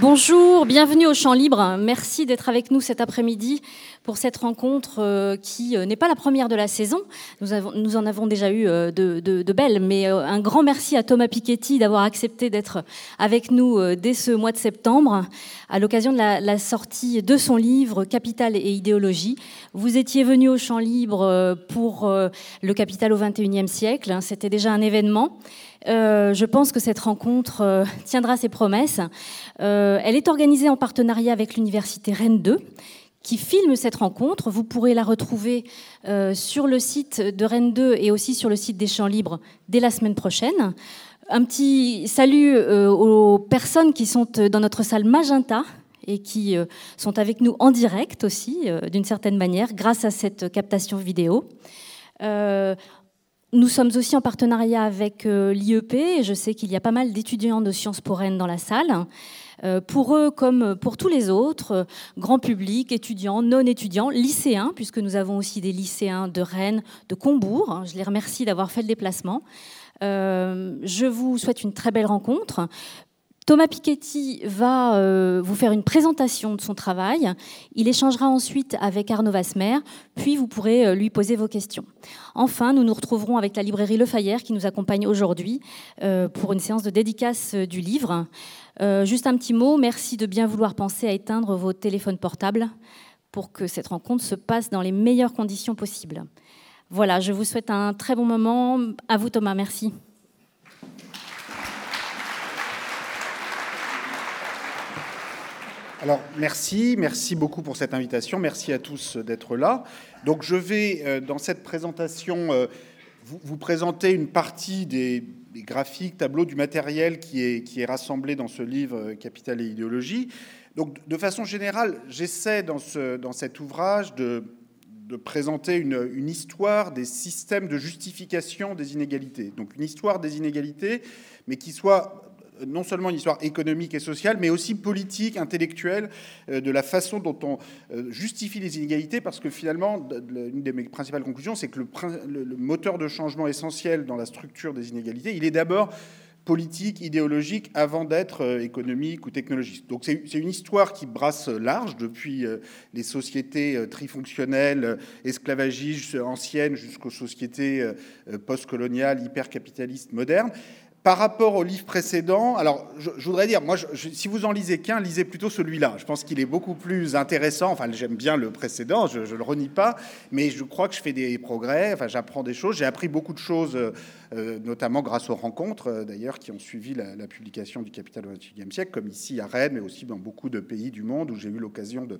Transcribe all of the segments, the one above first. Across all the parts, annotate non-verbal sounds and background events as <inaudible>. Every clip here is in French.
Bonjour, bienvenue au Champ Libre. Merci d'être avec nous cet après-midi pour cette rencontre euh, qui euh, n'est pas la première de la saison. Nous, en avons déjà eu euh, de, de, belles, mais un grand merci à Thomas Piketty d'avoir accepté d'être avec nous dès ce mois de septembre à l'occasion de la, la, sortie de son livre Capital et idéologie. Vous étiez venu au Champ Libre pour le Capital au XXIe siècle. C'était déjà un événement. Euh, je pense que cette rencontre euh, tiendra ses promesses. Euh, elle est organisée en partenariat avec l'université Rennes 2 qui filme cette rencontre. Vous pourrez la retrouver sur le site de Rennes 2 et aussi sur le site des Champs Libres dès la semaine prochaine. Un petit salut aux personnes qui sont dans notre salle Magenta et qui sont avec nous en direct aussi, d'une certaine manière, grâce à cette captation vidéo. Nous sommes aussi en partenariat avec euh, l'IEP et je sais qu'il y a pas mal d'étudiants de Sciences Po Rennes dans la salle. Euh, pour eux, comme pour tous les autres, euh, grand public, étudiants, non étudiants, lycéens, puisque nous avons aussi des lycéens de Rennes, de Combourg. Je les remercie d'avoir fait le déplacement. je vous souhaite une très belle rencontre. Thomas Piketty va euh, vous faire une présentation de son travail. Il échangera ensuite avec Arnaud Vasmer, puis vous pourrez euh, lui poser vos questions. Enfin, nous nous retrouverons avec la librairie Le Fayère qui nous accompagne aujourd'hui euh, pour une séance de dédicace du livre. juste un petit mot, merci de bien vouloir penser à éteindre vos téléphones portables pour que cette rencontre se passe dans les meilleures conditions possibles. Voilà, je vous souhaite un très bon moment. À vous Thomas, merci. Alors merci, merci beaucoup pour cette invitation, merci à tous d'être là. Donc je vais euh, dans cette présentation euh, vous, présenter une partie des, graphiques, tableaux, du matériel qui est, qui est rassemblé dans ce livre euh, Capital et idéologie. Donc de façon générale, j'essaie dans, ce, dans cet ouvrage de, de présenter une, une, histoire des systèmes de justification des inégalités. Donc une histoire des inégalités, mais qui soit non seulement une histoire économique et sociale, mais aussi politique, intellectuelle, euh, de la façon dont on euh, justifie les inégalités, parce que finalement, une des mes principales conclusions, c'est que le, moteur de changement essentiel dans la structure des inégalités, il est d'abord politique, idéologique, avant d'être euh, économique ou technologique. Donc c'est une histoire qui brasse large, depuis les sociétés trifonctionnelles, esclavagistes, anciennes, jusqu'aux sociétés postcoloniales, hypercapitalistes, modernes. Par rapport au livre précédent, alors je, voudrais dire, moi, si vous en lisez qu'un, lisez plutôt celui-là. Je pense qu'il est beaucoup plus intéressant. Enfin, j'aime bien le précédent, je ne le renie pas, mais je crois que je fais des progrès. Enfin, j'apprends des choses. J'ai appris beaucoup de choses euh, notamment grâce aux rencontres, euh, d'ailleurs, qui ont suivi la, publication du Capital au XXIe siècle, comme ici à Rennes, mais aussi dans beaucoup de pays du monde où j'ai eu l'occasion de,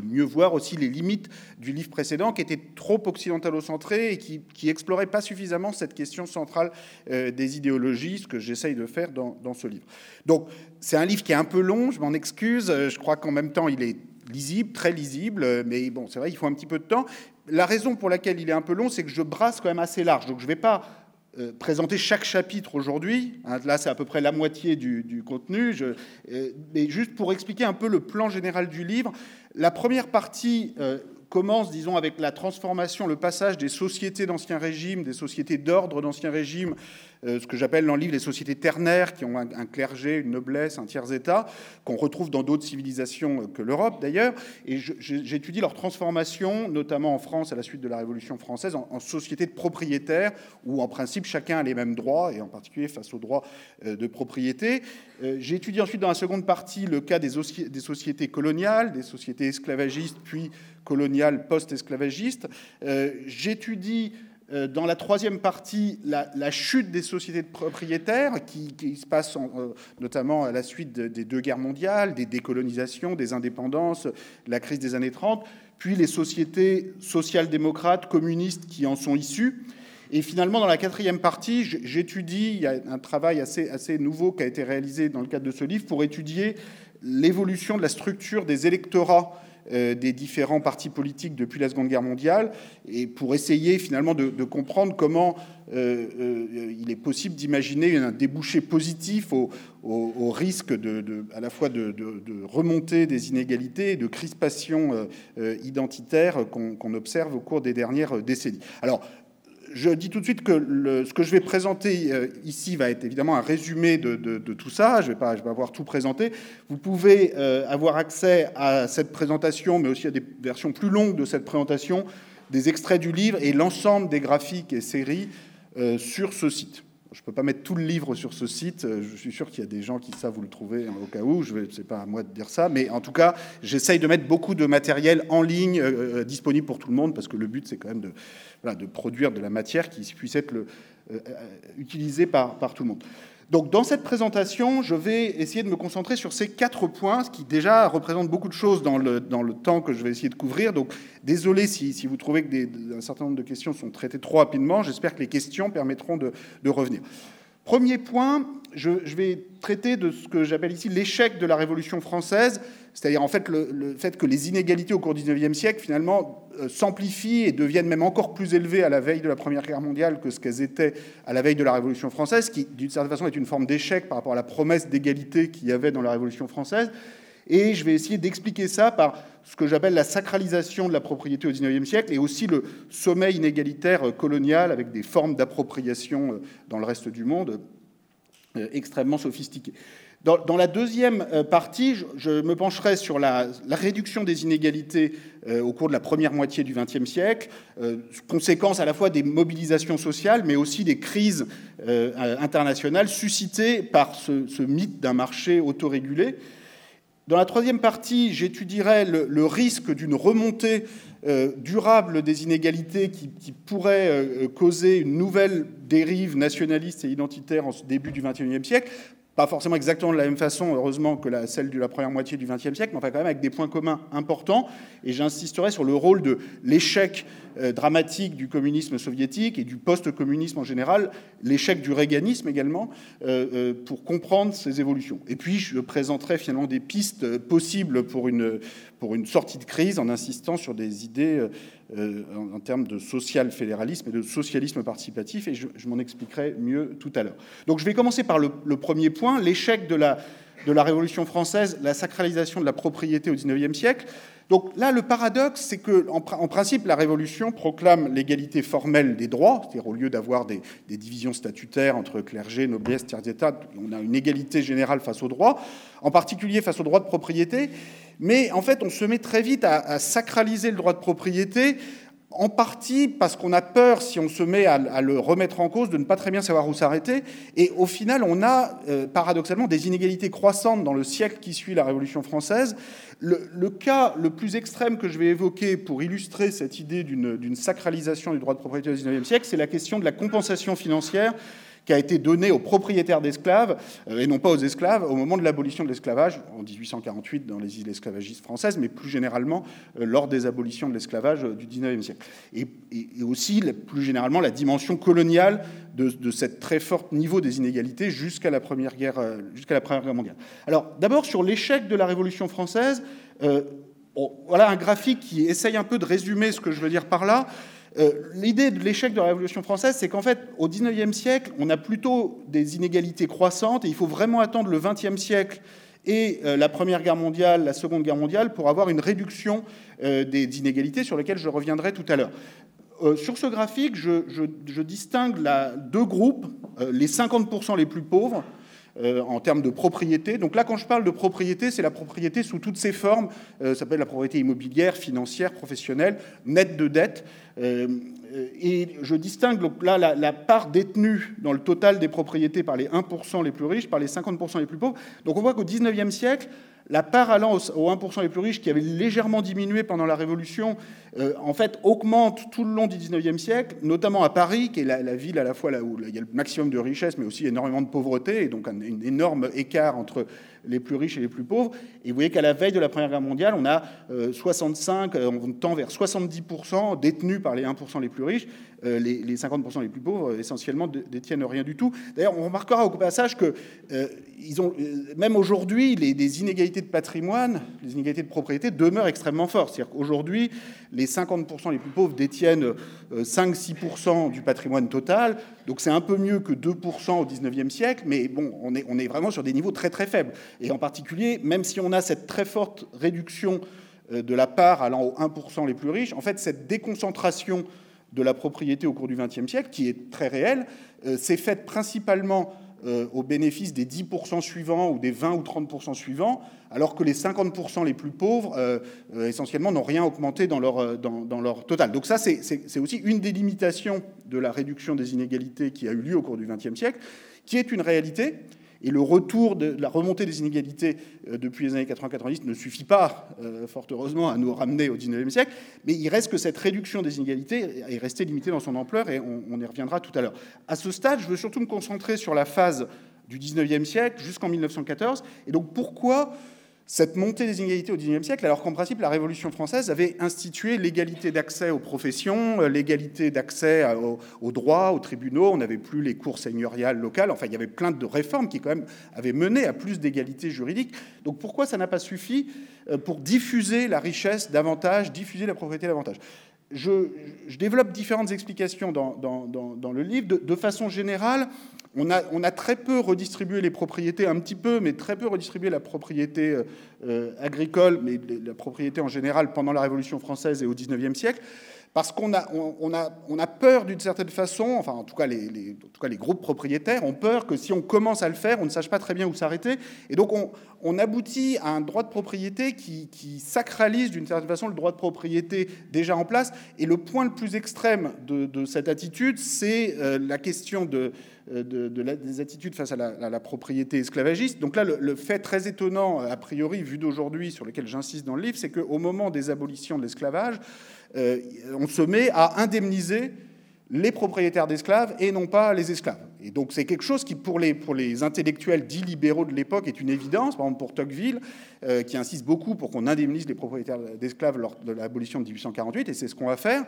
mieux voir aussi les limites du livre précédent, qui était trop occidentalo-centré et qui, qui explorait pas suffisamment cette question centrale euh, des idéologies, ce que j'essaye de faire dans, ce livre. Donc, c'est un livre qui est un peu long, je m'en excuse. Je crois qu'en même temps, il est lisible, très lisible, mais bon, c'est vrai, il faut un petit peu de temps. La raison pour laquelle il est un peu long, c'est que je brasse quand même assez large. Donc, je vais pas euh, présenter chaque chapitre aujourd'hui. Hein, là, c'est à peu près la moitié du, contenu. Euh, mais juste pour expliquer un peu le plan général du livre, la première partie euh, commence, disons, avec la transformation, le passage des sociétés d'Ancien Régime, des sociétés d'ordre d'Ancien Régime, ce que j'appelle dans le livre les sociétés ternaires, qui ont un, clergé, une noblesse, un tiers-État, qu'on retrouve dans d'autres civilisations que l'Europe d'ailleurs. Et j'étudie leur transformation, notamment en France à la suite de la Révolution française, en, en sociétés de propriétaires, où en principe chacun a les mêmes droits, et en particulier face aux droits euh, de propriété. Euh, j'étudie ensuite dans la seconde partie le cas des, des sociétés coloniales, des sociétés esclavagistes, puis coloniales post-esclavagistes. J'étudie euh, dans la troisième partie, la, chute des sociétés de propriétaires, qui, se passe euh, notamment à la suite des deux guerres mondiales, des décolonisations, des indépendances, la crise des années 30, puis les sociétés social-démocrates, communistes qui en sont issues. Et finalement, dans la quatrième partie, j'étudie, il y a un travail assez, assez nouveau qui a été réalisé dans le cadre de ce livre pour étudier l'évolution de la structure des électorats euh, des différents partis politiques depuis la Seconde Guerre mondiale, et pour essayer finalement de, comprendre comment euh, euh, il est possible d'imaginer un débouché positif au, risque de, à la fois de, remontée des inégalités et de crispation identitaire qu'on observe au cours des dernières décennies. Alors, je dis tout de suite que ce que je vais présenter euh, ici va être évidemment un résumé de, tout ça. Je ne vais, pas, avoir tout présenté. Vous pouvez euh, avoir accès à cette présentation, mais aussi à des versions plus longues de cette présentation, des extraits du livre et l'ensemble des graphiques et séries euh, sur ce site. Je ne peux pas mettre tout le livre sur ce site. Je suis sûr qu'il y a des gens qui savent vous le trouver hein, au cas où. Je n'est pas à moi de dire ça. Mais en tout cas, j'essaye de mettre beaucoup de matériel en ligne disponible pour tout le monde parce que le but, c'est quand même de, produire de la matière qui puisse être euh, euh, utilisée par tout le monde. Donc, dans cette présentation, je vais essayer de me concentrer sur ces quatre points, ce qui déjà représente beaucoup de choses dans le, temps que je vais essayer de couvrir. Donc, désolé si, vous trouvez que des, certain nombre de questions sont traitées trop rapidement. J'espère que les questions permettront de, de revenir. Premier point, je, vais traiter de ce que j'appelle ici l'échec de la Révolution française, c'est-à-dire en fait le, fait que les inégalités au cours du XIXe siècle finalement euh, s'amplifient et deviennent même encore plus élevées à la veille de la Première Guerre mondiale que ce qu'elles étaient à la veille de la Révolution française, qui d'une certaine façon est une forme d'échec par rapport à la promesse d'égalité qu'il y avait dans la Révolution française. Et je vais essayer d'expliquer ça par ce que j'appelle la sacralisation de la propriété au XIXe siècle et aussi le sommet inégalitaire colonial avec des formes d'appropriation euh, dans le reste du monde euh, extrêmement sophistiquées. Dans, la deuxième euh, partie, je, me pencherai sur la, réduction des inégalités au cours de la première moitié du XXe siècle, conséquence à la fois des mobilisations sociales, mais aussi des crises internationales suscitées par ce, mythe d'un marché autorégulé. Dans la troisième partie, j'étudierai le, risque d'une remontée euh, durable des inégalités qui, pourrait euh, causer une nouvelle dérive nationaliste et identitaire en ce début du XXIe siècle. Pas forcément exactement de la même façon, heureusement, que celle de la première moitié du XXe siècle, mais enfin quand même avec des points communs importants. Et j'insisterai sur le rôle de l'échec euh, dramatique du communisme soviétique et du post-communisme en général, l'échec du réganisme également, euh, euh, pour comprendre ces évolutions. Et puis je présenterai finalement des pistes possibles pour une, pour une sortie de crise en insistant sur des idées en, termes de social-fédéralisme et de socialisme participatif, et je, m'en expliquerai mieux tout à l'heure. Donc je vais commencer par le, le premier point, l'échec de la, de la Révolution française, la sacralisation de la propriété au XIXe siècle. Donc là, le paradoxe, c'est que, en, principe, la Révolution proclame l'égalité formelle des droits, c'est-à-dire au lieu d'avoir des, divisions statutaires entre clergé, noblesse, tiers d'État, on a une égalité générale face aux droits, en particulier face aux droits de propriété. Mais en fait, on se met très vite à, sacraliser le droit de propriété en partie parce qu'on a peur, si on se met à, le remettre en cause, de ne pas très bien savoir où s'arrêter. Et au final, on a euh, paradoxalement des inégalités croissantes dans le siècle qui suit la Révolution française. Le, cas le plus extrême que je vais évoquer pour illustrer cette idée d'une sacralisation du droit de propriété au XIXe siècle, c'est la question de la compensation financière qui a été donnée aux propriétaires d'esclaves, euh, et non pas aux esclaves, au moment de l'abolition de l'esclavage, en 1848 dans les îles esclavagistes françaises, mais plus généralement euh, lors des abolitions de l'esclavage euh, du 19e siècle. Et, aussi, plus généralement, la dimension coloniale de, de ce très fort niveau des inégalités jusqu'à la, Première Guerre, jusqu'à la Première Guerre mondiale. Alors, d'abord, sur l'échec de la Révolution française, voilà un graphique qui essaye un peu de résumer ce que je veux dire par là. Euh, l'idée de l'échec de la Révolution française, c'est qu'en fait, au XIXe siècle, on a plutôt des inégalités croissantes et il faut vraiment attendre le XXe siècle et euh, la Première Guerre mondiale, la Seconde Guerre mondiale, pour avoir une réduction euh, des inégalités sur lesquelles je reviendrai tout à l'heure. sur ce graphique, je, distingue deux groupes, les 50% les plus pauvres, euh, en termes de propriété. Donc là, quand je parle de propriété, c'est la propriété sous toutes ses formes. Euh, ça s'appelle la propriété immobilière, financière, professionnelle, nette de dette. Euh, et je distingue là la, part détenue dans le total des propriétés par les 1% les plus riches, par les 50% les plus pauvres. Donc on voit qu'au 19e siècle, la part allant aux 1% les plus riches, qui avait légèrement diminué pendant la Révolution, euh, en fait, augmente tout le long du 19e siècle, notamment à Paris, qui est la, ville à la fois où il y a le maximum de richesse, mais aussi énormément de pauvreté, et donc un, énorme écart entre les plus riches et les plus pauvres. Et vous voyez qu'à la veille de la Première Guerre mondiale, on a 65, euh, on tend vers 70% détenus par les 1% les plus riches. Euh, les, 50% les plus pauvres, essentiellement, détiennent rien du tout. D'ailleurs, on remarquera au passage que ils ont, même aujourd'hui, les, les, inégalités de patrimoine, les inégalités de propriété demeurent extrêmement fortes. C'est-à-dire qu'aujourd'hui, les 50% les plus pauvres détiennent 5-6% euh, du patrimoine total, donc c'est un peu mieux que 2% au 19e siècle, mais bon, on est, on est vraiment sur des niveaux très très faibles. Et en particulier, même si on a cette très forte réduction euh, de la part allant aux 1% les plus riches, en fait, cette déconcentration de la propriété au cours du XXe siècle, qui est très réelle, s'est faite principalement au bénéfice des 10% suivants ou des 20 ou 30% suivants, alors que les 50% les plus pauvres, essentiellement, n'ont rien augmenté dans leur, dans, dans leur total. Donc ça, c'est aussi une des limitations de la réduction des inégalités qui a eu lieu au cours du XXe siècle, qui est une réalité, et le retour de la remontée des inégalités euh, depuis les années 80-90 ne suffit pas, euh, fort heureusement, à nous ramener au 19e siècle, mais il reste que cette réduction des inégalités est restée limitée dans son ampleur, et on, y reviendra tout à l'heure. À ce stade, je veux surtout me concentrer sur la phase du 19e siècle jusqu'en 1914, et donc pourquoi cette montée des inégalités au XIXe siècle, alors qu'en principe, la Révolution française avait institué l'égalité d'accès aux professions, euh, l'égalité d'accès aux, droits, aux tribunaux, on n'avait plus les cours seigneuriales locales, enfin, il y avait plein de réformes qui, quand même, avaient mené à plus d'égalité juridique. Donc pourquoi ça n'a pas suffi euh, pour diffuser la richesse davantage, diffuser la propriété davantage? Je, développe différentes explications dans, dans, le livre. de, façon générale, on a, très peu redistribué les propriétés, un petit peu, mais très peu redistribué la propriété euh, euh, agricole, mais la propriété en général pendant la Révolution française et au XIXe siècle, parce qu'on a, peur d'une certaine façon, enfin en tout, cas les, les groupes propriétaires ont peur que si on commence à le faire, on ne sache pas très bien où s'arrêter, et donc on, aboutit à un droit de propriété qui, sacralise d'une certaine façon le droit de propriété déjà en place, et le point le plus extrême de, cette attitude, c'est euh, la question euh, de, des attitudes face à la, propriété esclavagiste. Donc là, le, fait très étonnant, a priori, vu d'aujourd'hui, sur lequel j'insiste dans le livre, c'est qu'au moment des abolitions de l'esclavage, on se met à indemniser les propriétaires d'esclaves et non pas les esclaves. Et donc c'est quelque chose qui, pour les, pour les intellectuels dits libéraux de l'époque, est une évidence. Par exemple, pour Tocqueville, euh, qui insiste beaucoup pour qu'on indemnise les propriétaires d'esclaves lors de l'abolition de 1848, et c'est ce qu'on va faire.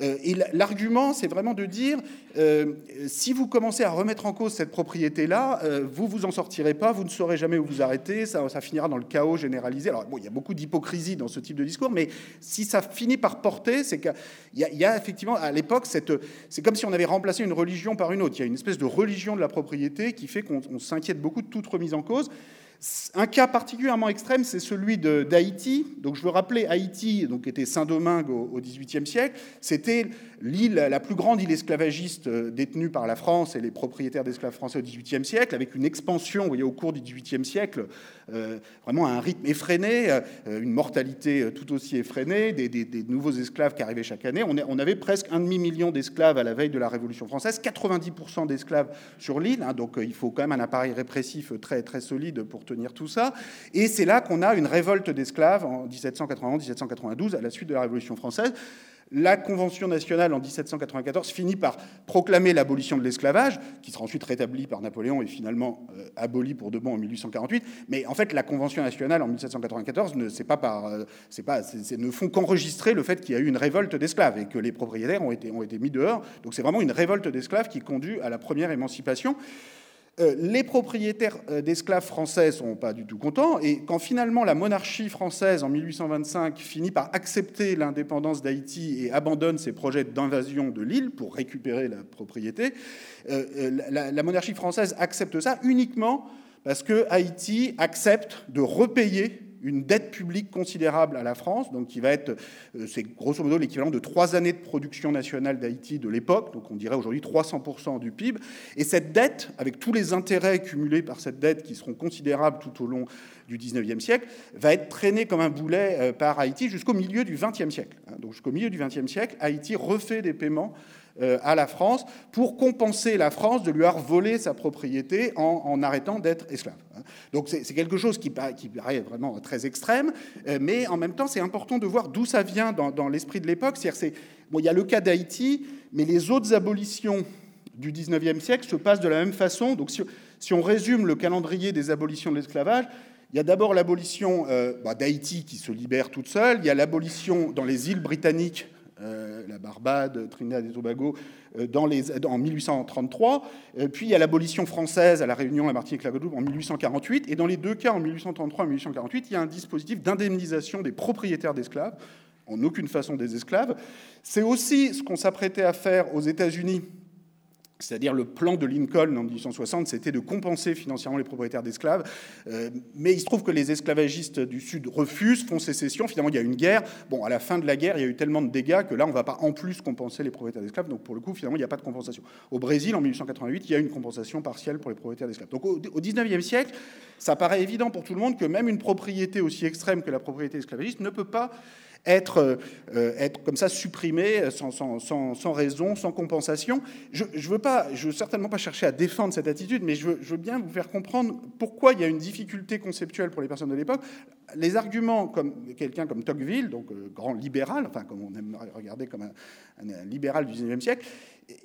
Euh, et l'argument, c'est vraiment de dire, euh, si vous commencez à remettre en cause cette propriété-là, vous vous en sortirez pas, vous ne saurez jamais où vous arrêter, ça, finira dans le chaos généralisé. Alors bon, il y a beaucoup d'hypocrisie dans ce type de discours, mais si ça finit par porter, c'est qu'il y, y, a effectivement à l'époque, c'est comme si on avait remplacé une religion par une autre. Il y a une espèce de religion de la propriété qui fait qu'on s'inquiète beaucoup de toute remise en cause. Un cas particulièrement extrême, c'est celui d'Haïti. Donc, je veux rappeler, Haïti, donc, était Saint-Domingue au XVIIIe siècle. C'était l'île, la plus grande île esclavagiste euh, détenue par la France et les propriétaires d'esclaves français au XVIIIe siècle, avec une expansion, voyez, au cours du XVIIIe siècle, euh, vraiment à un rythme effréné, euh, une mortalité tout aussi effrénée, des, nouveaux esclaves qui arrivaient chaque année. On, on avait presque un demi-million d'esclaves à la veille de la Révolution française, 90% d'esclaves sur l'île, hein, donc il faut quand même un appareil répressif très, très solide pour tenir tout ça. Et c'est là qu'on a une révolte d'esclaves en 1791-1792, à la suite de la Révolution française. La Convention nationale en 1794 finit par proclamer l'abolition de l'esclavage, qui sera ensuite rétablie par Napoléon et finalement euh, abolie pour de bon en 1848. Mais en fait, la Convention nationale en 1794 ne, euh, pas, ne font qu'enregistrer le fait qu'il y a eu une révolte d'esclaves et que les propriétaires ont été, ont été mis dehors. Donc c'est vraiment une révolte d'esclaves qui conduit à la première émancipation. Euh, les propriétaires euh, d'esclaves français sont pas du tout contents, et quand finalement la monarchie française en 1825 finit par accepter l'indépendance d'Haïti et abandonne ses projets d'invasion de l'île pour récupérer la propriété, euh, la, monarchie française accepte ça uniquement parce que Haïti accepte de repayer une dette publique considérable à la France, donc qui va être, euh, c'est grosso modo l'équivalent de trois années de production nationale d'Haïti de l'époque, donc on dirait aujourd'hui 300% du PIB. Et cette dette, avec tous les intérêts cumulés par cette dette qui seront considérables tout au long du 19e siècle, va être traînée comme un boulet euh, par Haïti jusqu'au milieu du 20e siècle. Hein. Donc jusqu'au milieu du 20e siècle, Haïti refait des paiements à la France pour compenser la France de lui avoir volé sa propriété en, arrêtant d'être esclave. Hein. Donc c'est quelque chose qui, qui, paraît vraiment très extrême, euh, mais en même temps c'est important de voir d'où ça vient dans, l'esprit de l'époque. Bon, il y a le cas d'Haïti, mais les autres abolitions du 19e siècle se passent de la même façon. Donc si, on résume le calendrier des abolitions de l'esclavage, il y a d'abord l'abolition euh, bah, d'Haïti qui se libère toute seule, il y a l'abolition dans les îles britanniques euh, la Barbade, Trinidad et Tobago, euh, dans les, en 1833. Euh, puis il y a l'abolition française à La Réunion, la Martinique et Guadeloupe en 1848. Et dans les deux cas, en 1833 et 1848, il y a un dispositif d'indemnisation des propriétaires d'esclaves, en aucune façon des esclaves. C'est aussi ce qu'on s'apprêtait à faire aux États-Unis c'est-à-dire le plan de Lincoln en 1860, c'était de compenser financièrement les propriétaires d'esclaves. Euh, mais il se trouve que les esclavagistes du Sud refusent, font sécession. Finalement, il y a une guerre. Bon, à la fin de la guerre, il y a eu tellement de dégâts que là, on ne va pas en plus compenser les propriétaires d'esclaves. Donc, pour le coup, finalement, il n'y a pas de compensation. Au Brésil, en 1888, il y a une compensation partielle pour les propriétaires d'esclaves. Donc, au, 19e siècle, ça paraît évident pour tout le monde que même une propriété aussi extrême que la propriété esclavagiste ne peut pas être, euh, être comme ça supprimé sans, sans, sans, raison, sans compensation. Je ne veux, je veux certainement pas chercher à défendre cette attitude, mais je veux, veux, bien vous faire comprendre pourquoi il y a une difficulté conceptuelle pour les personnes de l'époque. Les arguments, comme quelqu'un comme Tocqueville, donc euh, grand libéral, enfin comme on aime regarder comme un, libéral du XIXe siècle,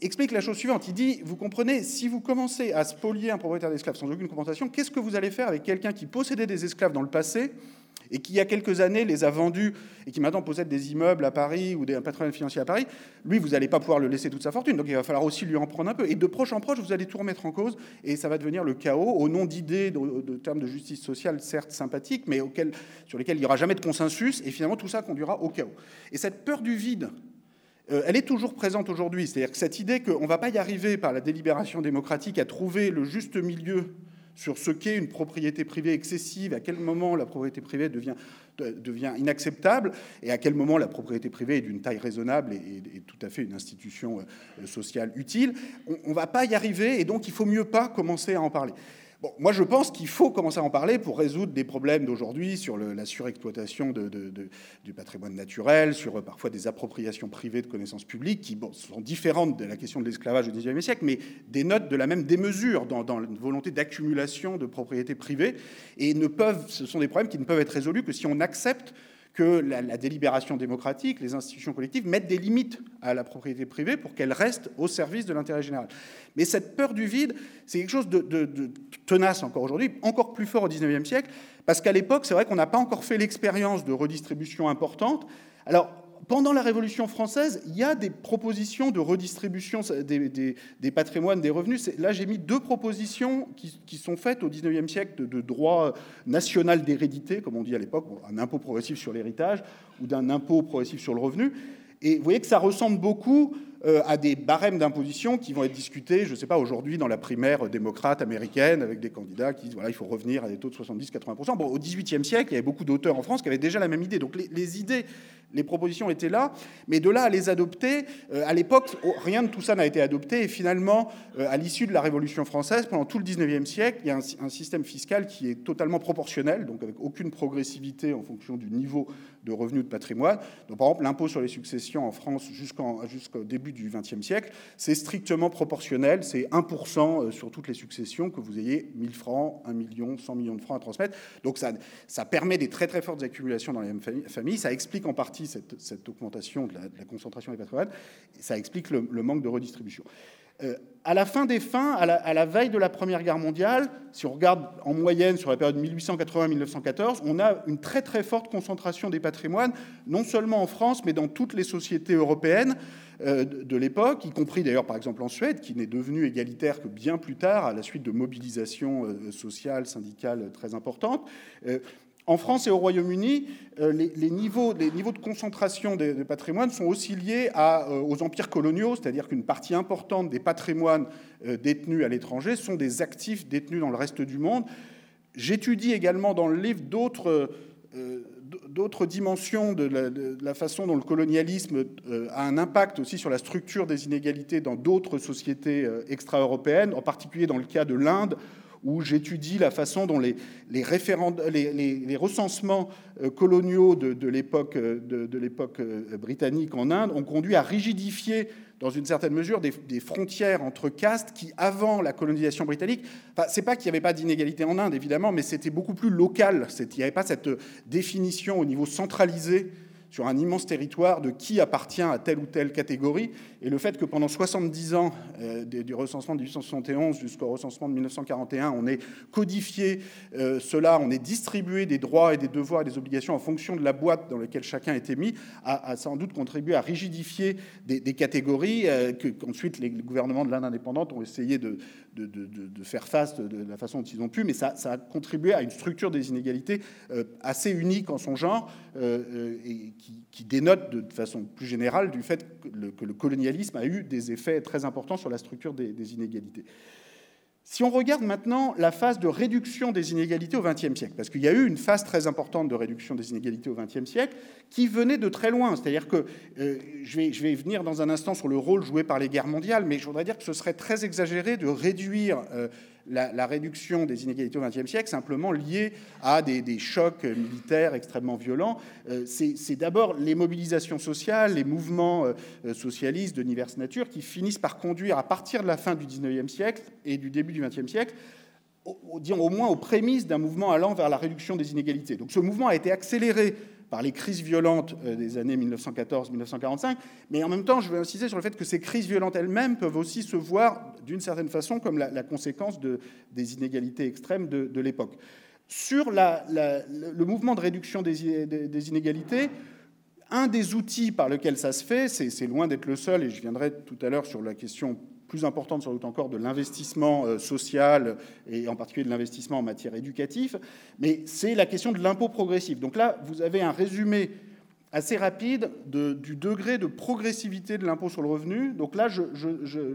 explique la chose suivante. Il dit, vous comprenez, si vous commencez à spolier un propriétaire d'esclaves sans aucune compensation, qu'est-ce que vous allez faire avec quelqu'un qui possédait des esclaves dans le passé et qui, il y a quelques années, les a vendus et qui maintenant possède des immeubles à Paris ou des, un patrimoine financier à Paris, lui, vous n'allez pas pouvoir le laisser toute sa fortune. Donc il va falloir aussi lui en prendre un peu. Et de proche en proche, vous allez tout remettre en cause et ça va devenir le chaos au nom d'idées, de, termes de justice sociale, certes sympathiques, mais sur lesquels il n'y aura jamais de consensus. Et finalement, tout ça conduira au chaos. Et cette peur du vide, euh, elle est toujours présente aujourd'hui. C'est-à-dire que cette idée qu'on ne va pas y arriver par la délibération démocratique à trouver le juste milieu sur ce qu'est une propriété privée excessive, à quel moment la propriété privée devient, inacceptable et à quel moment la propriété privée est d'une taille raisonnable et, et, tout à fait une institution euh, sociale utile. On ne va pas y arriver et donc il faut mieux pas commencer à en parler. Moi, je pense qu'il faut commencer à en parler pour résoudre des problèmes d'aujourd'hui sur la surexploitation du patrimoine naturel, sur euh, parfois des appropriations privées de connaissances publiques qui sont différentes de la question de l'esclavage au XIXe siècle, mais dénotent de la même démesure dans, dans une volonté d'accumulation de propriétés privées et ne peuvent, ce sont des problèmes qui ne peuvent être résolus que si on accepte que la, délibération démocratique, les institutions collectives mettent des limites à la propriété privée pour qu'elle reste au service de l'intérêt général. Mais cette peur du vide, c'est quelque chose de, de, de tenace encore aujourd'hui, encore plus fort au XIXe siècle, parce qu'à l'époque, c'est vrai qu'on n'a pas encore fait l'expérience de redistribution importante. Alors, pendant la Révolution française, il y a des propositions de redistribution des, patrimoines, des revenus. Là, j'ai mis deux propositions qui, sont faites au XIXe siècle de, de droit national d'hérédité, comme on dit à l'époque, un impôt progressif sur l'héritage ou d'un impôt progressif sur le revenu. Et vous voyez que ça ressemble beaucoup euh, à des barèmes d'imposition qui vont être discutés, je ne sais pas, aujourd'hui dans la primaire démocrate américaine, avec des candidats qui disent voilà, il faut revenir à des taux de 70-80%. Bon, au XVIIIe siècle, il y avait beaucoup d'auteurs en France qui avaient déjà la même idée. Donc les, idées, les propositions étaient là, mais de là à les adopter, euh, à l'époque, oh, rien de tout ça n'a été adopté. Et finalement, euh, à l'issue de la Révolution française, pendant tout le XIXe siècle, il y a un, système fiscal qui est totalement proportionnel, donc avec aucune progressivité en fonction du niveau de revenus de patrimoine. Donc, par exemple, l'impôt sur les successions en France jusqu'au jusqu début du XXe siècle, c'est strictement proportionnel, c'est 1% euh, sur toutes les successions, que vous ayez 1000 francs, 1 million, 100 millions de francs à transmettre. Donc ça, ça permet des très très fortes accumulations dans les mêmes familles, ça explique en partie cette, augmentation de la, concentration des patrimoines, ça explique le manque de redistribution. Euh, à la fin des fins, à la, veille de la Première Guerre mondiale, si on regarde en moyenne sur la période 1880-1914, on a une très très forte concentration des patrimoines, non seulement en France, mais dans toutes les sociétés européennes euh, de, l'époque, y compris d'ailleurs par exemple en Suède, qui n'est devenue égalitaire que bien plus tard, à la suite de mobilisations euh, sociales, syndicales très importantes. Euh, en France et au Royaume-Uni, euh, les, niveaux, de concentration des, patrimoines sont aussi liés euh, aux empires coloniaux, c'est-à-dire qu'une partie importante des patrimoines euh, détenus à l'étranger sont des actifs détenus dans le reste du monde. J'étudie également dans le livre d'autres dimensions de la, de la, façon dont le colonialisme a un impact aussi sur la structure des inégalités dans d'autres sociétés extra-européennes, en particulier dans le cas de l'Inde, où j'étudie la façon dont les, recensements euh, coloniaux de, l'époque euh, britannique en Inde ont conduit à rigidifier dans une certaine mesure des, des frontières entre castes qui, avant la colonisation britannique, enfin, c'est pas qu'il n'y avait pas d'inégalité en Inde, évidemment, mais c'était beaucoup plus local. Il n'y avait pas cette définition au niveau centralisé sur un immense territoire de qui appartient à telle ou telle catégorie. Et le fait que pendant 70 ans, euh, du recensement de 1871 jusqu'au recensement de 1941, on ait codifié euh, cela, on ait distribué des droits et des devoirs et des obligations en fonction de la boîte dans laquelle chacun était mis, a, sans doute contribué à rigidifier des, des catégories euh, qu'ensuite les gouvernements de l'Inde indépendante ont essayé de, de, faire face de la façon dont ils ont pu, mais ça, a contribué à une structure des inégalités euh, assez unique en son genre euh, et qui, dénote de, façon plus générale du fait que le, colonialisme a eu des effets très importants sur la structure des inégalités. Si on regarde maintenant la phase de réduction des inégalités au XXe siècle, parce qu'il y a eu une phase très importante de réduction des inégalités au XXe siècle qui venait de très loin, c'est-à-dire que euh, je, vais, venir dans un instant sur le rôle joué par les guerres mondiales, mais je voudrais dire que ce serait très exagéré de réduire euh, la, réduction des inégalités au XXe siècle simplement liée à des, chocs militaires extrêmement violents. Euh, c'est d'abord les mobilisations sociales, les mouvements euh, socialistes de diverses natures qui finissent par conduire, à partir de la fin du XIXe siècle et du début du XXe siècle, au, au moins aux prémices d'un mouvement allant vers la réduction des inégalités. Donc ce mouvement a été accéléré par les crises violentes euh, des années 1914-1945, mais en même temps, je veux insister sur le fait que ces crises violentes elles-mêmes peuvent aussi se voir d'une certaine façon comme la, conséquence de, des inégalités extrêmes de, l'époque. Sur le mouvement de réduction des, des, inégalités, un des outils par lequel ça se fait, c'est loin d'être le seul, et je viendrai tout à l'heure sur la question plus importante sans doute encore de l'investissement euh, social et en particulier de l'investissement en matière éducative, mais c'est la question de l'impôt progressif. Donc là, vous avez un résumé assez rapide du degré de progressivité de l'impôt sur le revenu. Donc là,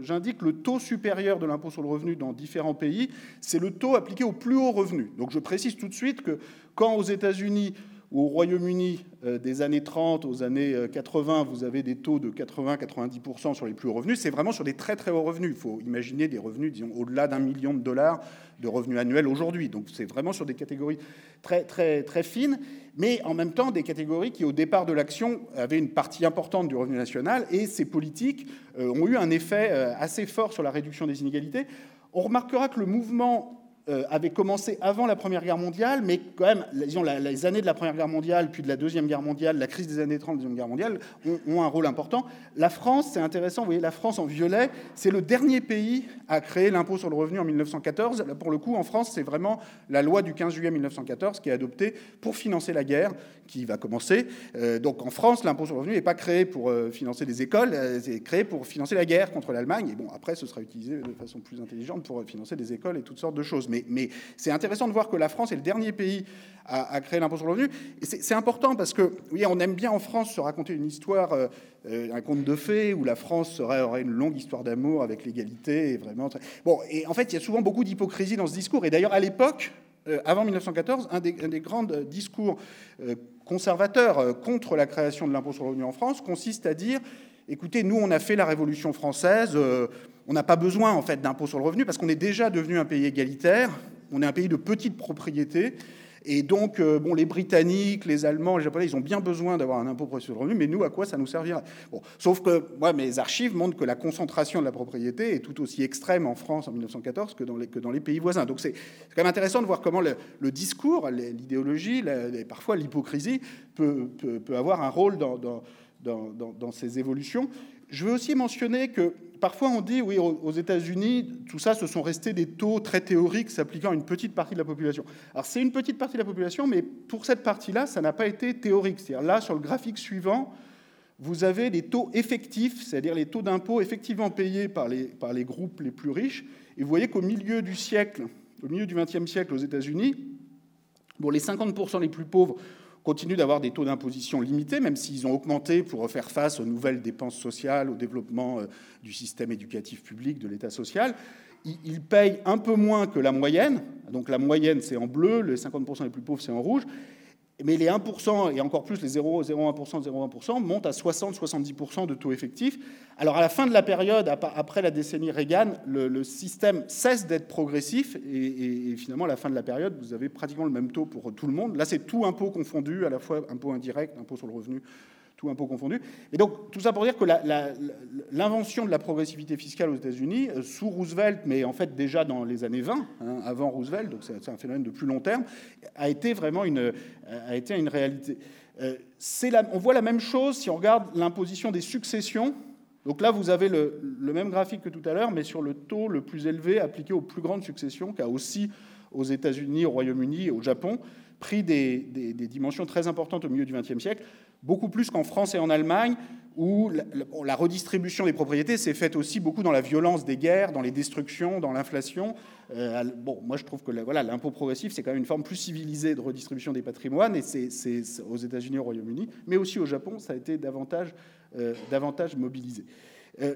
j'indique le taux supérieur de l'impôt sur le revenu dans différents pays, c'est le taux appliqué au plus haut revenu. Donc je précise tout de suite que quand aux États-Unis au Royaume-Uni, euh, des années 30 aux années 80, euh, vous avez des taux de 80-90% sur les plus hauts revenus. C'est vraiment sur des très très hauts revenus. Il faut imaginer des revenus, disons, au-delà d'un million de dollars de revenus annuels aujourd'hui. Donc c'est vraiment sur des catégories très très très fines, mais en même temps des catégories qui, au départ de l'action, avaient une partie importante du revenu national. Et ces politiques euh, ont eu un effet assez fort sur la réduction des inégalités. On remarquera que le mouvement avait commencé avant la Première Guerre mondiale, mais quand même, disons, les années de la Première Guerre mondiale, puis de la Deuxième Guerre mondiale, la crise des années 30 de la Deuxième Guerre mondiale, ont, un rôle important. La France, c'est intéressant, vous voyez, la France en violet, c'est le dernier pays à créer l'impôt sur le revenu en 1914. Là, pour le coup, en France, c'est vraiment la loi du 15 juillet 1914 qui est adoptée pour financer la guerre qui va commencer. Euh, donc en France, l'impôt sur le revenu n'est pas créé pour euh, financer des écoles, c'est créé pour financer la guerre contre l'Allemagne. Et bon, après, ce sera utilisé de façon plus intelligente pour financer des écoles et toutes sortes de choses. Mais, c'est intéressant de voir que la France est le dernier pays à, créer l'impôt sur le revenu. C'est important parce que, oui, on aime bien en France se raconter une histoire, euh, euh, un conte de fées, où la France serait, aurait une longue histoire d'amour avec l'égalité. Et vraiment Bon, et en fait, il y a souvent beaucoup d'hypocrisie dans ce discours. Et d'ailleurs, à l'époque, euh, avant 1914, un des, grands discours conservateurs contre la création de l'impôt sur le revenu en France consiste à dire écoutez, nous, on a fait la Révolution française on n'a pas besoin en fait d'impôt sur le revenu parce qu'on est déjà devenu un pays égalitaire, on est un pays de petite propriété. Et donc, euh, bon, les Britanniques, les Allemands, les Japonais, ils ont bien besoin d'avoir un impôt sur le revenu, mais nous, à quoi ça nous servira bon, Sauf que moi, mes archives montrent que la concentration de la propriété est tout aussi extrême en France en 1914 que dans les, que dans les pays voisins. Donc, c'est quand même intéressant de voir comment le, discours, l'idéologie, parfois l'hypocrisie peut, peut, avoir un rôle dans, dans, dans ces évolutions. Je veux aussi mentionner que parfois on dit, oui, aux États-Unis, tout ça, ce sont restés des taux très théoriques s'appliquant à une petite partie de la population. Alors c'est une petite partie de la population, mais pour cette partie-là, ça n'a pas été théorique. C'est-à-dire là, sur le graphique suivant, vous avez les taux effectifs, c'est-à-dire les taux d'impôt effectivement payés par les, par les groupes les plus riches. Et vous voyez qu'au milieu du siècle, au milieu du XXe siècle aux États-Unis, bon, les 50% les plus pauvres continuent d'avoir des taux d'imposition limités, même s'ils ont augmenté pour faire face aux nouvelles dépenses sociales, au développement euh, du système éducatif public, de l'État social. Ils payent un peu moins que la moyenne, donc la moyenne c'est en bleu, les 50% les plus pauvres c'est en rouge, mais les 1% et encore plus les 0,01%, 0,1% montent à 60-70% de taux effectifs. Alors à la fin de la période, après la décennie Reagan, le, système cesse d'être progressif et, finalement à la fin de la période, vous avez pratiquement le même taux pour tout le monde. Là, c'est tout impôt confondu, à la fois impôt indirect, impôt sur le revenu, tout impôt confondu. Et donc, tout ça pour dire que l'invention de la progressivité fiscale aux États-Unis, euh, sous Roosevelt, mais en fait déjà dans les années 20, hein, avant Roosevelt, donc c'est un phénomène de plus long terme, a été vraiment une, euh, a été une réalité. Euh, on voit la même chose si on regarde l'imposition des successions. Donc là, vous avez le, même graphique que tout à l'heure, mais sur le taux le plus élevé appliqué aux plus grandes successions, qu'a aussi aux États-Unis, au Royaume-Uni et au Japon, pris des, dimensions très importantes au milieu du XXe siècle. Beaucoup plus qu'en France et en Allemagne, où la, redistribution des propriétés s'est faite aussi beaucoup dans la violence des guerres, dans les destructions, dans l'inflation. Euh, bon, moi je trouve que voilà, l'impôt progressif, c'est quand même une forme plus civilisée de redistribution des patrimoines, et c'est aux États-Unis, au Royaume-Uni, mais aussi au Japon, ça a été davantage, euh, mobilisé. Euh,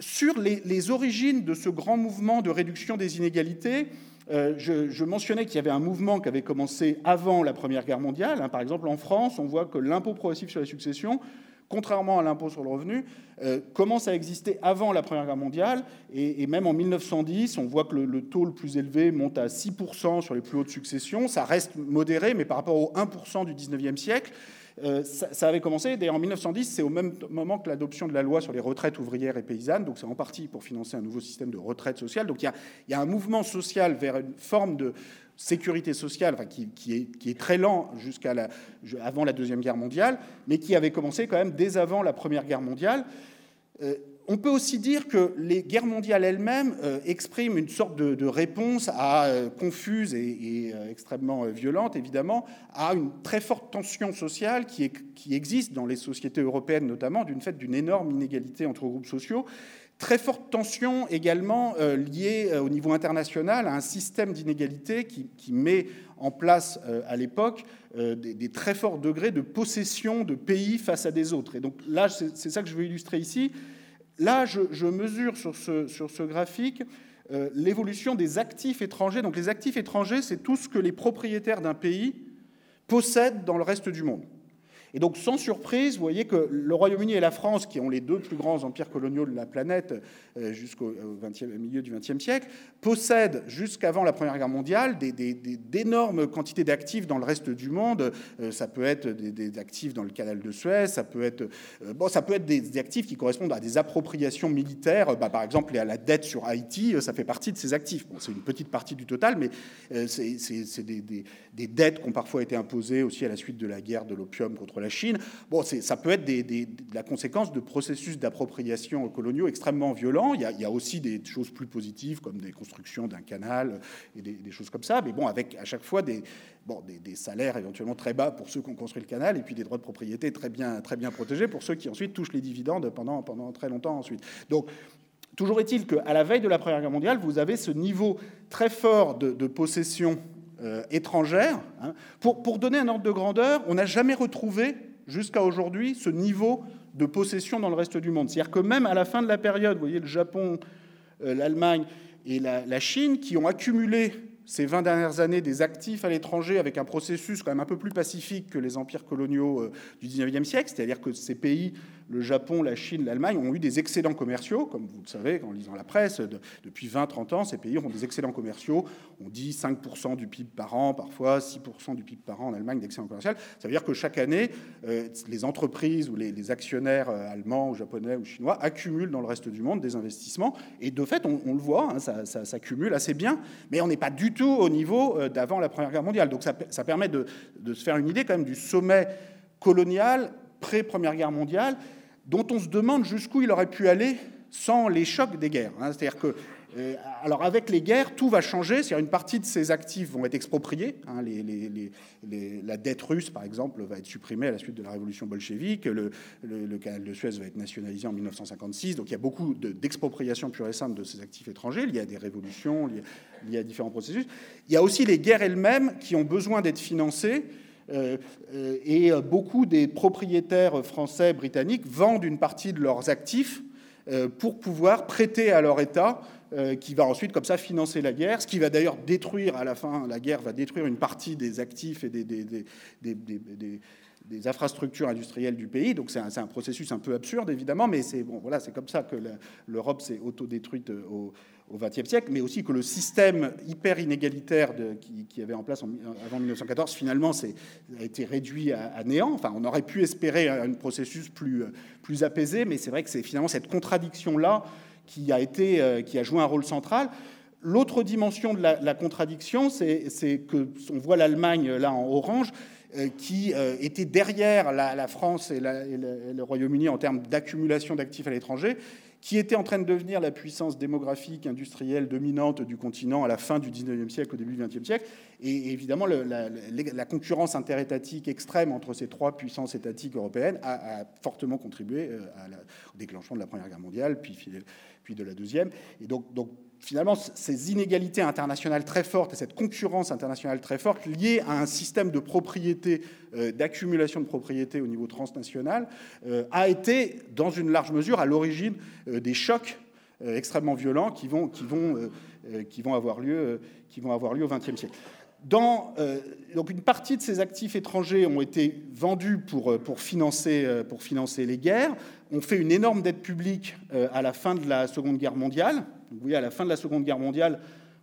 sur les, origines de ce grand mouvement de réduction des inégalités, je, je, mentionnais qu'il y avait un mouvement qui avait commencé avant la Première Guerre mondiale. Hein. Par exemple, en France, on voit que l'impôt progressif sur les successions contrairement à l'impôt sur le revenu, euh, commence à exister avant la Première Guerre mondiale. Et, même en 1910, on voit que le, taux le plus élevé monte à 6% sur les plus hautes successions. Ça reste modéré, mais par rapport au 1% du 19e siècle, euh, ça, avait commencé. D'ailleurs, en 1910, c'est au même moment que l'adoption de la loi sur les retraites ouvrières et paysannes. Donc, c'est en partie pour financer un nouveau système de retraite sociale. Donc, il y a, un mouvement social vers une forme de sécurité sociale, enfin, qui, est, très lent jusqu'à avant la Deuxième Guerre mondiale, mais qui avait commencé quand même dès avant la Première Guerre mondiale. Euh, on peut aussi dire que les guerres mondiales elles-mêmes euh, expriment une sorte de, réponse à, euh, confuse et, extrêmement violente, évidemment, à une très forte tension sociale qui, existe dans les sociétés européennes, notamment, d'une fait d'une énorme inégalité entre groupes sociaux Très forte tension également euh, liée euh, au niveau international à un système d'inégalité qui, met en place euh, à l'époque des, très forts degrés de possession de pays face à des autres. Et donc là, c'est ça que je veux illustrer ici. Là, je, mesure sur ce, graphique l'évolution des actifs étrangers. Donc les actifs étrangers, c'est tout ce que les propriétaires d'un pays possèdent dans le reste du monde. Et donc, sans surprise, vous voyez que le Royaume-Uni et la France, qui ont les deux plus grands empires coloniaux de la planète euh, jusqu'au milieu du XXe siècle, possèdent jusqu'avant la Première Guerre mondiale d'énormes quantités d'actifs dans le reste du monde. Euh, ça peut être des, actifs dans le canal de Suez, ça peut être, euh, bon, ça peut être des, actifs qui correspondent à des appropriations militaires. Bah, par exemple, à la dette sur Haïti, ça fait partie de ces actifs. C'est une petite partie du total, mais c'est des, des dettes qui ont parfois été imposées aussi à la suite de la guerre de l'opium contre la Chine. Bon, ça peut être la conséquence de processus d'appropriation coloniaux extrêmement violents. Il y, a, aussi des choses plus positives, comme des constructions d'un canal et des, choses comme ça. Mais bon, avec à chaque fois des, salaires éventuellement très bas pour ceux qui ont construit le canal, et puis des droits de propriété très bien, très bien protégés pour ceux qui ensuite touchent les dividendes pendant, très longtemps ensuite. Donc, Toujours est-il qu'à la veille de la Première Guerre mondiale, vous avez ce niveau très fort de possession euh, étrangère. Hein. Pour, pour, donner un ordre de grandeur, on n'a jamais retrouvé jusqu'à aujourd'hui ce niveau de possession dans le reste du monde. C'est-à-dire que même à la fin de la période, vous voyez le Japon, euh, l'Allemagne et la, la, Chine, qui ont accumulé ces 20 dernières années des actifs à l'étranger avec un processus quand même un peu plus pacifique que les empires coloniaux euh, du 19e siècle, c'est-à-dire que ces pays le Japon, la Chine, l'Allemagne ont eu des excédents commerciaux, comme vous le savez en lisant la presse. depuis 20-30 ans, ces pays ont des excédents commerciaux. On dit 5% du PIB par an, parfois 6% du PIB par an en Allemagne d'excédent commercial. Ça veut dire que chaque année, euh, les entreprises ou les, actionnaires euh, allemands ou japonais ou chinois accumulent dans le reste du monde des investissements. Et de fait, on, le voit, hein, ça, s'accumule assez bien, mais on n'est pas du tout au niveau euh, d'avant la Première Guerre mondiale. Donc ça, permet de se faire une idée quand même du sommet colonial pré-Première Guerre mondiale dont on se demande jusqu'où il aurait pu aller sans les chocs des guerres. Hein. C'est-à-dire que, euh, alors avec les guerres, tout va changer. C'est-à-dire une partie de ces actifs vont être expropriés. Hein. la dette russe, par exemple, va être supprimée à la suite de la révolution bolchevique. Le, canal de Suez va être nationalisé en 1956. Donc il y a beaucoup d'expropriations pure et simple de ces actifs étrangers. Il y a des révolutions, il y a différents processus. Il y a aussi les guerres elles-mêmes qui ont besoin d'être financées. Euh, euh, et beaucoup des propriétaires français, britanniques vendent une partie de leurs actifs euh, pour pouvoir prêter à leur État, qui va ensuite comme ça financer la guerre, ce qui va d'ailleurs détruire à la fin, la guerre va détruire une partie des actifs et des, des, des, des infrastructures industrielles du pays. Donc c'est un, un, processus un peu absurde, évidemment, mais c'est bon, voilà, comme ça que l'Europe s'est autodétruite au, au XXe siècle, mais aussi que le système hyper inégalitaire qui, avait en place avant 1914, finalement, a été réduit à, néant. Enfin, on aurait pu espérer un, processus plus, plus apaisé, mais c'est vrai que c'est finalement cette contradiction-là qui a, euh, qui a joué un rôle central. L'autre dimension de la, contradiction, c'est que on voit l'Allemagne là en orange, euh, qui euh, était derrière la, France et le Royaume-Uni en termes d'accumulation d'actifs à l'étranger, qui était en train de devenir la puissance démographique, industrielle dominante du continent à la fin du 19e siècle, au début du 20e siècle. Et évidemment, la, concurrence interétatique extrême entre ces trois puissances étatiques européennes a, fortement contribué euh, au déclenchement de la Première Guerre mondiale, puis, de la Deuxième. Et donc finalement, ces inégalités internationales très fortes et cette concurrence internationale très forte liée à un système de propriété, euh, d'accumulation de propriété au niveau transnational, euh, a été, dans une large mesure, à l'origine euh, des chocs extrêmement violents qui vont, avoir, lieu, au XXe siècle. Donc une partie de ces actifs étrangers ont été vendus pour, pour, financer, pour financer les guerres. On fait une énorme dette publique à la fin de la Seconde Guerre mondiale, vous voyez, à la fin de la Seconde Guerre mondiale,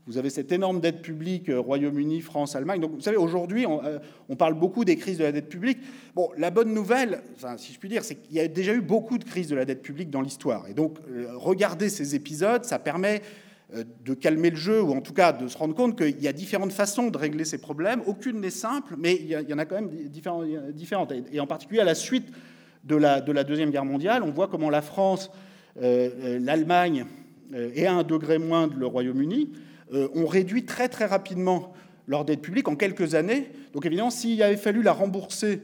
vous avez cette énorme dette publique, euh, Royaume-Uni, France, Allemagne. Donc, vous savez, aujourd'hui, euh, on, parle beaucoup des crises de la dette publique. Bon, la bonne nouvelle, si je puis dire, c'est qu'il y a déjà eu beaucoup de crises de la dette publique dans l'histoire. Et donc, euh, regarder ces épisodes, ça permet de calmer le jeu, ou en tout cas de se rendre compte qu'il y a différentes façons de régler ces problèmes. Aucune n'est simple, mais il y en a quand même différentes. Et en particulier, à la suite de la, de la Deuxième Guerre mondiale, on voit comment la France, l'Allemagne, et à un degré moindre le Royaume-Uni, euh, ont réduit très très rapidement leur dette publique en quelques années. Donc évidemment, s'il avait fallu la rembourser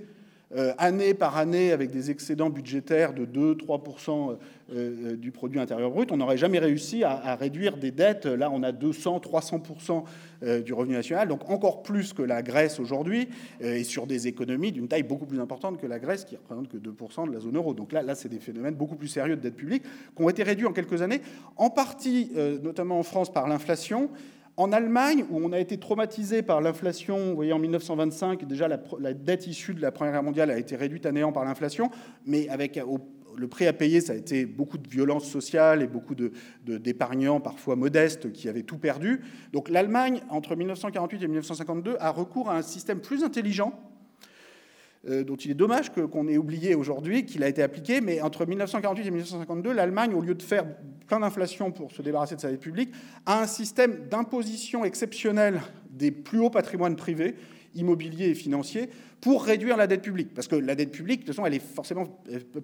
euh, année par année avec des excédents budgétaires de 2-3% euh, du produit intérieur brut, on n'aurait jamais réussi à, réduire des dettes. Là, on a 200-300% euh, du revenu national, donc encore plus que la Grèce aujourd'hui, et sur des économies d'une taille beaucoup plus importante que la Grèce, qui représente que 2% de la zone euro. Donc là, là c'est des phénomènes beaucoup plus sérieux de dette publique qui ont été réduits en quelques années, en partie, notamment en France, par l'inflation, en Allemagne, où on a été traumatisé par l'inflation, vous voyez, en 1925, déjà la, dette issue de la Première Guerre mondiale a été réduite à néant par l'inflation, mais avec le prix à payer, ça a été beaucoup de violence sociale et beaucoup d'épargnants, parfois modestes, qui avaient tout perdu. Donc l'Allemagne, entre 1948 et 1952, a recours à un système plus intelligent euh, dont il est dommage qu'on ait oublié aujourd'hui qu'il a été appliqué, mais entre 1948 et 1952, l'Allemagne, au lieu de faire plein d'inflation pour se débarrasser de sa dette publique, a un système d'imposition exceptionnel des plus hauts patrimoines privés, immobiliers et financiers, pour réduire la dette publique. Parce que la dette publique, de toute façon, elle est forcément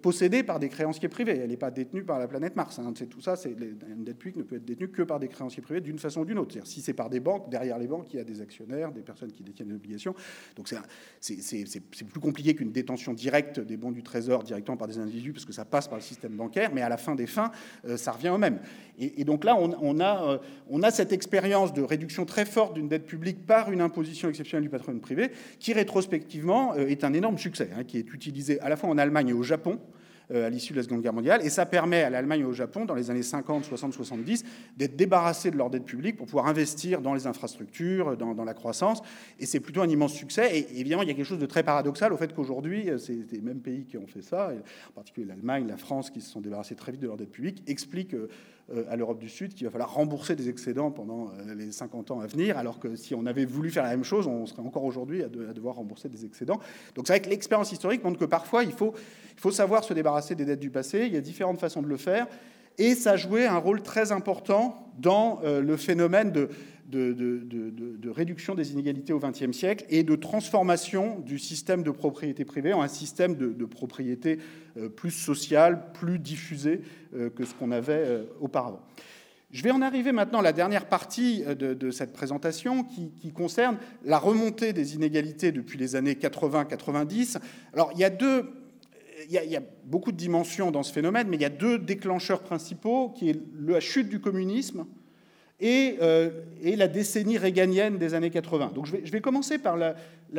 possédée par des créanciers privés. Elle n'est pas détenue par la planète Mars. Hein. Tout ça, c'est une dette publique ne peut être détenue que par des créanciers privés d'une façon ou d'une autre. Si c'est par des banques, derrière les banques, il y a des actionnaires, des personnes qui détiennent des obligations. Donc c'est plus compliqué qu'une détention directe des bons du Trésor directement par des individus, parce que ça passe par le système bancaire, mais à la fin des fins, euh, ça revient au même. Et, donc là, on, a, euh, on a cette expérience de réduction très forte d'une dette publique par une imposition exceptionnelle du patrimoine privé, qui rétrospectivement euh, est un énorme succès, hein, qui est utilisé à la fois en Allemagne et au Japon euh, à l'issue de la Seconde Guerre mondiale. Et ça permet à l'Allemagne et au Japon, dans les années 50, 60, 70, d'être débarrassés de leur dette publique pour pouvoir investir dans les infrastructures, dans, la croissance. Et c'est plutôt un immense succès. Et évidemment, il y a quelque chose de très paradoxal au fait qu'aujourd'hui, euh, c'est les mêmes pays qui ont fait ça, en particulier l'Allemagne, la France, qui se sont débarrassés très vite de leur dette publique, expliquent à l'Europe du Sud qu'il va falloir rembourser des excédents pendant euh, les 50 ans à venir, alors que si on avait voulu faire la même chose, on serait encore aujourd'hui à, devoir rembourser des excédents. Donc c'est vrai que l'expérience historique montre que parfois il faut, il faut savoir se débarrasser des dettes du passé, il y a différentes façons de le faire, et ça joué un rôle très important dans euh, le phénomène de, de, réduction des inégalités au XXe siècle et de transformation du système de propriété privée en un système de, propriété euh, plus sociale, plus diffusé euh, que ce qu'on avait auparavant. Je vais en arriver maintenant à la dernière partie de, cette présentation qui, concerne la remontée des inégalités depuis les années 80-90. Alors il y a deux il y, a, beaucoup de dimensions dans ce phénomène, mais il y a deux déclencheurs principaux, qui est la chute du communisme et, euh, la décennie réganienne des années 80. Donc je vais, commencer par la,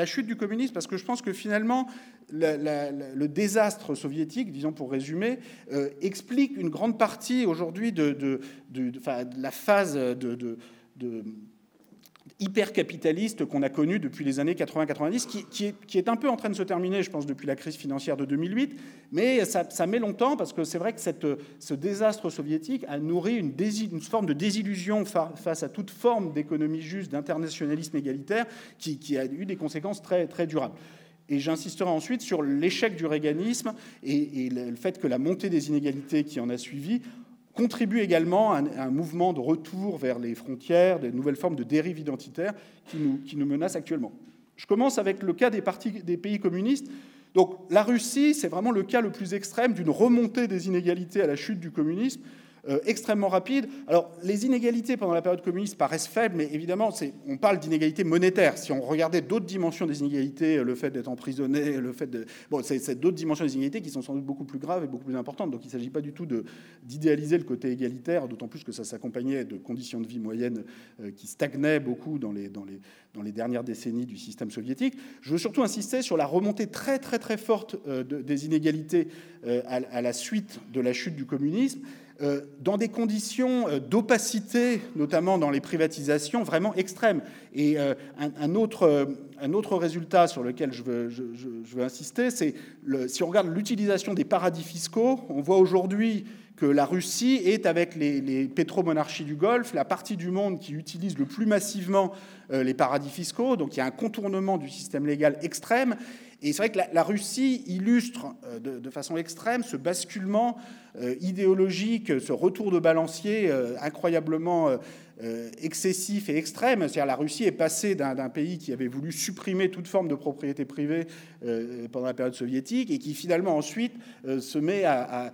chute du communisme, parce que je pense que finalement, le désastre soviétique, disons pour résumer, euh, explique une grande partie aujourd'hui de, la phase de hyper-capitaliste qu'on a connu depuis les années 80-90, qui, est, un peu en train de se terminer, je pense, depuis la crise financière de 2008, mais ça, met longtemps parce que c'est vrai que ce désastre soviétique a nourri une, forme de désillusion face à toute forme d'économie juste, d'internationalisme égalitaire, qui, a eu des conséquences très, très durables. Et j'insisterai ensuite sur l'échec du réganisme et, le fait que la montée des inégalités qui en a suivi contribue également à un, mouvement de retour vers les frontières, des nouvelles formes de dérives identitaires qui nous, qui menacent actuellement. Je commence avec le cas des, des pays communistes. Donc la Russie, c'est vraiment le cas le plus extrême d'une remontée des inégalités à la chute du communisme euh, extrêmement rapide. Alors, les inégalités pendant la période communiste paraissent faibles, mais évidemment, on parle d'inégalités monétaires. Si on regardait d'autres dimensions des inégalités, le fait d'être emprisonné, le fait de... Bon, c'est d'autres dimensions des inégalités qui sont sans doute beaucoup plus graves et beaucoup plus importantes. Donc, il ne s'agit pas du tout d'idéaliser le côté égalitaire, d'autant plus que ça s'accompagnait de conditions de vie moyennes euh, qui stagnaient beaucoup dans les, dernières décennies du système soviétique. Je veux surtout insister sur la remontée très, très, très forte euh, des inégalités à la suite de la chute du communisme euh, dans des conditions euh, d'opacité, notamment dans les privatisations, vraiment extrêmes. Et euh, un, autre, un autre résultat sur lequel je veux, insister, c'est si on regarde l'utilisation des paradis fiscaux, on voit aujourd'hui que la Russie est, avec les, pétromonarchies du Golfe, la partie du monde qui utilise le plus massivement les paradis fiscaux. Donc il y a un contournement du système légal extrême. Et c'est vrai que la, Russie illustre de, de, façon extrême ce basculement euh, idéologique, ce retour de balancier euh, incroyablement euh, excessif et extrême. C'est-à-dire la Russie est passée d'un pays qui avait voulu supprimer toute forme de propriété privée pendant la période soviétique et qui finalement ensuite se met à,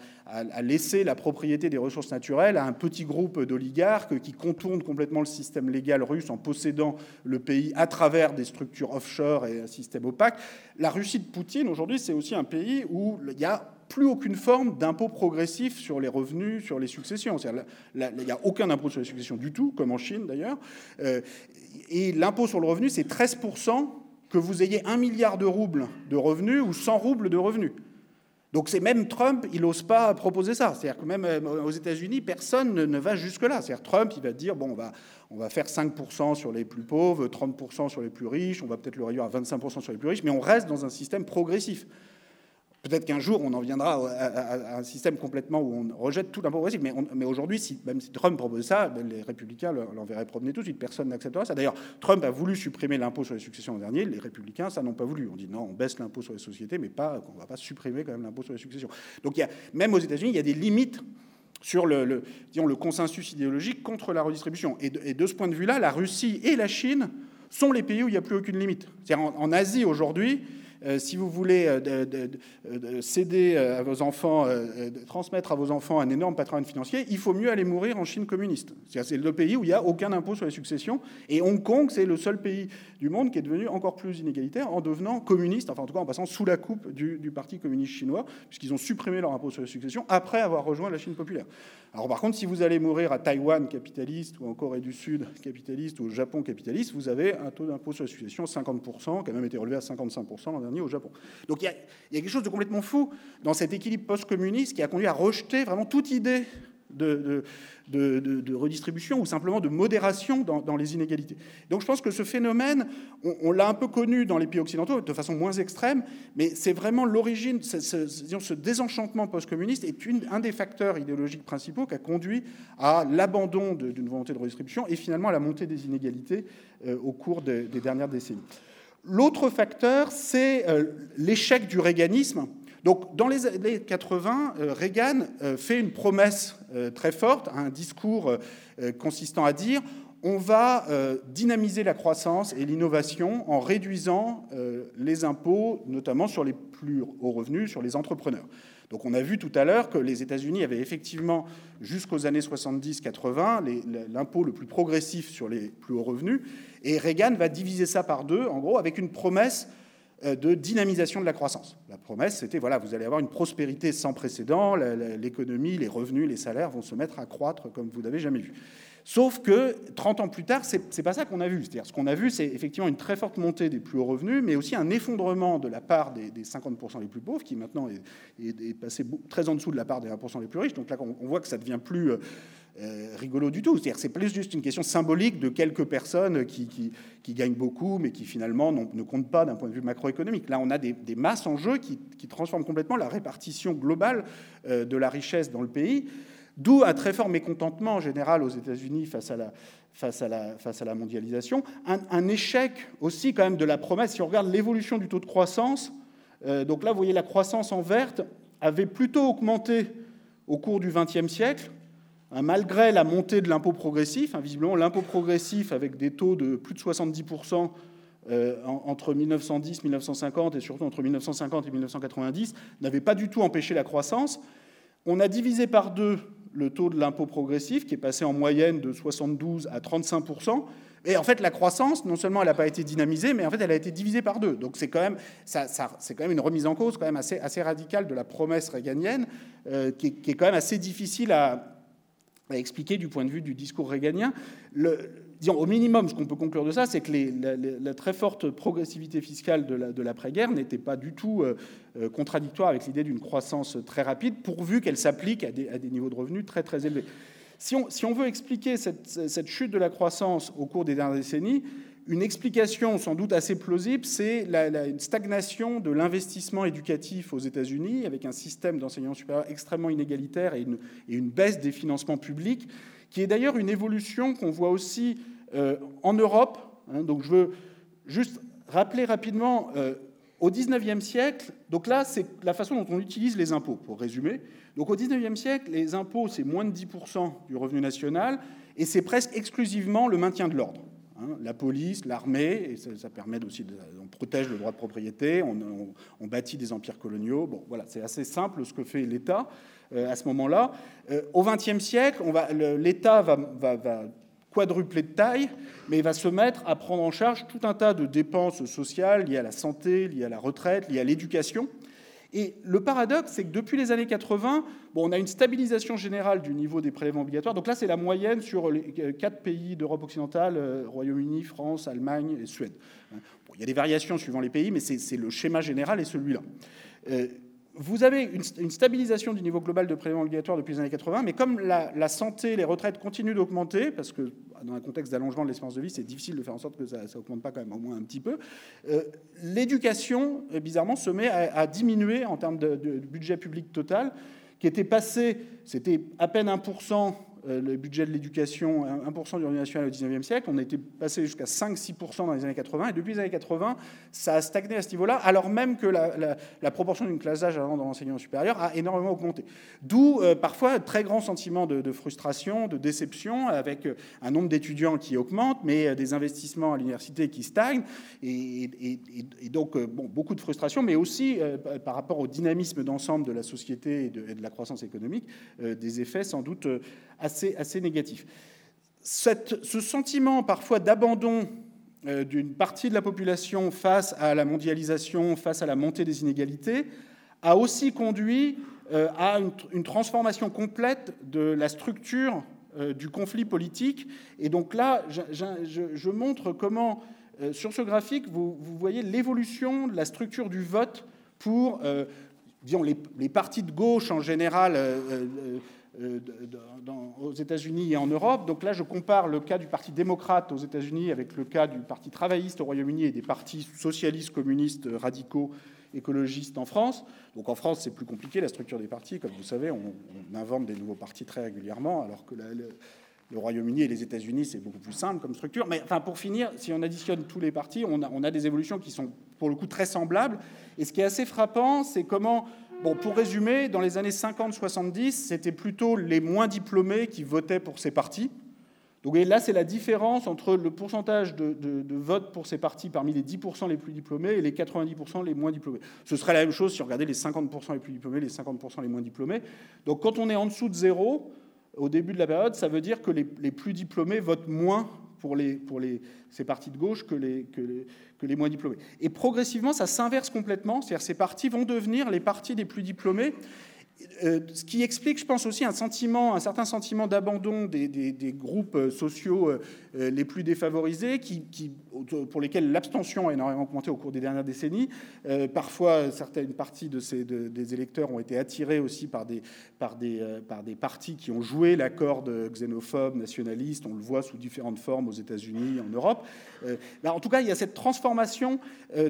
laisser la propriété des ressources naturelles à un petit groupe d'oligarques qui contournent complètement le système légal russe en possédant le pays à travers des structures offshore et un système opaque. La Russie de Poutine aujourd'hui, c'est aussi un pays où il y a plus aucune forme d'impôt progressif sur les revenus, sur les successions. Il n'y a aucun impôt sur les successions du tout, comme en Chine d'ailleurs. Euh, et l'impôt sur le revenu, c'est 13% que vous ayez 1 milliard de roubles de revenus ou 100 roubles de revenus. Donc c'est même Trump, il n'ose pas proposer ça. C'est-à-dire que même euh, aux États-Unis, personne ne, va jusque-là. C'est-à-dire Trump, il va dire bon, on va, on va faire 5% sur les plus pauvres, 30% sur les plus riches, on va peut-être le réduire à 25% sur les plus riches, mais on reste dans un système progressif. Peut-être qu'un jour, on en viendra à, un système complètement où on rejette tout l'impôt progressif. Mais, aujourd'hui, même si Trump propose ça, ben, les républicains l'enverraient promener tout de suite. Personne n'acceptera ça. D'ailleurs, Trump a voulu supprimer l'impôt sur les successions l'an dernier. Les républicains, ça n'ont pas voulu. On dit non, on baisse l'impôt sur les sociétés, mais pas, on ne va pas supprimer quand même l'impôt sur les successions. Donc, même aux États-Unis, il y a des limites sur le, disons, le consensus idéologique contre la redistribution. Et de, ce point de vue-là, la Russie et la Chine sont les pays où il n'y a plus aucune limite. C'est-à-dire en Asie aujourd'hui, si vous voulez euh, céder euh, à vos enfants, transmettre à vos enfants un énorme patrimoine financier, il faut mieux aller mourir en Chine communiste. C'est le pays où il n'y a aucun impôt sur les successions. Et Hong Kong, c'est le seul pays du monde qui est devenu encore plus inégalitaire en devenant communiste, enfin en tout cas en passant sous la coupe du, du Parti communiste chinois, puisqu'ils ont supprimé leur impôt sur les successions après avoir rejoint la Chine populaire. Alors par contre, si vous allez mourir à Taïwan capitaliste, ou en Corée du Sud capitaliste, ou au Japon capitaliste, vous avez un taux d'impôt sur les successions 50%, qui a même été relevé à 55% l'an dernier au Japon. Donc il y, a, quelque chose de complètement fou dans cet équilibre post-communiste qui a conduit à rejeter vraiment toute idée de, redistribution ou simplement de modération dans, les inégalités. Donc je pense que ce phénomène, on, l'a un peu connu dans les pays occidentaux de façon moins extrême, mais c'est vraiment l'origine, ce, ce, désenchantement post-communiste est un des facteurs idéologiques principaux qui a conduit à l'abandon d'une volonté de redistribution et finalement à la montée des inégalités euh, au cours des dernières décennies. L'autre facteur, c'est euh, l'échec du réganisme. Donc, dans les années 80, euh, Reagan euh, fait une promesse très forte, un discours consistant à dire on va dynamiser la croissance et l'innovation en réduisant les impôts, notamment sur les plus hauts revenus, sur les entrepreneurs. Donc on a vu tout à l'heure que les États-Unis avaient effectivement, jusqu'aux années 70-80, l'impôt le plus progressif sur les plus hauts revenus, et Reagan va diviser ça par deux, en gros, avec une promesse euh, de dynamisation de la croissance. La promesse, c'était, voilà, vous allez avoir une prospérité sans précédent, l'économie, les revenus, les salaires vont se mettre à croître comme vous n'avez jamais vu. Sauf que 30 ans plus tard, ce n'est pas ça qu'on a vu. C'est-à-dire, ce qu'on a vu, c'est effectivement une très forte montée des plus hauts revenus, mais aussi un effondrement de la part des, 50% les plus pauvres, qui maintenant est, passé très en dessous de la part des 1% les plus riches. Donc là, on, voit que ça devient plus euh, euh, rigolo du tout. C'est-à-dire c'est plus juste une question symbolique de quelques personnes qui, qui, gagnent beaucoup, mais qui finalement ne comptent pas d'un point de vue macroéconomique. Là, on a des, masses en jeu qui, transforment complètement la répartition globale euh, de la richesse dans le pays, d'où un très fort mécontentement en général aux États-Unis face à la, mondialisation, un, échec aussi quand même de la promesse. Si on regarde l'évolution du taux de croissance, euh, donc là, vous voyez la croissance en verte avait plutôt augmenté au cours du XXe siècle, Hein, malgré la montée de l'impôt progressif, hein, visiblement l'impôt progressif avec des taux de plus de 70% entre 1910, 1950 et surtout entre 1950 et 1990 n'avait pas du tout empêché la croissance. On a divisé par deux le taux de l'impôt progressif, qui est passé en moyenne de 72 à 35 et en fait, la croissance, non seulement elle n'a pas été dynamisée, mais en fait, elle a été divisée par deux. Donc c'est quand même, ça, c'est quand même une remise en cause quand même assez, assez radicale de la promesse réganienne, euh, qui, est, quand même assez difficile à, à, expliquer du point de vue du discours réganien. Disons, au minimum, ce qu'on peut conclure de ça, c'est que la, très forte progressivité fiscale de l'après-guerre n'était pas du tout euh, euh, contradictoire avec l'idée d'une croissance très rapide, pourvu qu'elle s'applique à des niveaux de revenus très très élevés. Si on, veut expliquer cette, chute de la croissance au cours des dernières décennies, une explication sans doute assez plausible, c'est la, une stagnation de l'investissement éducatif aux États-Unis, avec un système d'enseignement supérieur extrêmement inégalitaire et une, baisse des financements publics, qui est d'ailleurs une évolution qu'on voit aussi euh, en Europe. Hein. donc je veux juste rappeler rapidement, euh, au XIXe siècle, donc là c'est la façon dont on utilise les impôts, pour résumer. Donc au XIXe siècle, les impôts, c'est moins de 10% du revenu national, et c'est presque exclusivement le maintien de l'ordre. Hein. la police, l'armée, et ça, permet aussi, de, on protège le droit de propriété, on, bâtit des empires coloniaux. Bon, voilà, c'est assez simple ce que fait l'État euh, à ce moment-là. Euh, au XXe siècle, l'État va, va, va quadrupler de taille, mais il va se mettre à prendre en charge tout un tas de dépenses sociales liées à la santé, liées à la retraite, liées à l'éducation. Et le paradoxe, c'est que depuis les années 80, bon, on a une stabilisation générale du niveau des prélèvements obligatoires. Donc là, c'est la moyenne sur les quatre pays d'Europe occidentale, euh, Royaume-Uni, France, Allemagne et Suède. il y a des variations suivant les pays, mais c'est le schéma général est celui-là. Euh, vous avez une, stabilisation du niveau global de prélèvements obligatoires depuis les années 80, mais comme la, santé, les retraites continuent d'augmenter, parce que dans un contexte d'allongement de l'espérance de vie, c'est difficile de faire en sorte que ça n'augmente pas quand même au moins un petit peu, euh, l'éducation, euh, bizarrement, se met à, diminuer en termes de, de, budget public total, qui était passé, c'était à peine 1% euh, le budget de l'éducation, 1% du revenu national au 19e siècle. On été passé jusqu'à 5-6% dans les années 80. Et depuis les années 80, ça a stagné à ce niveau-là, alors même que la, proportion d'une classe d'âge allant dans l'enseignement supérieur a énormément augmenté. D'où euh, parfois très grand sentiment de, frustration, de déception, avec euh, un nombre d'étudiants qui augmente, mais des investissements à l'université qui stagnent. Et, donc, beaucoup de frustration, mais aussi par rapport au dynamisme d'ensemble de la société et de, et de la croissance économique, des effets sans doute assez, assez négatif. ce sentiment parfois d'abandon euh, d'une partie de la population face à la mondialisation, face à la montée des inégalités, a aussi conduit euh, à une, transformation complète de la structure euh, du conflit politique. Et donc là, je, montre comment, sur ce graphique, vous, voyez l'évolution de la structure du vote pour, disons, les, partis de gauche en général aux États-Unis et en Europe. Donc là, je compare le cas du Parti démocrate aux États-Unis avec le cas du Parti travailliste au Royaume-Uni et des partis socialistes, communistes, radicaux, écologistes en France. Donc en France, c'est plus compliqué, la structure des partis. Comme vous savez, on, invente des nouveaux partis très régulièrement, alors que le, Royaume-Uni et les États-Unis, c'est beaucoup plus simple comme structure. Mais enfin, pour finir, si on additionne tous les partis, on a, on a des évolutions qui sont pour le coup très semblables. Et ce qui est assez frappant, c'est comment Bon, pour résumer, dans les années 50-70, c'était plutôt les moins diplômés qui votaient pour ces partis. Donc là, c'est la différence entre le pourcentage de, de, vote pour ces partis parmi les 10% les plus diplômés et les 90% les moins diplômés. Ce serait la même chose si on regardait les 50% les plus diplômés, les 50% les moins diplômés. Donc quand on est en dessous de zéro, au début de la période, ça veut dire que les plus diplômés votent moins pour, les, pour les, ces partis de gauche que les, que les, que les moins diplômés. Et progressivement, ça s'inverse complètement, c'est-à-dire ces partis vont devenir les partis des plus diplômés euh, ce qui explique, je pense aussi, un certain sentiment d'abandon des, groupes euh, sociaux euh, les plus défavorisés, pour lesquels l'abstention a énormément augmenté au cours des dernières décennies. parfois, certaines parties des électeurs ont été attirés aussi par des, par des, par des partis qui ont joué la corde xénophobe, nationaliste. On le voit sous différentes formes aux États-Unis, en Europe. en tout cas, il y a cette transformation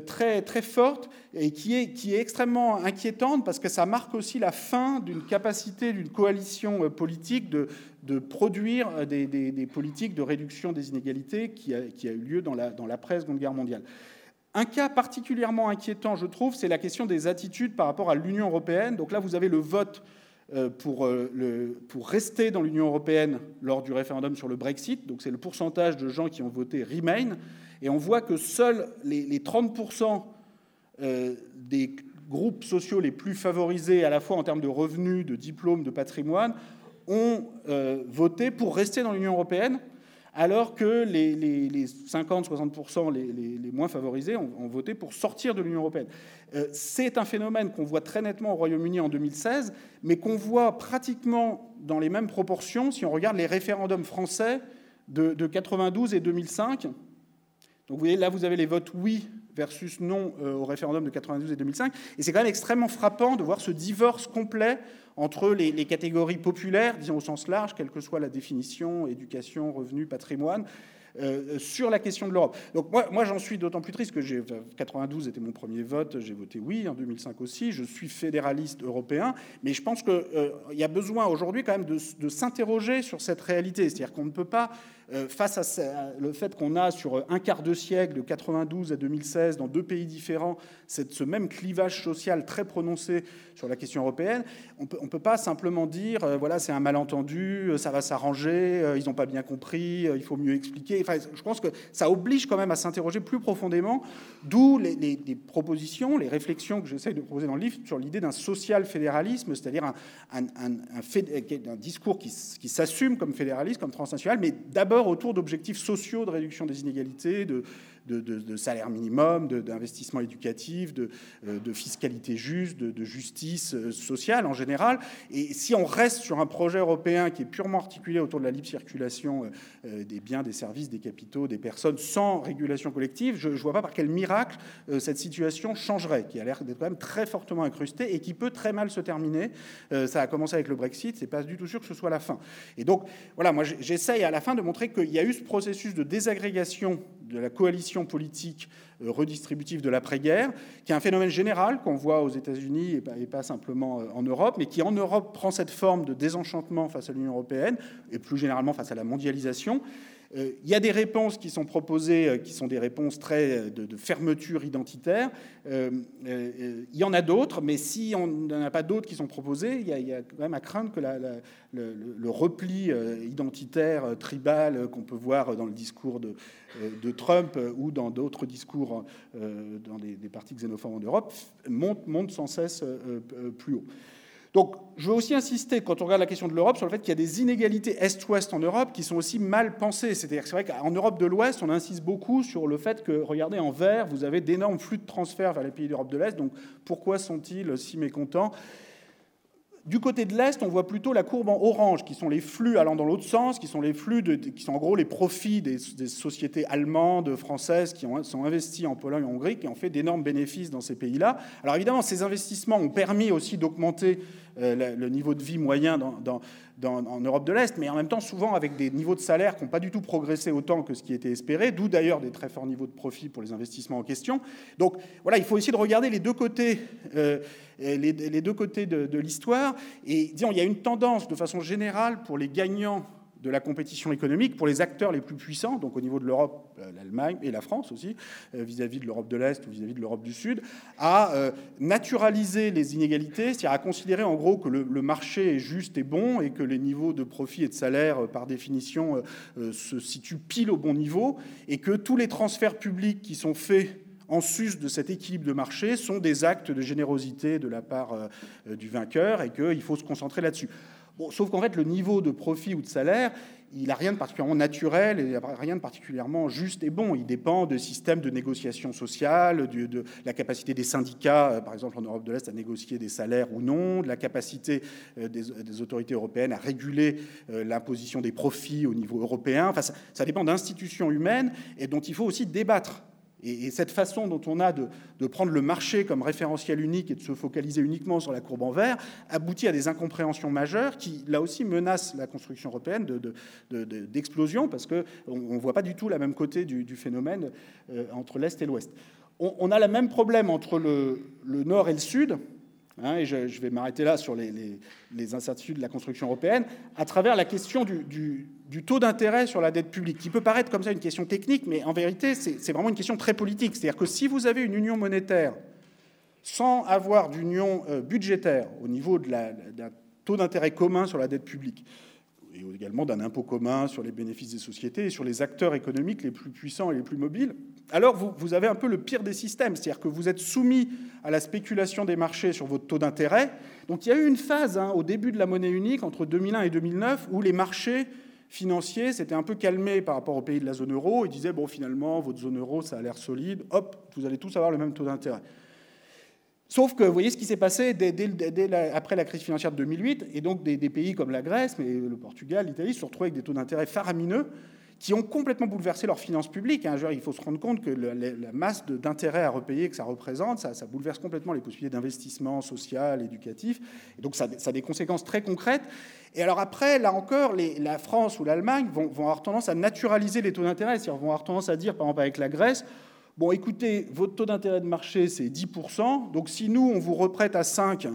très, forte et qui est extrêmement inquiétante parce que ça marque aussi la fin d'une capacité d'une coalition euh, politique de, produire euh, des, politiques de réduction des inégalités qui a, eu lieu dans la, dans l'après-seconde guerre mondiale. Un cas particulièrement inquiétant, je trouve, c'est la question des attitudes par rapport à l'Union européenne. Donc là, vous avez le vote euh, pour, rester dans l'Union européenne lors du référendum sur le Brexit. Donc c'est le pourcentage de gens qui ont voté Remain. et on voit que seuls les, 30% euh, des groupes sociaux les plus favorisés, à la fois en termes de revenus, de diplômes, de patrimoine, ont euh, voté pour rester dans l'Union européenne, alors que les, 50-60% les, moins favorisés ont, voté pour sortir de l'Union européenne. Euh, c'est un phénomène qu'on voit très nettement au Royaume-Uni en 2016, mais qu'on voit pratiquement dans les mêmes proportions si on regarde les référendums français de, de 92 et 2005. Donc vous voyez, là, vous avez les votes oui versus non euh, au référendum de 92 et 2005. Et c'est quand même extrêmement frappant de voir ce divorce complet entre les, catégories populaires, disons au sens large, quelle que soit la définition, éducation, revenu, patrimoine, euh, sur la question de l'Europe. Donc moi, j'en suis d'autant plus triste que j'ai 92 était mon premier vote, j'ai voté oui en 2005 aussi. Je suis fédéraliste européen, mais je pense qu'il euh, y a besoin aujourd'hui quand même de, de s'interroger sur cette réalité, c'est-à-dire qu'on ne peut pas euh, face à le fait qu'on a sur un quart de siècle, de 92 à 2016, dans deux pays différents, ce même clivage social très prononcé sur la question européenne, on ne peut pas simplement dire, euh, voilà, c'est un malentendu, euh, ça va s'arranger, ils n'ont pas bien compris, il faut mieux expliquer. Enfin, je pense que ça oblige quand même à s'interroger plus profondément, d'où les, propositions, les réflexions que j'essaie de proposer dans le livre sur l'idée d'un social fédéralisme, c'est-à-dire un, un, un, discours qui, qui s'assume comme fédéraliste, comme transnational, mais d'abord autour d'objectifs sociaux de réduction des inégalités, de, de, salaire minimum, d'investissement éducatif, de, fiscalité juste, de, justice euh, sociale en général. Et si on reste sur un projet européen qui est purement articulé autour de la libre circulation euh, euh, des biens, des services, des capitaux, des personnes, sans régulation collective, je ne vois pas par quel miracle cette situation changerait, qui a l'air d'être quand même très fortement incrustée et qui peut très mal se terminer. Ça a commencé avec le Brexit, c'est pas du tout sûr que ce soit la fin. Et donc, voilà, moi j'essaye à la fin de montrer qu'il y a eu ce processus de désagrégation de la coalition politique euh, redistributive de l'après-guerre, qui est un phénomène général qu'on voit aux États-Unis et pas simplement euh, en Europe, mais qui en Europe prend cette forme de désenchantement face à l'Union européenne et plus généralement face à la mondialisation. Euh, il y a des réponses qui sont proposées, euh, qui sont des réponses très euh, de, fermeture identitaire. il y en a d'autres, mais si on n'en a pas d'autres qui sont proposées, il y, a, quand même à craindre que le, repli identitaire, tribal qu'on peut voir dans le discours de, Trump ou dans d'autres discours dans des, partis xénophobes en Europe monte, monte sans cesse plus haut. Donc, je veux aussi insister, quand on regarde la question de l'Europe, sur le fait qu'il y a des inégalités Est-Ouest en Europe qui sont aussi mal pensées. C'est-à-dire c'est vrai qu'en Europe de l'Ouest, on insiste beaucoup sur le fait que, regardez, en vert, vous avez d'énormes flux de transferts vers les pays d'Europe de l'Est. Donc, pourquoi sont-ils si mécontents? Du côté de l'Est, on voit plutôt la courbe en orange, qui sont les flux allant dans l'autre sens, qui sont les flux, qui sont en gros les profits des, sociétés allemandes, françaises, qui ont, sont investies en Pologne, en Hongrie, qui ont fait d'énormes bénéfices dans ces pays-là. Alors évidemment, ces investissements ont permis aussi d'augmenter euh, le niveau de vie moyen en Europe de l'Est, mais en même temps souvent avec des niveaux de salaire qui n'ont pas du tout progressé autant que ce qui était espéré, d'où d'ailleurs des très forts niveaux de profit pour les investissements en question. Donc voilà, il faut essayer de regarder les deux côtés, euh, les, deux côtés de, l'histoire. Et disons, il y a une tendance de façon générale pour les gagnants de la compétition économique pour les acteurs les plus puissants, donc au niveau de l'Europe, euh, l'Allemagne et la France aussi, euh, vis-à-vis de l'Europe de l'Est ou vis-à-vis de l'Europe du Sud, à euh, naturaliser les inégalités, c'est-à-dire à considérer en gros que le, marché est juste et bon et que les niveaux de profit et de salaire, par définition, se situent pile au bon niveau et que tous les transferts publics qui sont faits en sus de cet équilibre de marché sont des actes de générosité de la part du vainqueur et qu'il faut se concentrer là-dessus sauf qu'en fait, le niveau de profit ou de salaire, il n'a rien de particulièrement naturel et rien de particulièrement juste et bon. Il dépend de systèmes de négociation sociale, de, la capacité des syndicats, euh, par exemple en Europe de l'Est, à négocier des salaires ou non, de la capacité euh, des, autorités européennes à réguler euh, l'imposition des profits au niveau européen. Enfin, ça dépend d'institutions humaines et dont il faut aussi débattre. Et, cette façon dont on a de, prendre le marché comme référentiel unique et de se focaliser uniquement sur la courbe en vert aboutit à des incompréhensions majeures qui, là aussi, menacent la construction européenne d'explosion parce qu'on ne voit pas du tout la même côté du, phénomène euh, entre l'Est et l'Ouest. On, a le même problème entre le, Nord et le Sud. Hein, et je, vais m'arrêter là sur les, incertitudes de la construction européenne, à travers la question du, du taux d'intérêt sur la dette publique, qui peut paraître comme ça une question technique, mais en vérité, c'est vraiment une question très politique. C'est-à-dire que si vous avez une union monétaire sans avoir d'union euh, budgétaire au niveau d'un taux d'intérêt commun sur la dette publique, et également d'un impôt commun sur les bénéfices des sociétés et sur les acteurs économiques les plus puissants et les plus mobiles, alors vous, avez un peu le pire des systèmes, c'est-à-dire que vous êtes soumis à la spéculation des marchés sur votre taux d'intérêt. Donc il y a eu une phase hein, au début de la monnaie unique, entre 2001 et 2009, où les marchés financiers s'étaient un peu calmés par rapport aux pays de la zone euro. Ils disaient, bon, finalement, votre zone euro, ça a l'air solide, hop, vous allez tous avoir le même taux d'intérêt. Sauf que vous voyez ce qui s'est passé dès, après la crise financière de 2008, et donc des, des, pays comme la Grèce, mais le Portugal, l'Italie se sont retrouvés avec des taux d'intérêt faramineux qui ont complètement bouleversé leurs finances publiques. Hein. il faut se rendre compte que la masse d'intérêts à repayer que ça représente, ça, bouleverse complètement les possibilités d'investissement social, éducatif. Et donc ça, a des conséquences très concrètes. Et alors après, là encore, la France ou l'Allemagne vont, avoir tendance à naturaliser les taux d'intérêt. C'est-à-dire vont avoir tendance à dire, par exemple avec la Grèce, bon écoutez, votre taux d'intérêt de marché, c'est 10%, donc si nous, on vous reprête à 5,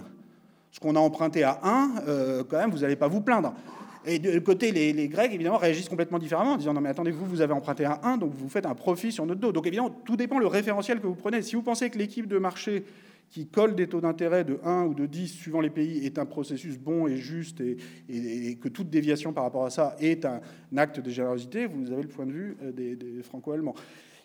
ce qu'on a emprunté à 1, euh, quand même, vous n'allez pas vous plaindre. Et de côté, les, Grecs, évidemment, réagissent complètement différemment en disant non, mais attendez, vous, vous avez emprunté un 1, donc vous faites un profit sur notre dos. Donc évidemment, tout dépend le référentiel que vous prenez. Si vous pensez que l'équipe de marché qui colle des taux d'intérêt de 1 ou de 10 suivant les pays est un processus bon et juste et, que toute déviation par rapport à ça est un, acte de générosité, vous avez le point de vue euh, des franco-allemands.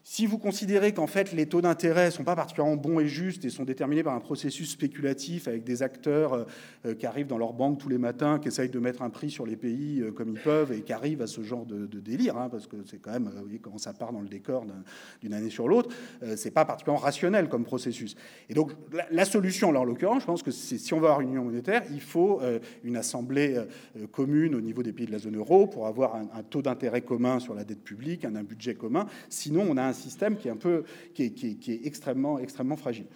Si vous considérez qu'en fait les taux d'intérêt ne sont pas particulièrement bons et justes et sont déterminés par un processus spéculatif avec des acteurs euh, euh, qui arrivent dans leur banque tous les matins, qui essayent de mettre un prix sur les pays euh, comme ils peuvent et qui arrivent à ce genre de, délire, hein, parce que c'est quand même, vous voyez comment ça part dans le décor d'une année sur l'autre, c'est pas particulièrement rationnel comme processus. Et donc la, solution, là en l'occurrence, je pense que si on veut avoir une union monétaire, il faut une assemblée commune au niveau des pays de la zone euro pour avoir un, taux d'intérêt commun sur la dette publique, un, un budget commun. Sinon, on a un système qui est, extrêmement, fragile.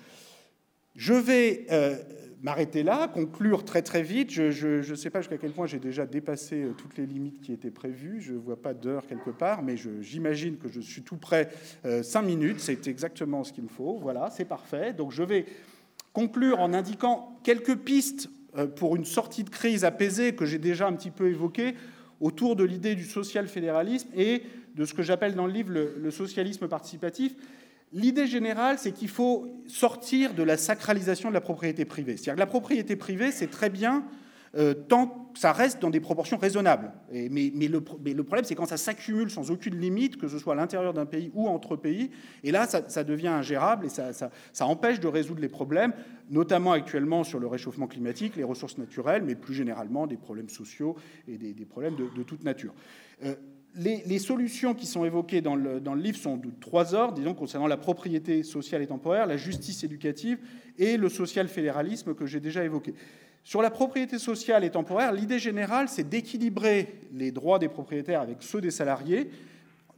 Je vais euh, m'arrêter là, conclure très très vite. Je ne sais pas jusqu'à quel point j'ai déjà dépassé euh, toutes les limites qui étaient prévues. Je ne vois pas d'heure quelque part, mais j'imagine que je suis tout près. Euh, cinq minutes, c'est exactement ce qu'il me faut. Voilà, c'est parfait. Donc je vais conclure en indiquant quelques pistes pour une sortie de crise apaisée que j'ai déjà un petit peu évoquée autour de l'idée du social-fédéralisme et de ce que j'appelle dans le livre le, socialisme participatif. L'idée générale, c'est qu'il faut sortir de la sacralisation de la propriété privée. C'est-à-dire que la propriété privée, c'est très bien euh, tant que ça reste dans des proportions raisonnables. mais, le, problème, c'est quand ça s'accumule sans aucune limite, que ce soit à l'intérieur d'un pays ou entre pays, et là, ça, devient ingérable et ça, empêche de résoudre les problèmes, notamment actuellement sur le réchauffement climatique, les ressources naturelles, mais plus généralement des problèmes sociaux et des, problèmes de, toute nature. Euh, les, solutions qui sont évoquées dans le, dans le, livre sont de trois ordres, disons, concernant la propriété sociale et temporaire, la justice éducative et le social fédéralisme que j'ai déjà évoqué. Sur la propriété sociale et temporaire, l'idée générale, c'est d'équilibrer les droits des propriétaires avec ceux des salariés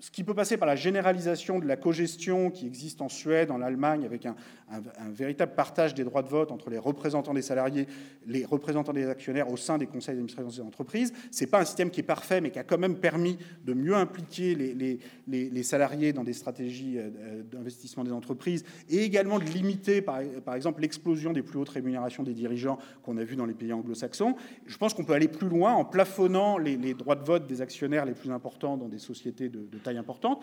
ce qui peut passer par la généralisation de la cogestion qui existe en Suède, en Allemagne, avec un, véritable partage des droits de vote entre les représentants des salariés, les représentants des actionnaires au sein des conseils d'administration des entreprises. Ce n'est pas un système qui est parfait, mais qui a quand même permis de mieux impliquer les, salariés dans des stratégies euh, d'investissement des entreprises et également de limiter, par, par exemple, l'explosion des plus hautes rémunérations des dirigeants qu'on a vu dans les pays anglo-saxons. Je pense qu'on peut aller plus loin en plafonnant les, droits de vote des actionnaires les plus importants dans des sociétés de, de taille importante.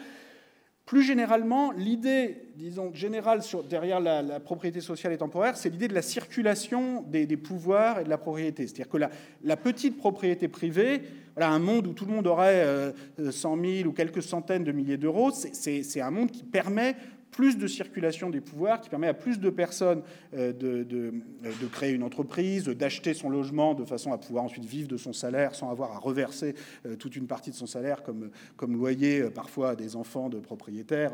Plus généralement, l'idée, disons, générale derrière la, propriété sociale et temporaire, c'est l'idée de la circulation des, pouvoirs et de la propriété. C'est-à-dire que la, petite propriété privée, voilà, un monde où tout le monde aurait 100 euh, 000 ou quelques centaines de milliers d'euros, c'est un monde qui permet plus de circulation des pouvoirs, qui permet à plus de personnes euh, de, de, créer une entreprise, d'acheter son logement de façon à pouvoir ensuite vivre de son salaire sans avoir à reverser euh, toute une partie de son salaire comme, comme loyer euh, parfois à des enfants de propriétaires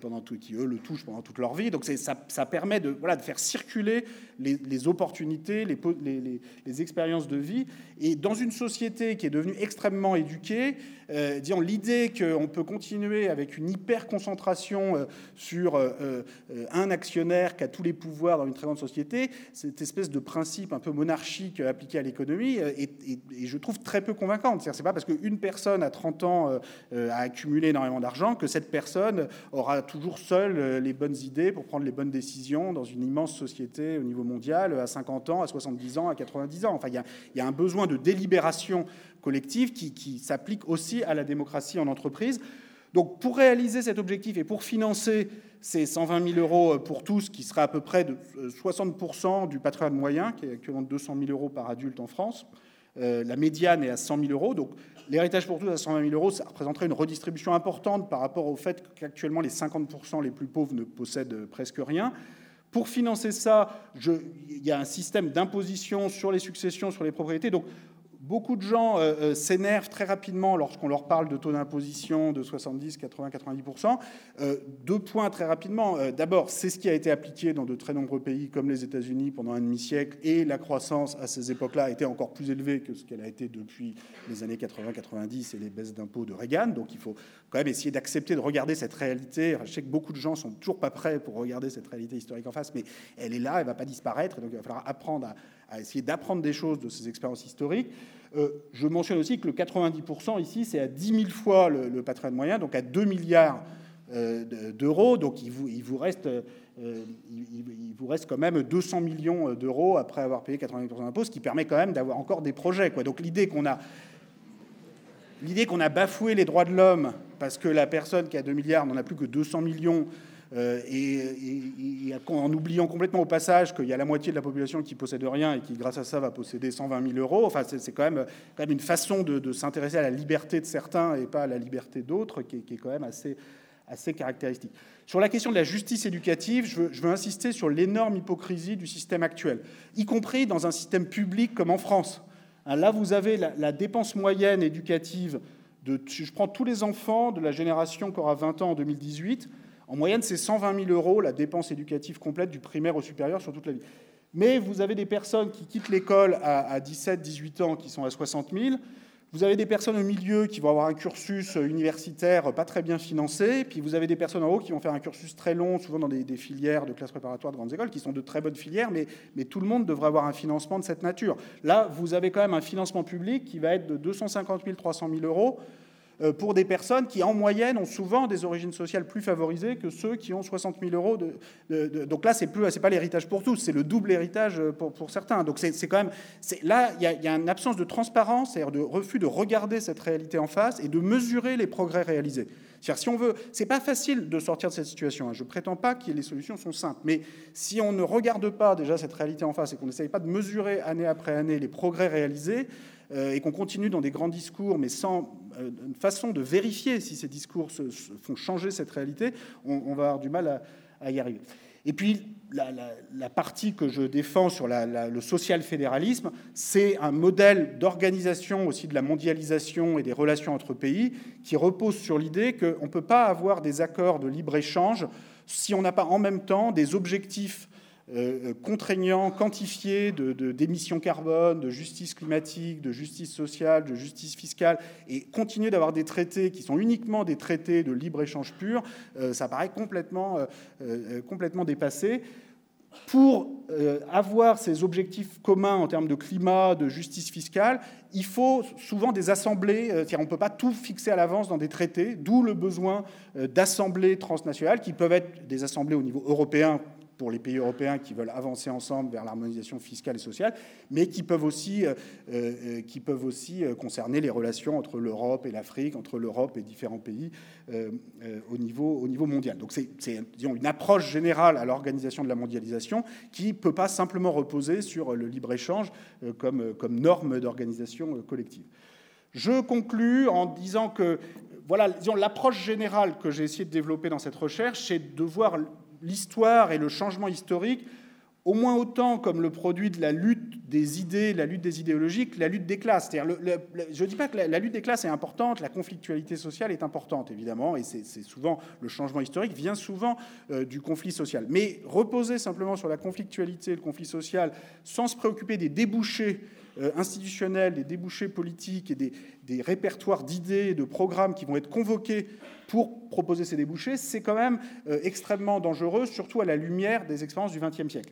pendant tout, qui, eux, le touchent pendant toute leur vie. Donc ça, ça, permet de, voilà, de faire circuler les, les opportunités, les, les, les, expériences de vie. Et dans une société qui est devenue extrêmement éduquée, disons, l'idée qu'on peut continuer avec une hyper concentration sur euh, euh, un actionnaire qui a tous les pouvoirs dans une très grande société, cette espèce de principe un peu monarchique appliqué à l'économie euh, est, je trouve très peu convaincante. C'est pas parce qu'une personne à 30 ans a accumulé énormément d'argent que cette personne aura toujours seule les bonnes idées pour prendre les bonnes décisions dans une immense société au niveau mondial à 50 ans, à 70 ans, à 90 ans. Enfin, il y a, un besoin de délibération collective qui, qui s'applique aussi à la démocratie en entreprise. Donc pour réaliser cet objectif et pour financer ces 120 000 euros pour tous, qui sera à peu près de 60% du patrimoine moyen, qui est actuellement de 200 000 euros par adulte en France, la médiane est à 100 000 euros. Donc l'héritage pour tous à 120 000 euros, ça représenterait une redistribution importante par rapport au fait qu'actuellement les 50% les plus pauvres ne possèdent presque rien. Pour financer ça, il y a un système d'imposition sur les successions, sur les propriétés. Donc Beaucoup de gens euh, euh, s'énervent très rapidement lorsqu'on leur parle de taux d'imposition de 70, 80, 90%. deux points très rapidement. Euh, d'abord, c'est ce qui a été appliqué dans de très nombreux pays comme les États-Unis pendant un demi-siècle, et la croissance à ces époques-là était encore plus élevée que ce qu'elle a été depuis les années 80-90 et les baisses d'impôts de Reagan. Donc il faut quand même essayer d'accepter de regarder cette réalité. Je sais que beaucoup de gens sont toujours pas prêts pour regarder cette réalité historique en face, mais elle est là, elle ne va pas disparaître. Donc il va falloir apprendre à, à essayer d'apprendre des choses de ces expériences historiques. Euh, je mentionne aussi que le 90% ici, c'est à 10 000 fois le, patrimoine moyen, donc à 2 milliards euh, d'euros. Donc il vous, reste, euh, il, vous reste quand même 200 millions d'euros après avoir payé 90% d'impôts, ce qui permet quand même d'avoir encore des projets. Donc l'idée qu'on a, l'idée qu'on a bafoué les droits de l'homme parce que la personne qui a 2 milliards n'en a plus que 200 millions euh, et, en oubliant complètement au passage qu'il y a la moitié de la population qui possède rien et qui, grâce à ça, va posséder 120 000 euros. Enfin, c'est quand même, une façon de, s'intéresser à la liberté de certains et pas à la liberté d'autres qui, est quand même assez, caractéristique. Sur la question de la justice éducative, je veux, je veux insister sur l'énorme hypocrisie du système actuel, y compris dans un système public comme en France. Hein, là, vous avez la, la dépense moyenne éducative de, je prends tous les enfants de la génération qui aura 20 ans en 2018, en moyenne, c'est 120 000 euros la dépense éducative complète du primaire au supérieur sur toute la vie. Mais vous avez des personnes qui quittent l'école à 17, 18 ans qui sont à 60 000. Vous avez des personnes au milieu qui vont avoir un cursus universitaire pas très bien financé, puis vous avez des personnes en haut qui vont faire un cursus très long, souvent dans des, filières de classe préparatoire de grandes écoles, qui sont de très bonnes filières, mais, mais, tout le monde devrait avoir un financement de cette nature. Là, vous avez quand même un financement public qui va être de 250 000, 300 000 euros pour des personnes qui, en moyenne, ont souvent des origines sociales plus favorisées que ceux qui ont 60 000 euros. De, donc là, c'est plus, c'est pas l'héritage pour tous, c'est le double héritage pour, pour certains. Donc c'est quand même, là, il y, a, une absence de transparence, c'est-à-dire de refus de regarder cette réalité en face et de mesurer les progrès réalisés. C'est-à-dire, si on veut, c'est pas facile de sortir de cette situation. Hein. Je prétends pas que les solutions sont simples, mais si on ne regarde pas déjà cette réalité en face et qu'on n'essaye pas de mesurer année après année les progrès réalisés, euh, et qu'on continue dans des grands discours, mais sans euh, une façon de vérifier si ces discours font changer cette réalité, on, va avoir du mal à, y arriver. Et puis, la, partie que je défends sur le social-fédéralisme, c'est un modèle d'organisation aussi de la mondialisation et des relations entre pays qui repose sur l'idée qu'on ne peut pas avoir des accords de libre-échange si on n'a pas en même temps des objectifs euh, contraignants, quantifiés d'émissions de, carbone, de justice climatique, de justice sociale, de justice fiscale, et continuer d'avoir des traités qui sont uniquement des traités de libre-échange pur, euh, ça paraît complètement, euh, complètement dépassé. Pour avoir ces objectifs communs en termes de climat, de justice fiscale, il faut souvent des assemblées, on ne peut pas tout fixer à l'avance dans des traités, d'où le besoin d'assemblées transnationales qui peuvent être des assemblées au niveau européen pour les pays européens qui veulent avancer ensemble vers l'harmonisation fiscale et sociale, mais qui peuvent aussi, euh, euh, qui peuvent aussi euh, concerner les relations entre l'Europe et l'Afrique, entre l'Europe et différents pays au, niveau, au niveau mondial. Donc c'est une approche générale à l'organisation de la mondialisation qui ne peut pas simplement reposer sur le libre-échange comme, comme norme d'organisation collective. Je conclus en disant que voilà, l'approche générale que j'ai essayé de développer dans cette recherche, c'est de voir l'histoire et le changement historique au moins autant comme le produit de la lutte des idées, la lutte des idéologiques, la lutte des classes. je ne dis pas que la, lutte des classes est importante, la conflictualité sociale est importante, évidemment, et c'est souvent le changement historique vient souvent euh, du conflit social. Mais reposer simplement sur la conflictualité, le conflit social, sans se préoccuper des débouchés euh, institutionnels, des débouchés politiques et des, des répertoires d'idées, de programmes qui vont être convoqués pour proposer ces débouchés, c'est quand même euh, extrêmement dangereux, surtout à la lumière des expériences du XXe siècle.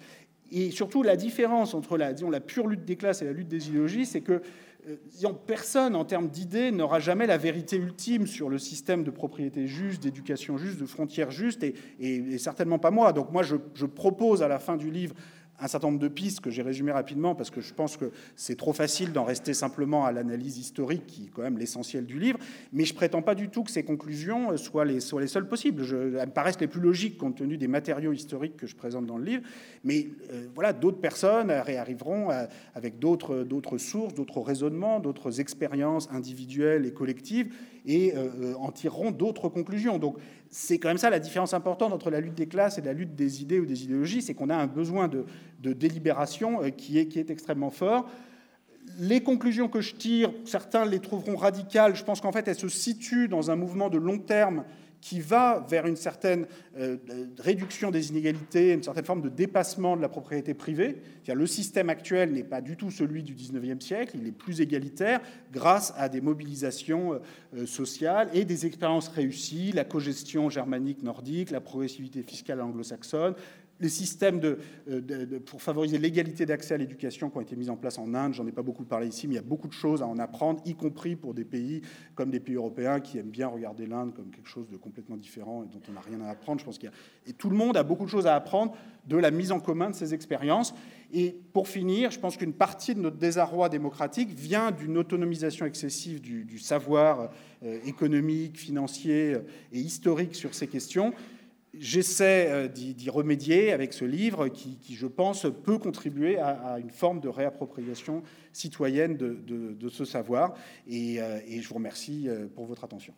Et surtout, la différence entre la, disons, la pure lutte des classes et la lutte des idéologies, c'est que euh, disons, personne, en termes d'idées, n'aura jamais la vérité ultime sur le système de propriété juste, d'éducation juste, de frontières justes, et, certainement pas moi. Donc moi, je, je propose à la fin du livre un certain nombre de pistes que j'ai résumées rapidement parce que je pense que c'est trop facile d'en rester simplement à l'analyse historique qui est quand même l'essentiel du livre. Mais je prétends pas du tout que ces conclusions euh, soient les, seules possibles. Elles me paraissent les plus logiques compte tenu des matériaux historiques que je présente dans le livre. Mais euh, voilà, d'autres personnes réarriveront avec d'autres, d'autres sources, d'autres raisonnements, d'autres expériences individuelles et collectives et euh, en tireront d'autres conclusions. Donc c'est quand même ça la différence importante entre la lutte des classes et la lutte des idées ou des idéologies, c'est qu'on a un besoin de, délibération euh, qui est, qui est extrêmement fort. Les conclusions que je tire, certains les trouveront radicales. Je pense qu'en fait, elles se situent dans un mouvement de long terme qui va vers une certaine euh, réduction des inégalités, une certaine forme de dépassement de la propriété privée. Le système actuel n'est pas du tout celui du 19e siècle, il est plus égalitaire grâce à des mobilisations euh, sociales et des expériences réussies, la cogestion germanique nordique, la progressivité fiscale anglo-saxonne, les systèmes euh, pour favoriser l'égalité d'accès à l'éducation qui ont été mis en place en Inde, j'en ai pas beaucoup parlé ici, mais il y a beaucoup de choses à en apprendre, y compris pour des pays comme des pays européens qui aiment bien regarder l'Inde comme quelque chose de complètement différent et dont on n'a rien à apprendre. Je pense qu'il et tout le monde a beaucoup de choses à apprendre de la mise en commun de ces expériences. Et pour finir, je pense qu'une partie de notre désarroi démocratique vient d'une autonomisation excessive du, savoir euh, économique, financier euh, et historique sur ces questions J'essaie euh, d'y remédier avec ce livre qui, je pense, peut contribuer à, une forme de réappropriation citoyenne de, ce savoir. Et, euh, et, je vous remercie euh, pour votre attention.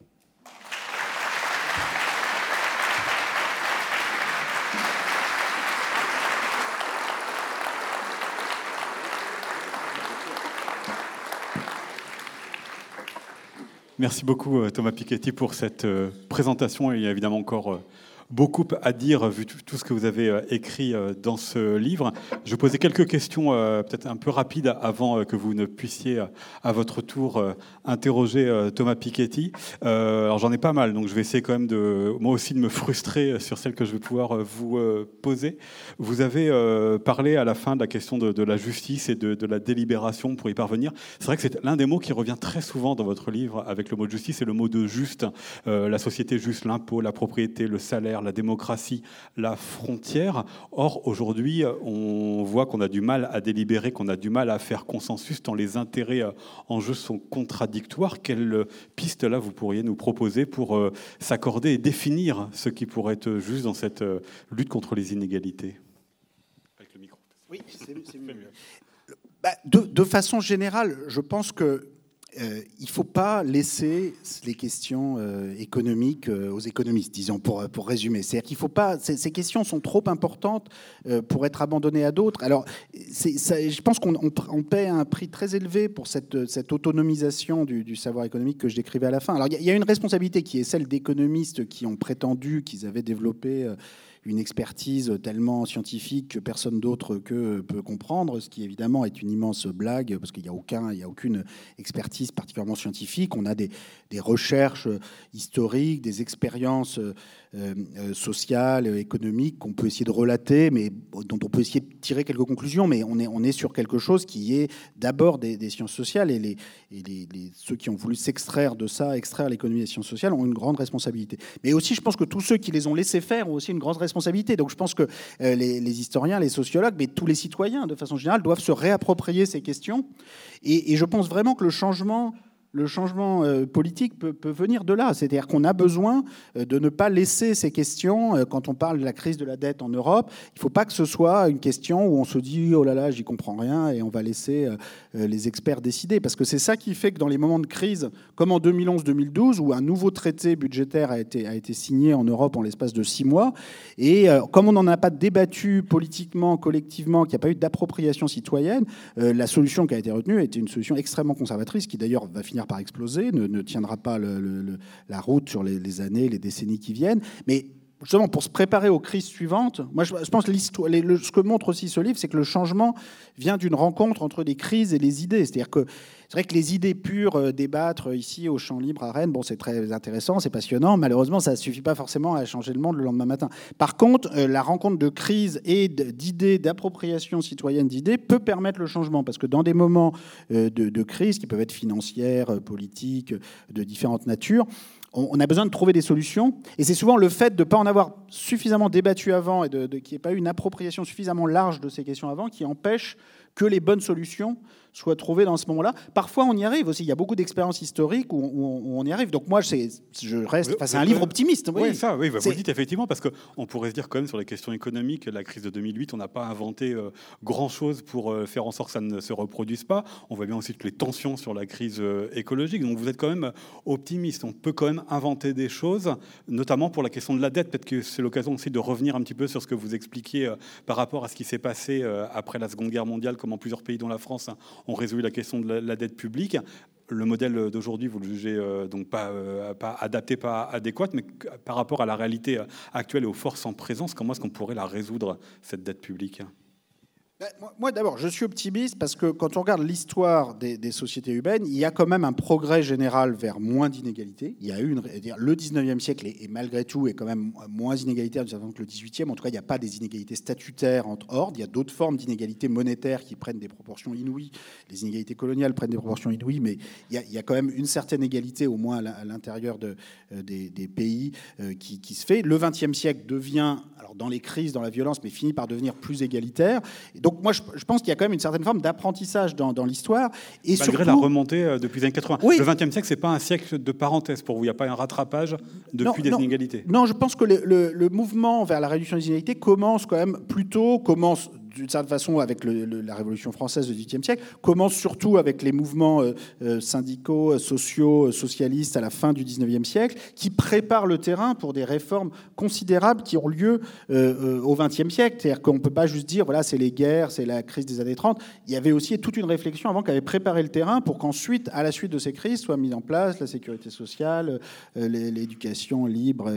Merci beaucoup Thomas Piketty pour cette présentation. Il y a évidemment encore beaucoup à dire vu tout ce que vous avez euh, écrit euh, dans ce livre. Je poser quelques questions euh, peut-être un peu rapides avant que vous ne puissiez à votre tour interroger Thomas Piketty. Alors j'en ai pas mal, donc je vais essayer quand même de moi aussi de me frustrer sur celles que je vais pouvoir vous poser. Vous avez parlé à la fin de la question de, la justice et de, la délibération pour y parvenir. C'est vrai que c'est l'un des mots qui revient très souvent dans votre livre avec le mot de justice, c'est le mot de juste, la société juste, l'impôt, la propriété, le salaire la démocratie, la frontière. Or, aujourd'hui, on voit qu'on a du mal à délibérer, qu'on a du mal à faire consensus tant les intérêts euh, en jeu sont contradictoires. Quelle piste là vous pourriez nous proposer pour euh, s'accorder et définir ce qui pourrait être juste dans cette euh, lutte contre les inégalités? Avec le micro. Oui, <laughs> c'est mieux. Bah, de, de, façon générale, je pense que euh, il ne faut pas laisser les questions euh, économiques euh, aux économistes, disons, pour, pour résumer. C'est-à-dire qu'il faut pas. Ces, questions sont trop importantes pour être abandonnées à d'autres. Alors, je pense qu'on on, paie un prix très élevé pour cette, cette autonomisation du, savoir économique que je décrivais à la fin. Alors, il y, y, a une responsabilité qui est celle d'économistes qui ont prétendu qu'ils avaient développé une expertise tellement scientifique que personne d'autre que peut comprendre, ce qui évidemment est une immense blague parce qu'il n'y a aucun, aucune expertise particulièrement scientifique. On a des, des recherches historiques, des expériences sociales, économiques qu'on peut essayer de relater, mais dont on peut essayer de tirer quelques conclusions. Mais on est, on est sur quelque chose qui est d'abord des, sciences sociales et, les, et les, ceux qui ont voulu s'extraire de ça, extraire l'économie des sciences sociales, ont une grande responsabilité. Mais aussi, je pense que tous ceux qui les ont laissés faire ont aussi une grande responsabilité. Donc je pense que euh, les, historiens, les sociologues, mais tous les citoyens, de façon générale, doivent se réapproprier ces questions. Et je pense vraiment que le changement le changement euh, politique peut, venir de là. C'est-à-dire qu'on a besoin euh, de ne pas laisser ces questions, euh, quand on parle de la crise de la dette en Europe, il ne faut pas que ce soit une question où on se dit oh là là, j'y comprends rien et on va laisser les experts décider. Parce que c'est ça qui fait que dans les moments de crise, comme en 2011-2012, où un nouveau traité budgétaire a été, a été signé en Europe en l'espace de six mois, et comme on n'en a pas débattu politiquement, collectivement, qu'il n'y a pas eu d'appropriation citoyenne, la solution qui a été retenue était une solution extrêmement conservatrice qui d'ailleurs va finir par exploser, ne, tiendra pas la route sur les, années, les décennies qui viennent. Mais justement, pour se préparer aux crises suivantes, moi je, pense que ce que montre aussi ce livre, c'est que le changement vient d'une rencontre entre les crises et les idées. C'est-à-dire que c'est vrai que les idées pures, euh, débattre ici au champ libre à Rennes, bon, c'est très intéressant, c'est passionnant. Malheureusement, ça ne suffit pas forcément à changer le monde le lendemain matin. Par contre, euh, la rencontre de crise et d'idées, d'appropriation citoyenne d'idées peut permettre le changement. Parce que dans des moments euh, de, crise, qui peuvent être financières, politiques, de différentes natures, on, a besoin de trouver des solutions. Et c'est souvent le fait de ne pas en avoir suffisamment débattu avant et de, de qu'il n'y ait pas eu une appropriation suffisamment large de ces questions avant qui empêche que les bonnes solutions soient trouvées dans ce moment-là. Parfois, on y arrive aussi. Il y a beaucoup d'expériences historiques où, on y arrive. Donc moi, je reste. c'est un livre optimiste. Oui, ça, oui, vous dites effectivement, parce qu'on pourrait se dire quand même sur les questions économiques, la crise de 2008, on n'a pas inventé euh, grand-chose pour euh, faire en sorte que ça ne se reproduise pas. On voit bien aussi que les tensions sur la crise euh, écologique. Donc vous êtes quand même optimiste. On peut quand même inventer des choses, notamment pour la question de la dette. Peut-être que c'est l'occasion aussi de revenir un petit peu sur ce que vous expliquiez par rapport à ce qui s'est passé après la Seconde Guerre mondiale, comment plusieurs pays, dont la France, ont résolu la question de la, dette publique. Le modèle d'aujourd'hui, vous le jugez euh, donc euh, pas adapté, pas adéquat, mais par rapport à la réalité actuelle et aux forces en présence, comment est-ce qu'on pourrait la résoudre, cette dette publique? Ben, moi, d'abord, je suis optimiste parce que quand on regarde l'histoire des, sociétés urbaines, il y a quand même un progrès général vers moins d'inégalités. Il y a eu le 19e siècle est, malgré tout est quand même moins inégalitaire que le 18e. En tout cas, il n'y a pas des inégalités statutaires entre ordres. Il y a d'autres formes d'inégalités monétaires qui prennent des proportions inouïes. Les inégalités coloniales prennent des proportions inouïes, mais il y a, quand même une certaine égalité, au moins à l'intérieur euh, des, pays, euh, qui, se fait. Le 20e siècle devient, alors dans les crises, dans la violence, mais finit par devenir plus égalitaire. Moi, je, pense qu'il y a quand même une certaine forme d'apprentissage dans, l'histoire. Et Malgré la remontée euh, depuis les années 80. Le XXe siècle, c'est pas un siècle de parenthèse pour vous. Il n'y a pas un rattrapage depuis des inégalités. Non, je pense que le, le, mouvement vers la réduction des inégalités commence quand même plutôt commence d'une certaine façon, avec la Révolution française du XVIIIe siècle, commence surtout avec les mouvements euh, euh, syndicaux, euh, sociaux, socialistes à la fin du XIXe siècle, qui préparent le terrain pour des réformes considérables qui ont lieu au XXe siècle. C'est-à-dire qu'on ne peut pas juste dire, voilà, c'est les guerres, c'est la crise des années 30. Il y avait aussi toute une réflexion avant qui avait préparé le terrain pour qu'ensuite, à la suite de ces crises, soit mise en place la sécurité sociale, l'éducation libre,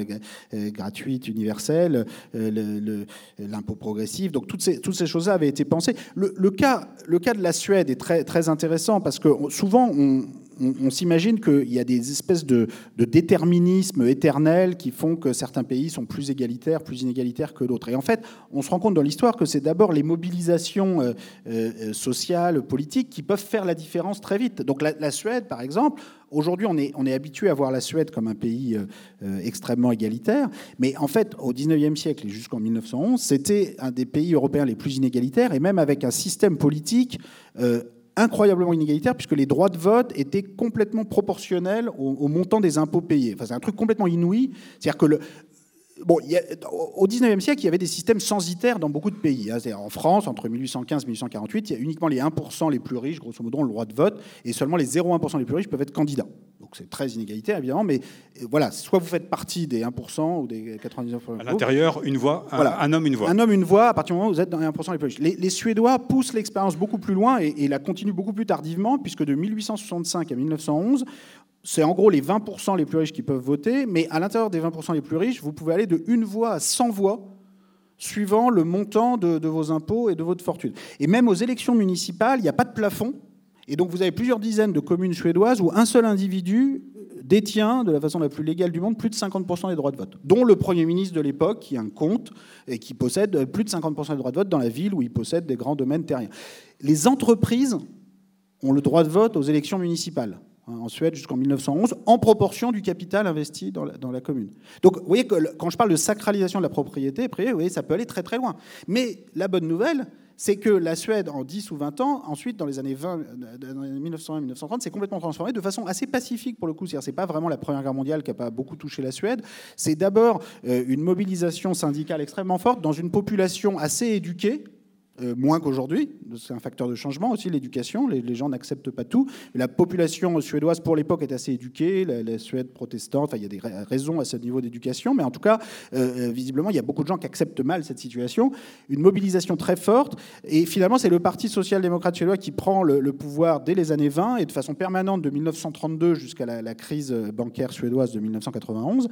gratuite, universelle, l'impôt progressif. Donc toutes ces, toutes ces choses-là avaient été pensées. Le, cas, le cas de la Suède est très, très intéressant parce que souvent, on, on, s'imagine qu'il y a des espèces de, déterminismes éternels qui font que certains pays sont plus égalitaires, plus inégalitaires que d'autres. Et en fait, on se rend compte dans l'histoire que c'est d'abord les mobilisations euh, euh, sociales, politiques qui peuvent faire la différence très vite. Donc la, Suède, par exemple, Aujourd'hui, on est, habitué à voir la Suède comme un pays euh, extrêmement égalitaire, mais en fait, au 19e siècle et jusqu'en 1911, c'était un des pays européens les plus inégalitaires, et même avec un système politique incroyablement inégalitaire puisque les droits de vote étaient complètement proportionnels au, montant des impôts payés. Enfin, c'est un truc complètement inouï. C'est-à-dire que le, Bon, au 19e siècle, il y avait des systèmes censitaires dans beaucoup de pays. Hein. En France, entre 1815 et 1848, il y a uniquement les 1% les plus riches, grosso modo, ont le droit de vote, et seulement les 0,1% les plus riches peuvent être candidats. Donc c'est très inégalitaire, évidemment, mais euh, voilà, soit vous faites partie des 1% ou des 99%. À l'intérieur, une voix, un, homme, une voix. Un homme, une voix, à partir du moment où vous êtes dans les 1% les plus riches. Les, Suédois poussent l'expérience beaucoup plus loin et, et la continuent beaucoup plus tardivement, puisque de 1865 à 1911, c'est en gros les 20% les plus riches qui peuvent voter, mais à l'intérieur des 20% les plus riches, vous pouvez aller de une voix à 100 voix suivant le montant de, vos impôts et de votre fortune. Et même aux élections municipales, il n'y a pas de plafond. Et donc vous avez plusieurs dizaines de communes suédoises où un seul individu détient de la façon la plus légale du monde plus de 50% des droits de vote, dont le Premier ministre de l'époque qui a un compte et qui possède plus de 50% des droits de vote dans la ville où il possède des grands domaines terriens. Les entreprises ont le droit de vote aux élections municipales. Hein, en Suède jusqu'en 1911, en proportion du capital investi dans la, commune. Donc, vous voyez que quand je parle de sacralisation de la propriété vous voyez, ça peut aller très très loin. Mais la bonne nouvelle, c'est que la Suède, en 10 ou 20 ans, ensuite, dans les années 20, 1920-1930, s'est complètement transformée de façon assez pacifique pour le coup. C'est-à-dire, c'est pas vraiment la Première Guerre mondiale qui a pas beaucoup touché la Suède. C'est d'abord euh, une mobilisation syndicale extrêmement forte dans une population assez éduquée, euh, moins qu'aujourd'hui. C'est un facteur de changement aussi, l'éducation. Les, gens n'acceptent pas tout. La population suédoise, pour l'époque, est assez éduquée. La, Suède protestante, il y a des raisons à ce niveau d'éducation. Mais en tout cas, euh, euh, visiblement, il y a beaucoup de gens qui acceptent mal cette situation. Une mobilisation très forte. Et finalement, c'est le Parti social-démocrate suédois qui prend le, pouvoir dès les années 20 et de façon permanente de 1932 jusqu'à la, crise bancaire suédoise de 1991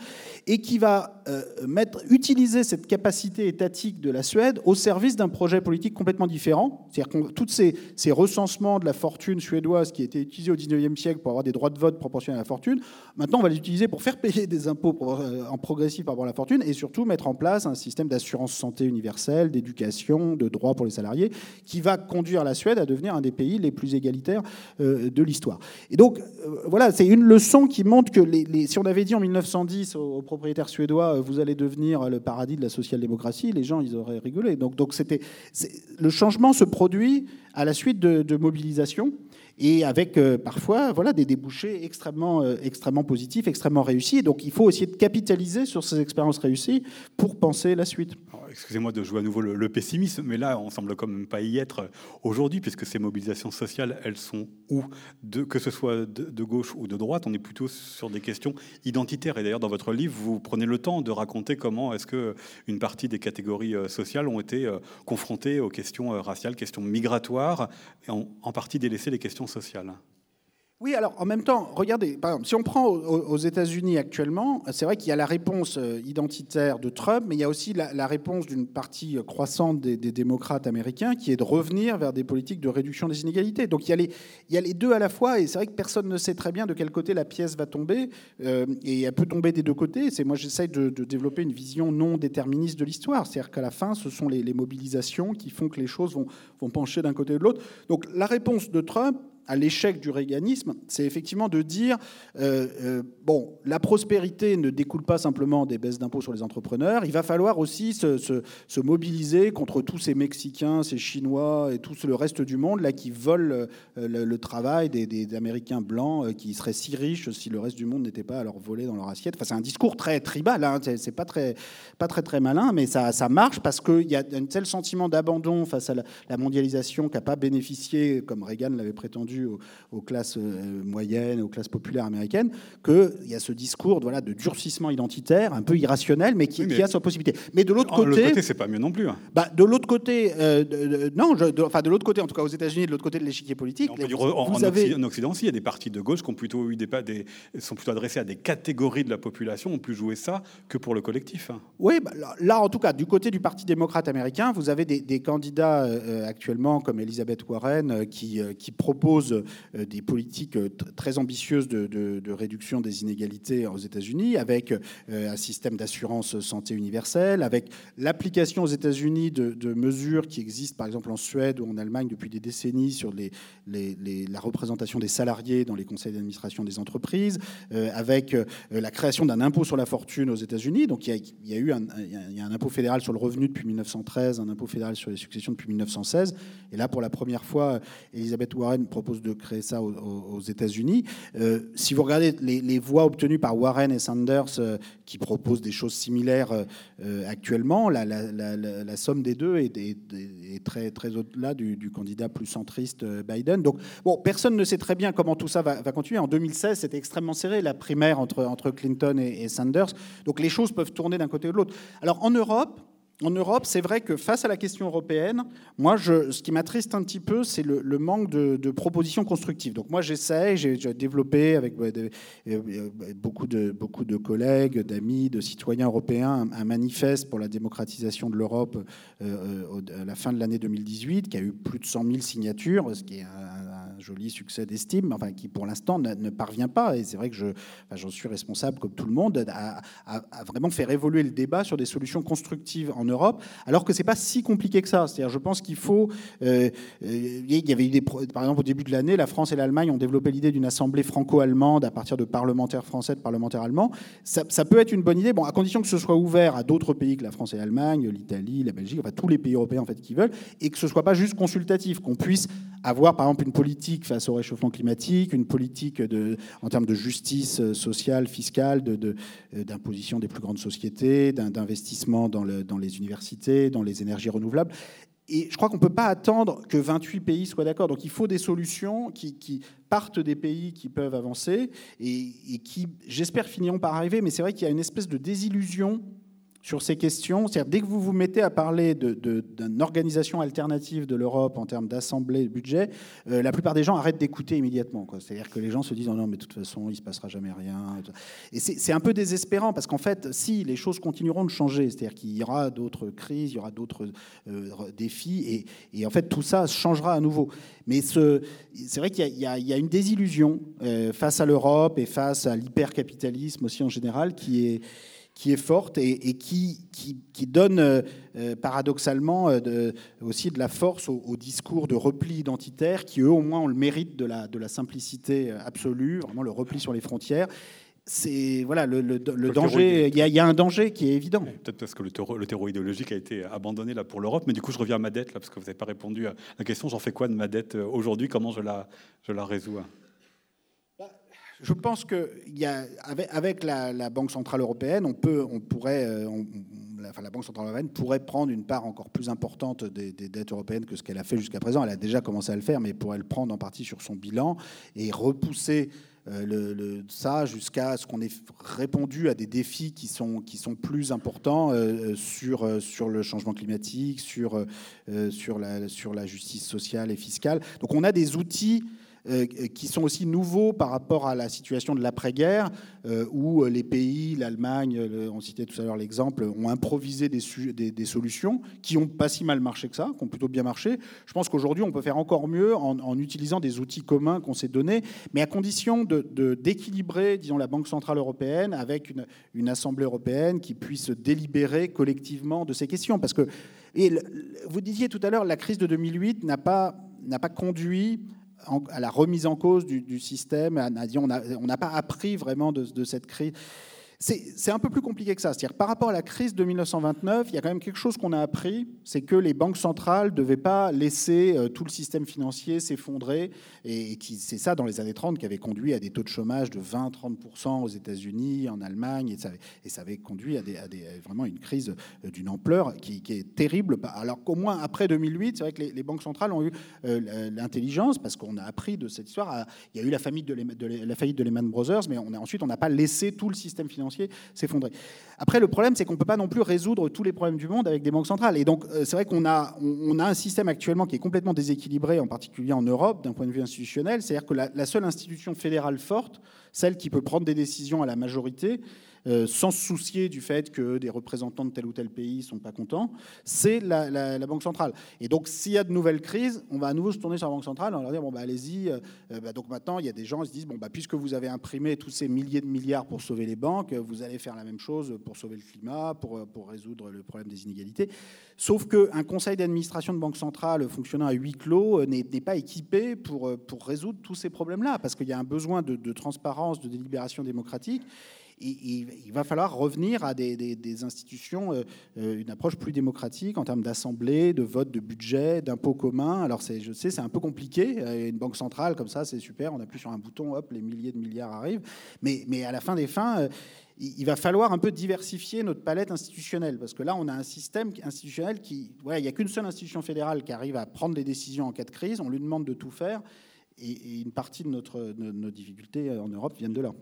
et qui va mettre, utiliser cette capacité étatique de la Suède au service d'un projet politique complètement différent. C'est-à-dire que tous ces, ces, recensements de la fortune suédoise qui étaient utilisés au 19e siècle pour avoir des droits de vote proportionnels à la fortune, maintenant on va les utiliser pour faire payer des impôts euh, en progressif par rapport à la fortune et surtout mettre en place un système d'assurance santé universelle, d'éducation, de droits pour les salariés, qui va conduire la Suède à devenir un des pays les plus égalitaires euh, de l'histoire. Et donc, euh, voilà, c'est une leçon qui montre que les, si on avait dit en 1910 aux, propriétaires suédois, vous allez devenir le paradis de la social-démocratie, les gens, ils auraient rigolé. Donc, donc c'était, le changement se produit à la suite de, de mobilisations et avec euh, parfois voilà, des débouchés extrêmement, euh, extrêmement positifs, extrêmement réussis. donc il faut essayer de capitaliser sur ces expériences réussies pour penser la suite. Excusez-moi de jouer à nouveau le, pessimisme, mais là on semble comme pas y être aujourd'hui, puisque ces mobilisations sociales, elles sont où? Que ce soit de, gauche ou de droite, on est plutôt sur des questions identitaires. Et d'ailleurs dans votre livre, vous prenez le temps de raconter comment est-ce que une partie des catégories euh, sociales ont été confrontées aux questions raciales, questions migratoires, et ont en partie délaissé les questions sociale. Oui, alors en même temps, regardez, par exemple, si on prend aux, États-Unis actuellement, c'est vrai qu'il y a la réponse euh, identitaire de Trump, mais il y a aussi la, réponse d'une partie croissante des, démocrates américains qui est de revenir vers des politiques de réduction des inégalités. Donc il y, a les, deux à la fois, et c'est vrai que personne ne sait très bien de quel côté la pièce va tomber, euh, et elle peut tomber des deux côtés. C'est moi j'essaye de, développer une vision non déterministe de l'histoire, c'est-à-dire qu'à la fin, ce sont les, mobilisations qui font que les choses vont pencher d'un côté ou de l'autre. Donc la réponse de Trump, à l'échec du réganisme, c'est effectivement de dire euh, euh, bon, la prospérité ne découle pas simplement des baisses d'impôts sur les entrepreneurs. Il va falloir aussi se, mobiliser contre tous ces Mexicains, ces Chinois et tout le reste du monde là qui volent euh, le, travail des, Américains blancs qui seraient si riches si le reste du monde n'était pas à leur voler dans leur assiette. Enfin, c'est un discours très tribal. Hein. C'est pas très, pas très très malin, mais ça, ça marche parce qu'il y a un tel sentiment d'abandon face à la, la mondialisation qui n'a pas bénéficié, comme Reagan l'avait prétendu aux, classes euh, moyennes, aux classes populaires américaines, qu'il y a ce discours voilà, de durcissement identitaire, un peu irrationnel, mais qui, a sa possibilité. Mais de l'autre côté, côté c'est pas mieux non plus. Hein. Bah, de l'autre côté, euh, non, de, enfin de l'autre côté, en tout cas aux États-Unis, de l'autre côté de l'échiquier politique. en, avez... en, Occident aussi, il y a des partis de gauche qui ont plutôt eu des, des, sont plutôt adressés à des catégories de la population, ont plus joué ça que pour le collectif. Hein. Oui, bah, là, en tout cas, du côté du Parti démocrate américain, vous avez des, candidats euh, actuellement comme Elizabeth Warren qui, qui proposent euh, des politiques euh, très ambitieuses de, réduction des inégalités aux États-Unis, avec euh, un système d'assurance santé universelle, avec l'application aux États-Unis de, mesures qui existent par exemple en Suède ou en Allemagne depuis des décennies sur la représentation des salariés dans les conseils d'administration des entreprises, avec la création d'un impôt sur la fortune aux États-Unis. Donc il y, a, eu un, un impôt fédéral sur le revenu depuis 1913, un impôt fédéral sur les successions depuis 1916. Et là, pour la première fois, Elisabeth Warren propose de créer ça aux, États-Unis. Euh, si vous regardez les, voix obtenues par Warren et Sanders, euh, qui proposent des choses similaires euh, actuellement, la, somme des deux est, très, très au-delà du, candidat plus centriste Biden. Donc, bon, personne ne sait très bien comment tout ça va, continuer. En 2016, c'était extrêmement serré, la primaire entre, entre Clinton et, et Sanders. Donc, les choses peuvent tourner d'un côté ou de l'autre. Alors, en Europe, en Europe, c'est vrai que face à la question européenne, moi, ce qui m'attriste un petit peu, c'est le, manque de, propositions constructives. Donc moi, j'essaie, j'ai développé avec euh, beaucoup, de, beaucoup de collègues, d'amis, de citoyens européens, un, manifeste pour la démocratisation de l'Europe euh, euh, à la fin de l'année 2018, qui a eu plus de 100 000 signatures, ce qui est un, joli succès d'estime, enfin, qui pour l'instant ne, parvient pas. Et c'est vrai que je, j'en suis responsable, comme tout le monde, à, à, vraiment faire évoluer le débat sur des solutions constructives en Europe, alors que c'est pas si compliqué que ça. C'est-à-dire, je pense qu'il faut. Euh, euh, il y avait eu des, par exemple, au début de l'année, la France et l'Allemagne ont développé l'idée d'une assemblée franco-allemande à partir de parlementaires français, de parlementaires allemands. Ça, peut être une bonne idée, bon, à condition que ce soit ouvert à d'autres pays que la France et l'Allemagne, l'Italie, la Belgique, enfin tous les pays européens en fait qui veulent, et que ce soit pas juste consultatif, qu'on puisse avoir par exemple une politique face au réchauffement climatique, une politique en termes de justice euh, sociale, fiscale, d'imposition de, des plus grandes sociétés, d'investissement dans les universités, dans les énergies renouvelables. Et je crois qu'on ne peut pas attendre que 28 pays soient d'accord. Donc il faut des solutions qui, partent des pays qui peuvent avancer et, qui, j'espère, finiront par arriver. Mais c'est vrai qu'il y a une espèce de désillusion sur ces questions. C'est-à-dire, dès que vous vous mettez à parler d'une organisation alternative de l'Europe en termes d'assemblée de budget, euh, la plupart des gens arrêtent d'écouter immédiatement. C'est-à-dire que les gens se disent non, mais de toute façon, il ne se passera jamais rien. Et c'est un peu désespérant parce qu'en fait, si les choses continueront de changer, c'est-à-dire qu'il y aura d'autres crises, il y aura d'autres euh, défis, et, en fait, tout ça changera à nouveau. Mais c'est vrai qu'il y, y, a une désillusion euh, face à l'Europe et face à l'hypercapitalisme aussi en général qui est qui est forte et, qui, qui, donne euh, euh, paradoxalement euh, aussi de la force au, discours de repli identitaire qui, eux, au moins, ont le mérite de la, de la simplicité absolue, vraiment le repli sur les frontières c'est voilà le, le, danger. Il y, a un danger qui est évident. Peut-être parce que le terreau, le terreau, idéologique a été abandonné là pour l'Europe, mais du coup je reviens à ma dette là parce que vous n'avez pas répondu à la question. J'en fais quoi de ma dette aujourd'hui? Comment je la je la résous je pense que avec, la, Banque centrale européenne, on pourrait, euh, la, enfin, la Banque centrale européenne pourrait prendre une part encore plus importante des, dettes européennes que ce qu'elle a fait jusqu'à présent. Elle a déjà commencé à le faire, mais pourrait le prendre en partie sur son bilan et repousser euh, ça jusqu'à ce qu'on ait répondu à des défis qui sont, plus importants euh, sur, le changement climatique, sur, la, justice sociale et fiscale. Donc on a des outils qui sont aussi nouveaux par rapport à la situation de l'après-guerre, euh, où les pays, l'Allemagne, on citait tout à l'heure l'exemple, ont improvisé des, solutions qui n'ont pas si mal marché que ça, qui ont plutôt bien marché. Je pense qu'aujourd'hui, on peut faire encore mieux en, utilisant des outils communs qu'on s'est donnés, mais à condition d'équilibrer, de, disons, la Banque Centrale Européenne avec une, Assemblée européenne qui puisse délibérer collectivement de ces questions. Parce que, vous disiez tout à l'heure, la crise de 2008 n'a pas, n'a pas conduit à la remise en cause du, système. On n'a pas appris vraiment de cette crise. C'est un peu plus compliqué que ça. C'est-à-dire par rapport à la crise de 1929, il y a quand même quelque chose qu'on a appris, c'est que les banques centrales ne devaient pas laisser euh, tout le système financier s'effondrer. Et, c'est ça, dans les années 30, qui avait conduit à des taux de chômage de 20-30% aux États-Unis, en Allemagne, et ça, et ça avait conduit à, vraiment une crise euh, d'une ampleur qui, est terrible. Alors qu'au moins après 2008, c'est vrai que les, banques centrales ont eu euh, l'intelligence, parce qu'on a appris de cette histoire. il y a eu la, faillite de Lehman Brothers, mais ensuite, on n'a pas laissé tout le système financier s'effondrer. Après, le problème, c'est qu'on ne peut pas non plus résoudre tous les problèmes du monde avec des banques centrales. Et donc, euh, c'est vrai qu'on a, on a un système actuellement qui est complètement déséquilibré, en particulier en Europe, d'un point de vue institutionnel. C'est-à-dire que la, la seule institution fédérale forte, celle qui peut prendre des décisions à la majorité, euh, sans se soucier du fait que des représentants de tel ou tel pays ne sont pas contents, c'est la, Banque centrale. Et donc, s'il y a de nouvelles crises, on va à nouveau se tourner sur la Banque centrale, on leur dire, bon, bah, allez-y. Euh, euh, bah, donc maintenant, il y a des gens qui se disent, bon, bah, puisque vous avez imprimé tous ces milliers de milliards pour sauver les banques, vous allez faire la même chose pour sauver le climat, pour, résoudre le problème des inégalités. Sauf qu'un conseil d'administration de banque centrale fonctionnant à huis clos n'est pas équipé pour, résoudre tous ces problèmes-là, parce qu'il y a un besoin de transparence, de délibération démocratique il, va falloir revenir à des, institutions, euh, euh, une approche plus démocratique en termes d'assemblée, de vote de budget, d'impôts communs. Alors je sais, c'est un peu compliqué. Euh, une banque centrale comme ça, c'est super. On appuie sur un bouton, hop, les milliers de milliards arrivent. Mais, à la fin des fins, il va falloir un peu diversifier notre palette institutionnelle, parce que là, on a un système institutionnel qui, voilà, il n'y a qu'une seule institution fédérale qui arrive à prendre les décisions en cas de crise, on lui demande de tout faire, et, une partie de, notre, nos difficultés en Europe viennent de là.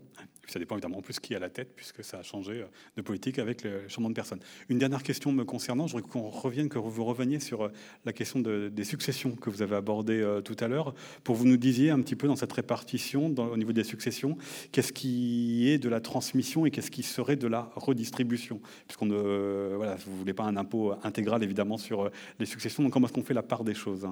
Ça dépend évidemment en plus qui a la tête, puisque ça a changé euh, de politique avec le changement de personnes. Une dernière question me concernant, je voudrais qu'on revienne, que vous reveniez sur euh, la question des successions que vous avez abordées euh, tout à l'heure, pour que vous nous disiez un petit peu dans cette répartition, au niveau des successions, qu'est-ce qui est de la transmission et qu'est-ce qui serait de la redistribution, puisqu'on ne, voilà, vous voulez pas un impôt intégral évidemment sur les successions. Donc comment est-ce qu'on fait la part des choses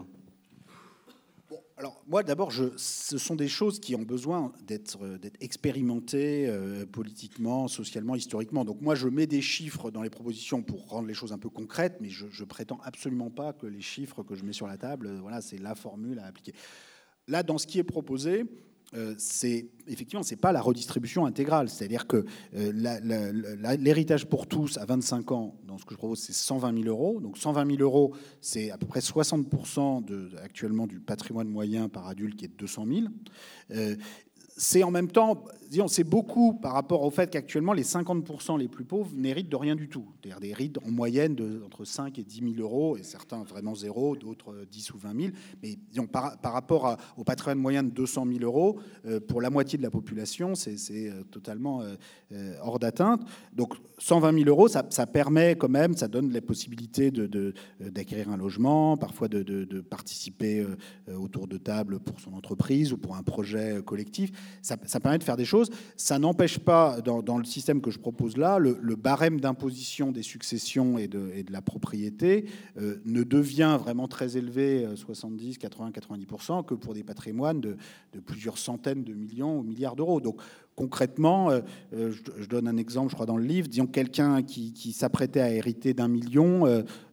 alors moi d'abord, ce sont des choses qui ont besoin d'être expérimentées euh, politiquement, socialement, historiquement. Donc moi je mets des chiffres dans les propositions pour rendre les choses un peu concrètes, mais je, je prétends absolument pas que les chiffres que je mets sur la table, euh, voilà, c'est la formule à appliquer. Là, dans ce qui est proposé, c'est effectivement c'est pas la redistribution intégrale, c'est-à-dire que euh, l'héritage pour tous à 25 ans, dans ce que je propose, c'est 120 000 euros. Donc 120 000 euros, c'est à peu près 60 de, actuellement du patrimoine moyen par adulte qui est de 200 000 c'est en même temps, disons, c'est beaucoup par rapport au fait qu'actuellement, les 50% les plus pauvres n'héritent de rien du tout. C'est-à-dire des héritent en moyenne de, entre 5 et 10 000 euros, et certains vraiment zéro, d'autres 10 ou 20 000. Mais disons, par, par rapport au patrimoine moyen de 200 000 euros, euh, pour la moitié de la population, c'est euh, totalement euh, hors d'atteinte. Donc 120 000 euros, ça, permet quand même, ça donne la possibilité d'acquérir de, un logement, parfois de, de participer autour de table pour son entreprise ou pour un projet collectif ça, permet de faire des choses. Ça n'empêche pas, dans, le système que je propose là, le, barème d'imposition des successions et de, la propriété euh, ne devient vraiment très élevé, 70, 80, 90%, que pour des patrimoines de, plusieurs centaines de millions ou milliards d'euros. Donc concrètement, euh, euh, je, donne un exemple, je crois, dans le livre, disons quelqu'un qui, s'apprêtait à hériter d'un million,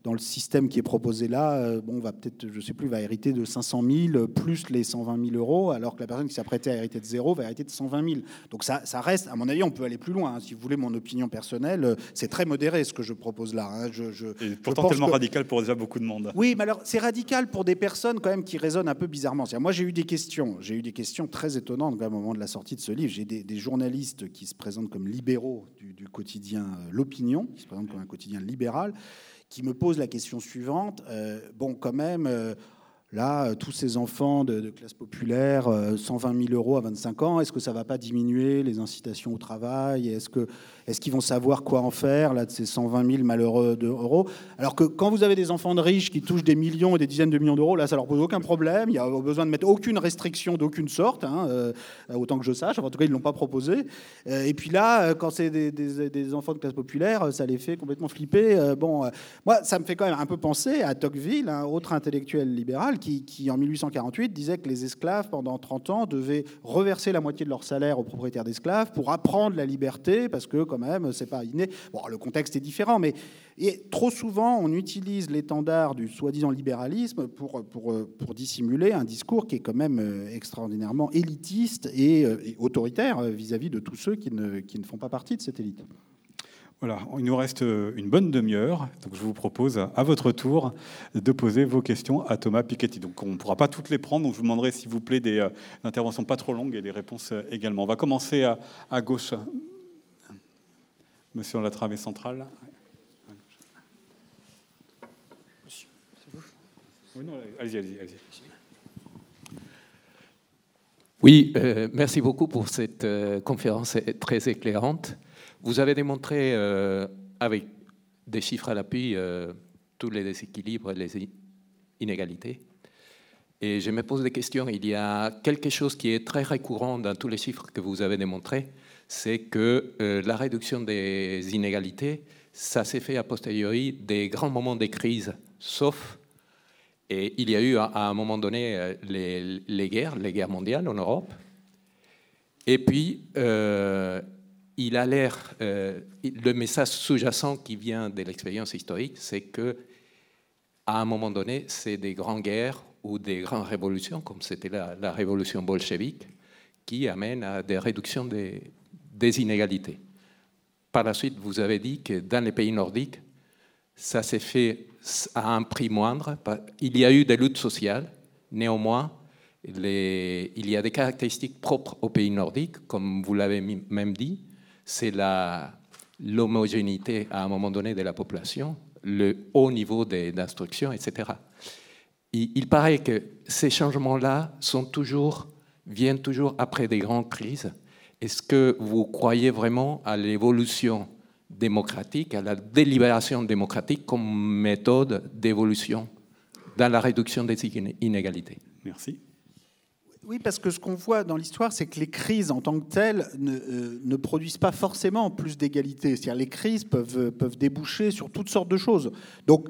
dans le système qui est proposé là, bon, va peut-être, je ne sais plus, va hériter de 500 000 plus les 120 000 euros, alors que la personne qui s'apprêtait à hériter de zéro va hériter de 120 000. Donc ça, ça reste, à mon avis, on peut aller plus loin. Hein. Si vous voulez mon opinion personnelle, c'est très modéré ce que je propose là. Hein. Je, je, Et pourtant tellement radical pour déjà beaucoup de monde. Oui, mais alors c'est radical pour des personnes quand même qui raisonnent un peu bizarrement. Moi, j'ai eu des questions, j'ai eu des questions très étonnantes au moment de la sortie de ce livre. J'ai des des journalistes qui se présentent comme libéraux du, quotidien euh, L'Opinion, qui se présentent comme un quotidien libéral, qui me posent la question suivante. Euh, bon, quand même, euh, Là, euh, tous ces enfants de, classe populaire, 120 euh, 000 euros à 25 ans, est-ce que ça ne va pas diminuer les incitations au travail? Est-ce qu'ils est qu'ils vont savoir quoi en faire là, de ces 120 000 malheureux d'euros Alors que quand vous avez des enfants de riches qui touchent des millions et des dizaines de millions d'euros, là, ça leur pose aucun problème. Il n'y a besoin de mettre aucune restriction d'aucune sorte, hein, euh, autant que je sache. En tout cas, ils ne l'ont pas proposé. et puis là, quand c'est des, enfants de classe populaire, ça les fait complètement flipper. bon, moi, ça me fait quand même un peu penser à Tocqueville, un autre intellectuel libéral qui, en 1848, disait que les esclaves, pendant 30 ans, devaient reverser la moitié de leur salaire aux propriétaires d'esclaves pour apprendre la liberté, parce que quand même, c'est pas inné. Bon, le contexte est différent, mais trop souvent, on utilise l'étendard du soi-disant libéralisme pour, dissimuler un discours qui est quand même euh, extraordinairement élitiste et, euh, autoritaire vis-à-vis de tous ceux qui ne, font pas partie de cette élite. Voilà, il nous reste une bonne demi-heure, donc je vous propose à votre tour de poser vos questions à Thomas Piketty. Donc on ne pourra pas toutes les prendre, donc je vous demanderai s'il vous plaît des euh, interventions pas trop longues et des réponses euh, également. On va commencer à, gauche. Monsieur la travée. Oui, euh, merci beaucoup pour cette conférence très éclairante. Vous avez démontré euh, avec des chiffres à l'appui euh, tous les déséquilibres et les inégalités. Et je me pose des questions. Il y a quelque chose qui est très récurrent dans tous les chiffres que vous avez démontrés, c'est que euh, la réduction des inégalités, ça s'est fait a posteriori des grands moments de crise, sauf, et il y a eu à, un moment donné les, les, guerres, les guerres mondiales en Europe, et puis il a l'air, euh, le message sous-jacent qui vient de l'expérience historique, c'est que à un moment donné, c'est des grandes guerres ou des grandes révolutions, comme c'était la, révolution bolchevique, qui amènent à des réductions des, des, inégalités. Par la suite, vous avez dit que dans les pays nordiques, ça s'est fait à un prix moindre. Il y a eu des luttes sociales, néanmoins, il y a des caractéristiques propres aux pays nordiques, comme vous l'avez même dit, c'est l'homogénéité à un moment donné de la population, le haut niveau d'instruction, etc. Il, paraît que ces changements-là viennent toujours après des grandes crises. Est-ce que vous croyez vraiment à l'évolution démocratique, à la délibération démocratique comme méthode d'évolution dans la réduction des inégalités? Merci. Oui, parce que ce qu'on voit dans l'histoire, c'est que les crises en tant que telles ne, euh, produisent pas forcément plus d'égalité. C'est-à-dire les crises peuvent, peuvent déboucher sur toutes sortes de choses. Donc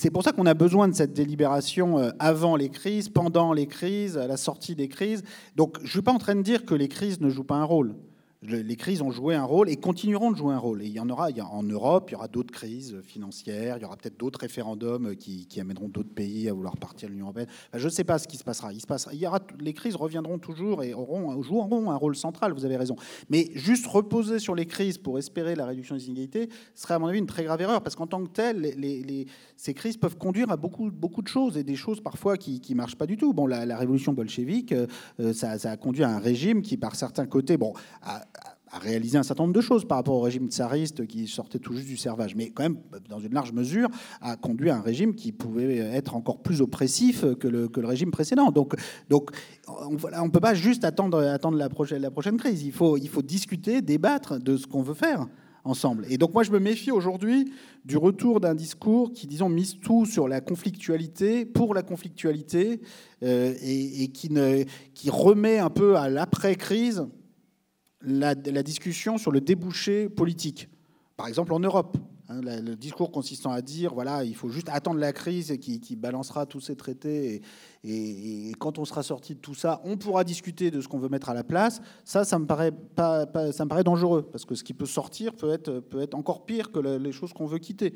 c'est pour ça qu'on a besoin de cette délibération euh, avant les crises, pendant les crises, à la sortie des crises. Donc je ne suis pas en train de dire que les crises ne jouent pas un rôle. Les crises ont joué un rôle et continueront de jouer un rôle. Et il y en aura en Europe, il y aura d'autres crises financières, il y aura peut-être d'autres référendums qui, amèneront d'autres pays à vouloir partir de l'Union européenne. je ne sais pas ce qui se passera. Il y aura, les crises reviendront toujours et auront, joueront un rôle central, vous avez raison. Mais juste reposer sur les crises pour espérer la réduction des inégalités serait à mon avis une très grave erreur, parce qu'en tant que tel, les, ces crises peuvent conduire à beaucoup, beaucoup de choses, et des choses parfois qui ne marchent pas du tout. Bon, la, révolution bolchevique, euh, ça, a conduit à un régime qui, par certains côtés, bon, a, a réalisé un certain nombre de choses par rapport au régime tsariste qui sortait tout juste du servage, mais quand même, dans une large mesure, a conduit à un régime qui pouvait être encore plus oppressif que le, que le régime précédent. Donc, donc on ne peut pas juste attendre, attendre la, prochaine, la prochaine crise. Il faut, il faut discuter, débattre de ce qu'on veut faire ensemble. Et donc moi, je me méfie aujourd'hui du retour d'un discours qui, disons, mise tout sur la conflictualité, pour la conflictualité, euh, et, qui remet un peu à l'après-crise la, discussion sur le débouché politique. Par exemple, en Europe, hein, le discours consistant à dire voilà, il faut juste attendre la crise qui, qui balancera tous ces traités et, quand on sera sorti de tout ça, on pourra discuter de ce qu'on veut mettre à la place. Ça, ça me paraît pas, ça me paraît dangereux parce que ce qui peut sortir peut être peut être encore pire que les choses qu'on veut quitter.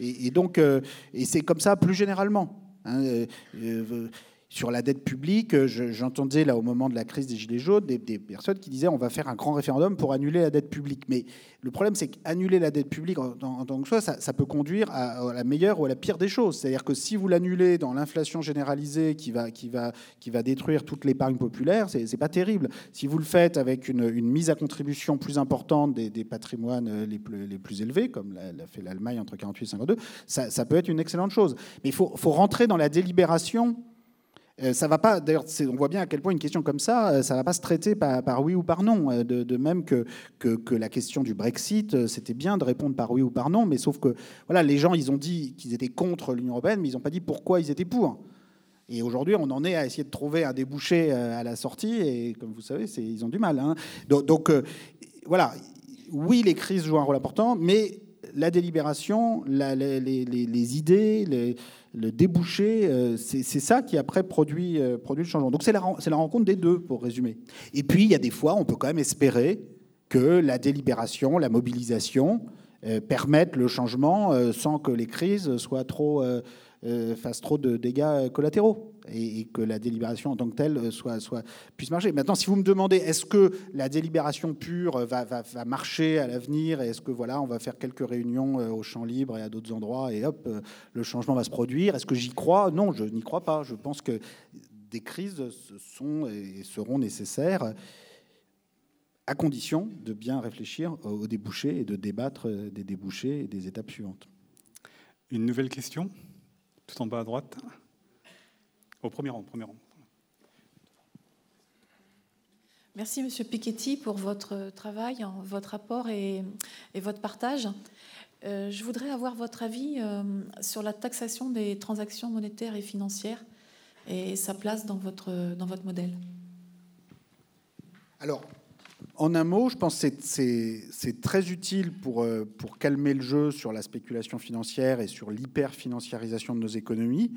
Et, donc, euh, et c'est comme ça plus généralement. Hein, euh, euh, sur la dette publique, euh, j'entendais là au moment de la crise des Gilets jaunes des, personnes qui disaient on va faire un grand référendum pour annuler la dette publique. Mais le problème, c'est qu'annuler la dette publique en, tant que ça, ça, peut conduire à, la meilleure ou à la pire des choses. C'est-à-dire que si vous l'annulez dans l'inflation généralisée qui va, qui, va, qui va détruire toute l'épargne populaire, c'est pas terrible. Si vous le faites avec une, mise à contribution plus importante des, patrimoines euh, les plus, les plus élevés, comme l'a fait l'Allemagne entre 48 et 52, ça, ça, peut être une excellente chose. Mais il faut, faut rentrer dans la délibération ça va pas. D'ailleurs, on voit bien à quel point une question comme ça, euh, ça va pas se traiter par, oui ou par non. Euh, de, même que, que, la question du Brexit, c'était bien de répondre par oui ou par non, mais sauf que voilà, les gens, ils ont dit qu'ils étaient contre l'Union européenne, mais ils n'ont pas dit pourquoi ils étaient pour. Et aujourd'hui, on en est à essayer de trouver un débouché à la sortie, et comme vous savez, ils ont du mal. Hein. Donc, voilà, oui, les crises jouent un rôle important, mais la délibération, les, les, idées, les, le débouché, euh, c'est ça qui après produit, euh, produit le changement. Donc c'est la, rencontre des deux, pour résumer. Et puis il y a des fois, on peut quand même espérer que la délibération, la mobilisation euh, permettent le changement sans que les crises soient trop, fassent trop de dégâts collatéraux et, que la délibération en tant que telle euh, puisse marcher. Maintenant, si vous me demandez est-ce que la délibération pure va, va, va marcher à l'avenir est-ce que voilà, on va faire quelques réunions euh, au champ libre et à d'autres endroits et hop, euh, le changement va se produire, est-ce que j'y crois? Non, je n'y crois pas. Je pense que des crises sont et seront nécessaires à condition de bien réfléchir aux débouchés et de débattre des débouchés et des étapes suivantes. Une nouvelle question, tout en bas à droite? Au premier rang, premier rang. Merci, Monsieur Piketty, pour votre travail, votre apport et, votre partage. Euh, je voudrais avoir votre avis euh, sur la taxation des transactions monétaires et financières et sa place dans votre, dans votre modèle. Alors, en un mot, je pense que c'est très utile pour, euh, pour calmer le jeu sur la spéculation financière et sur l'hyper-financiarisation de nos économies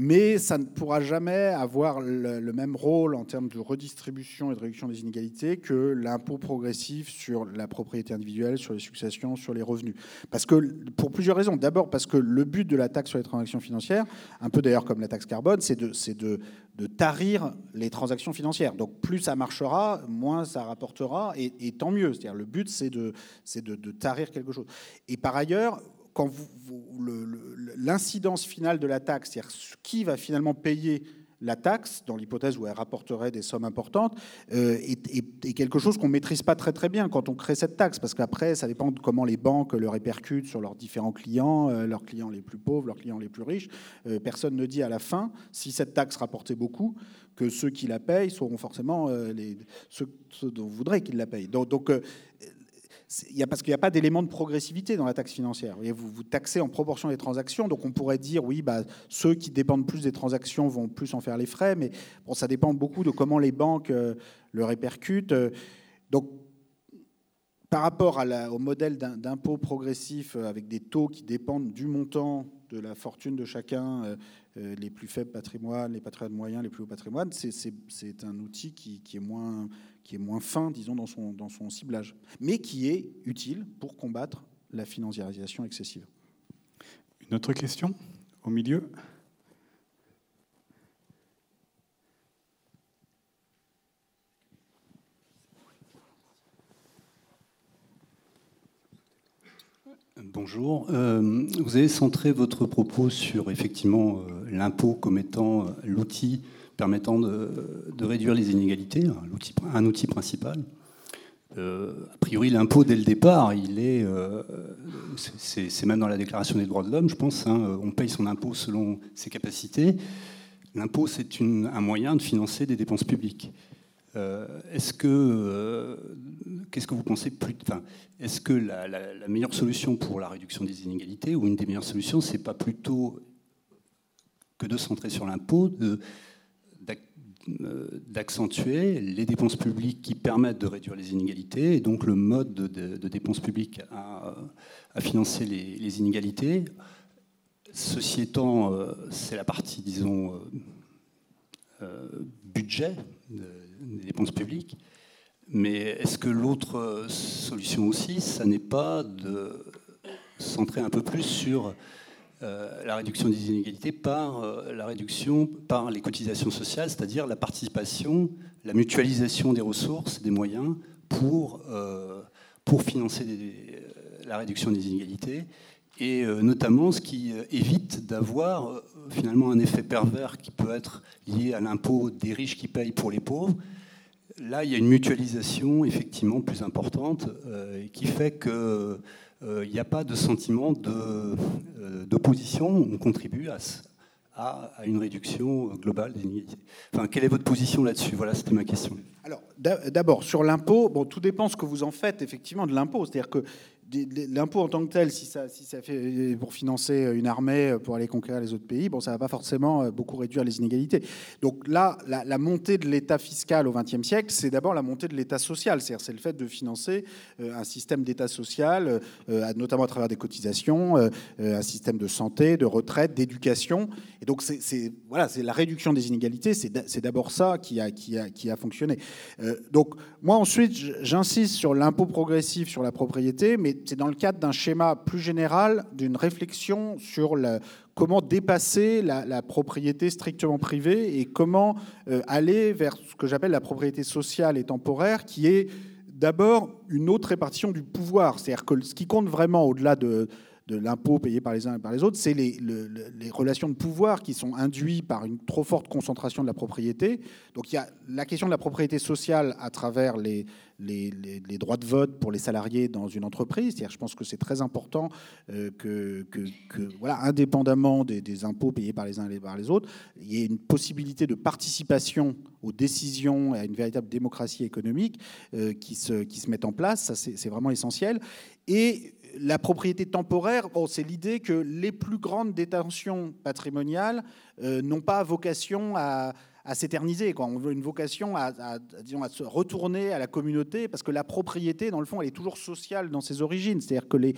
mais ça ne pourra jamais avoir le, même rôle en termes de redistribution et de réduction des inégalités que l'impôt progressif sur la propriété individuelle, sur les successions, sur les revenus. Parce que, pour plusieurs raisons. D'abord parce que le but de la taxe sur les transactions financières, un peu d'ailleurs comme la taxe carbone, c'est de, de, de, tarir les transactions financières. Donc plus ça marchera, moins ça rapportera, et, tant mieux. C'est-à-dire le but, c'est de, de, de tarir quelque chose. Et par ailleurs, l'incidence finale de la taxe, c'est-à-dire qui va finalement payer la taxe, dans l'hypothèse où elle rapporterait des sommes importantes, euh, est, quelque chose qu'on ne maîtrise pas très très bien quand on crée cette taxe, parce qu'après, ça dépend de comment les banques le répercutent sur leurs différents clients, euh, leurs clients les plus pauvres, leurs clients les plus riches. Euh, personne ne dit à la fin, si cette taxe rapportait beaucoup, que ceux qui la payent seront forcément ceux, dont vous voudrez qu'ils la payent. Donc, y a, parce qu'il n'y a pas d'élément de progressivité dans la taxe financière. Vous, vous taxez en proportion des transactions, donc on pourrait dire, oui, bah, ceux qui dépendent plus des transactions vont plus en faire les frais, mais bon, ça dépend beaucoup de comment les banques euh, le répercutent. Donc, par rapport au modèle d'impôt progressif euh, avec des taux qui dépendent du montant de la fortune de chacun, les plus faibles patrimoines, les patrimoines moyens, les plus hauts patrimoines, c'est un outil qui, est moins, qui est moins fin, disons, dans son, dans son ciblage, mais qui est utile pour combattre la financiarisation excessive. Une autre question au milieu? Bonjour. Euh, vous avez centré votre propos sur effectivement euh, l'impôt comme étant euh, l'outil permettant de, réduire les inégalités, un outil, principal. a priori, l'impôt, dès le départ, il est, c'est même dans la Déclaration des droits de l'homme, je pense, hein, on paye son impôt selon ses capacités. L'impôt, c'est un moyen de financer des dépenses publiques. Est-ce que, qu'est-ce que vous pensez plus, est-ce que la, meilleure solution pour la réduction des inégalités, ou une des meilleures solutions, c'est pas plutôt que de centrer sur l'impôt, euh, d'accentuer les dépenses publiques qui permettent de réduire les inégalités, et donc le mode de, dépenses publiques à, financer les, inégalités? Ceci étant, euh, c'est la partie, disons, euh, budget des dépenses publiques. Mais est-ce que l'autre solution aussi, ça n'est pas de centrer un peu plus sur euh, la réduction des inégalités par euh, la réduction par les cotisations sociales, c'est-à-dire la participation, la mutualisation des ressources, des moyens pour, euh, pour financer la réduction des inégalités, et notamment ce qui évite d'avoir finalement un effet pervers qui peut être lié à l'impôt des riches qui payent pour les pauvres, là, il y a une mutualisation effectivement plus importante euh, qui fait qu'il euh, n'y a pas de sentiment euh, d'opposition. On contribue à, à, une réduction globale des inégalités. Enfin, quelle est votre position là-dessus? Voilà, c'était ma question. Alors, d'abord, sur l'impôt, bon, tout dépend ce que vous en faites effectivement de l'impôt. C'est-à-dire que l'impôt en tant que tel, si ça, si ça fait pour financer une armée pour aller conquérir les autres pays, bon, ça va pas forcément euh, beaucoup réduire les inégalités. Donc là, la, montée de l'État fiscal au XXe siècle, c'est d'abord la montée de l'État social, c'est-à-dire c'est le fait de financer euh, un système d'État social, euh, notamment à travers des cotisations, un système de santé, de retraite, d'éducation. Et donc c'est voilà, c'est la réduction des inégalités, c'est d'abord ça qui a, qui a, qui a fonctionné. donc moi ensuite, j'insiste sur l'impôt progressif sur la propriété, mais c'est dans le cadre d'un schéma plus général, d'une réflexion sur comment dépasser la, propriété strictement privée et comment euh, aller vers ce que j'appelle la propriété sociale et temporaire, qui est d'abord une autre répartition du pouvoir. C'est-à-dire que ce qui compte vraiment au-delà de, de l'impôt payé par les uns et par les autres, c'est les, relations de pouvoir qui sont induites par une trop forte concentration de la propriété. Donc il y a la question de la propriété sociale à travers les, droits de vote pour les salariés dans une entreprise. Je pense que c'est très important euh, que, voilà, indépendamment des, impôts payés par les uns et par les autres, il y ait une possibilité de participation aux décisions et à une véritable démocratie économique euh, qui, se, qui se met en place. Ça, c'est vraiment essentiel. Et la propriété temporaire, c'est l'idée que les plus grandes détentions patrimoniales euh, n'ont pas vocation à, s'éterniser. On veut une vocation à, disons, à se retourner à la communauté, parce que la propriété, dans le fond, elle est toujours sociale dans ses origines. C'est-à-dire que les,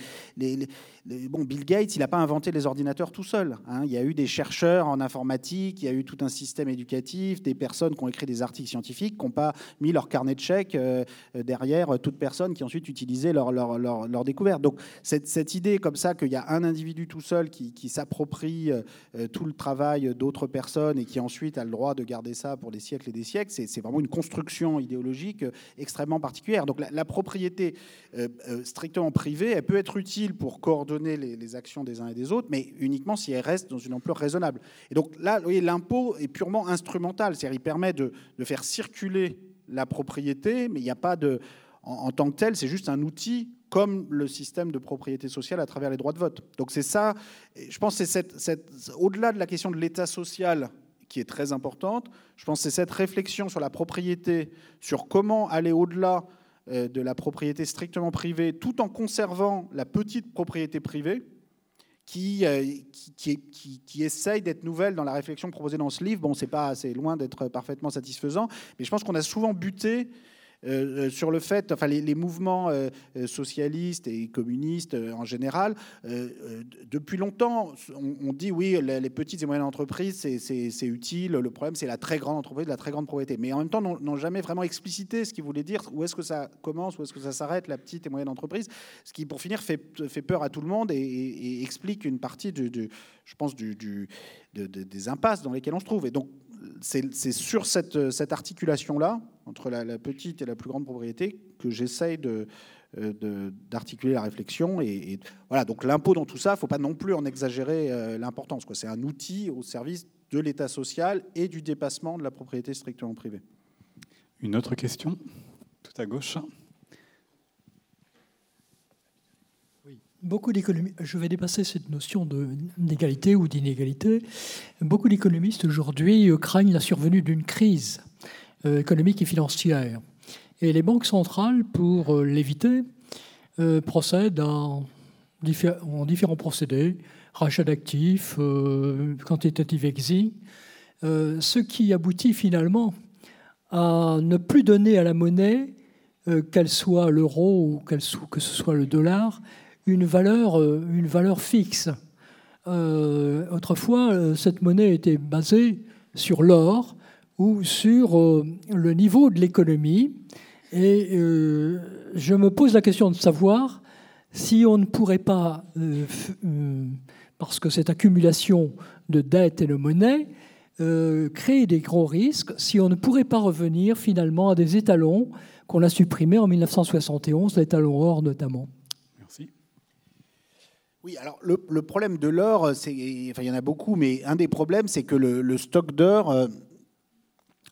bon, Bill Gates, il n'a pas inventé les ordinateurs tout seul. Hein. Il y a eu des chercheurs en informatique, il y a eu tout un système éducatif, des personnes qui ont écrit des articles scientifiques, qui n'ont pas mis leur carnet de chèques euh, derrière toute personne qui ensuite utilisait leur, découverte. Donc cette, idée comme ça qu'il y a un individu tout seul qui, s'approprie euh, tout le travail d'autres personnes et qui ensuite a le droit de garder ça pour des siècles et des siècles. C'est vraiment une construction idéologique euh, extrêmement particulière. Donc la, propriété euh, euh, strictement privée, elle peut être utile pour coordonner les, actions des uns et des autres, mais uniquement si elle reste dans une ampleur raisonnable. Et donc là, vous voyez, l'impôt est purement instrumental, c'est-à-dire il permet de, faire circuler la propriété, mais il n'y a pas de... En, tant que tel, c'est juste un outil comme le système de propriété sociale à travers les droits de vote. Donc c'est ça, je pense c'est cette, au-delà de la question de l'État social qui est très importante. Je pense que c'est cette réflexion sur la propriété, sur comment aller au-delà de la propriété strictement privée, tout en conservant la petite propriété privée, qui, euh, qui, qui, essaye d'être nouvelle dans la réflexion proposée dans ce livre. Bon, c'est pas, assez loin d'être parfaitement satisfaisant, mais je pense qu'on a souvent buté euh, sur le fait, enfin les, mouvements euh, socialistes et communistes en général, depuis longtemps, on, dit oui, les, petites et moyennes entreprises, c'est utile. Le problème, c'est la très grande entreprise, la très grande propriété. Mais en même temps, n'ont jamais vraiment explicité ce qu'ils voulaient dire. Où est-ce que ça commence, où est-ce que ça s'arrête, la petite et moyenne entreprise Ce qui, pour finir, fait, peur à tout le monde et, explique une partie je pense, des impasses dans lesquelles on se trouve. Et donc, c'est sur cette articulation-là, entre la, petite et la plus grande propriété, que j'essaye de, euh, d'articuler la réflexion. Et, voilà, donc l'impôt dans tout ça, il ne faut pas non plus en exagérer euh, l'importance. C'est un outil au service de l'État social et du dépassement de la propriété strictement privée. Une autre question, tout à gauche. Beaucoup je vais dépasser cette notion d'égalité ou d'inégalité. Beaucoup d'économistes aujourd'hui euh, craignent la survenue d'une crise économique et financière. Et les banques centrales, pour euh, l'éviter, procèdent en, différents procédés, rachat d'actifs, quantitative exit, ce qui aboutit finalement à ne plus donner à la monnaie, qu'elle soit l'euro ou que ce soit le dollar, une valeur, euh, une valeur fixe. Euh, autrefois, euh, cette monnaie était basée sur l'or ou sur le niveau de l'économie. Et je me pose la question de savoir si on ne pourrait pas, parce que cette accumulation de dettes et de monnaie, créer des gros risques, si on ne pourrait pas revenir finalement à des étalons qu'on a supprimés en 1971, l'étalon or notamment. Oui, alors le, problème de l'or, c'est, enfin il y en a beaucoup, mais un des problèmes, c'est que le, stock d'or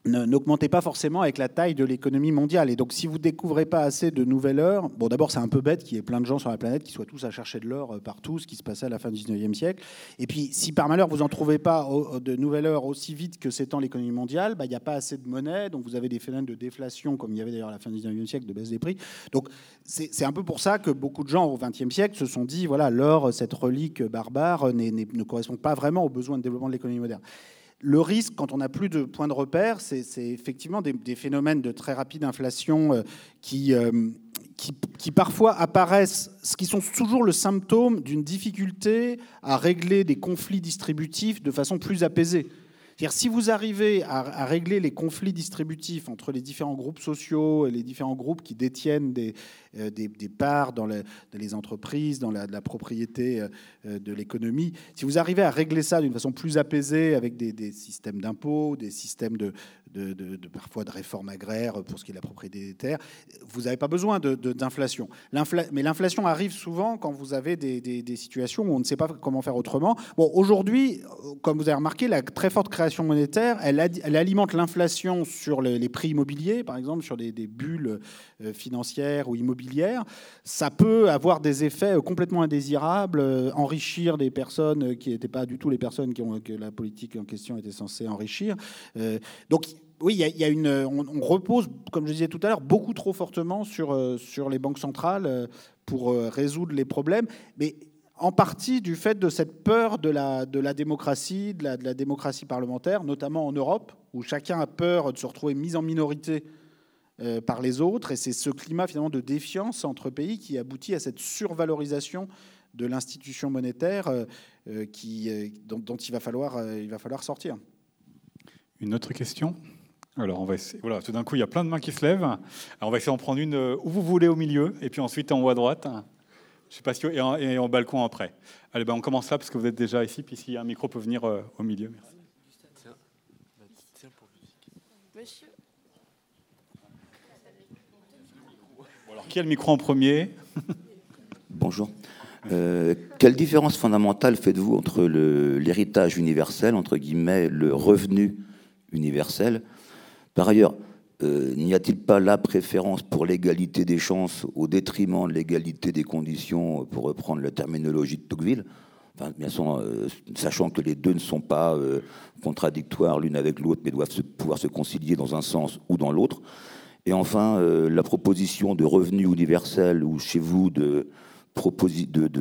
euh, n'augmentez pas forcément avec la taille de l'économie mondiale. Et donc, si vous découvrez pas assez de nouvelles heures, bon, d'abord, c'est un peu bête qu'il y ait plein de gens sur la planète qui soient tous à chercher de l'or euh, partout, ce qui se passait à la fin du 19e siècle. Et puis, si par malheur, vous n'en trouvez pas de nouvelles heures aussi vite que s'étend l'économie mondiale, bah, il n'y a pas assez de monnaie, donc vous avez des phénomènes de déflation, comme il y avait d'ailleurs à la fin du 19e siècle, de baisse des prix. Donc, c'est un peu pour ça que beaucoup de gens au 20e siècle se sont dit, voilà, l'or, cette relique barbare, ne correspond pas vraiment aux besoins de développement de l'économie moderne. Le risque, quand on n'a plus de points de repère, c'est effectivement des, phénomènes de très rapide inflation euh, euh, qui, qui, parfois apparaissent, ce qui sont toujours le symptôme d'une difficulté à régler des conflits distributifs de façon plus apaisée. C'est-à-dire, si vous arrivez à, régler les conflits distributifs entre les différents groupes sociaux et les différents groupes qui détiennent des, euh, parts dans, les entreprises, dans la, propriété de l'économie, si vous arrivez à régler ça d'une façon plus apaisée avec des systèmes d'impôts, des systèmes de, de, parfois de réformes agraires pour ce qui est de la propriété des terres. Vous n'avez pas besoin d'inflation. Mais l'inflation arrive souvent quand vous avez des, situations où on ne sait pas comment faire autrement. Bon, aujourd'hui, comme vous avez remarqué, la très forte création monétaire, elle, alimente l'inflation sur les, prix immobiliers, par exemple, sur des, bulles euh, financières ou immobilières. Ça peut avoir des effets euh, complètement indésirables, euh, enrichir des personnes qui n'étaient pas du tout les personnes qui ont, que la politique en question était censée enrichir. donc, oui, il y, a une, on, repose, comme je disais tout à l'heure, beaucoup trop fortement sur, euh, sur les banques centrales euh, pour euh, résoudre les problèmes, mais en partie du fait de cette peur de la, de la démocratie, de la, démocratie parlementaire, notamment en Europe, où chacun a peur de se retrouver mis en minorité par les autres, et c'est ce climat finalement de défiance entre pays qui aboutit à cette survalorisation de l'institution monétaire qui, dont, dont, il, va falloir, il va falloir sortir. Une autre question? Alors, on va essayer. Voilà, tout d'un coup, il y a plein de mains qui se lèvent. On va essayer d'en prendre une euh, où vous voulez au milieu, et puis ensuite en haut à droite. Je sais pas si et en, et en balcon après. Allez, ben on commence là parce que vous êtes déjà ici. Puis a un micro, peut venir euh, au milieu. Merci. alors, qui a le micro en premier? <laughs> Bonjour. Euh, quelle différence fondamentale faites-vous entre l'héritage universel, entre guillemets, le revenu universel, par ailleurs, euh, n'y a-t-il pas la préférence pour l'égalité des chances au détriment de l'égalité des conditions, pour reprendre la terminologie de Tocqueville? Euh, sachant que les deux ne sont pas euh, contradictoires l'une avec l'autre, mais doivent pouvoir se concilier dans un sens ou dans l'autre. Et enfin, la proposition de revenu universel ou chez vous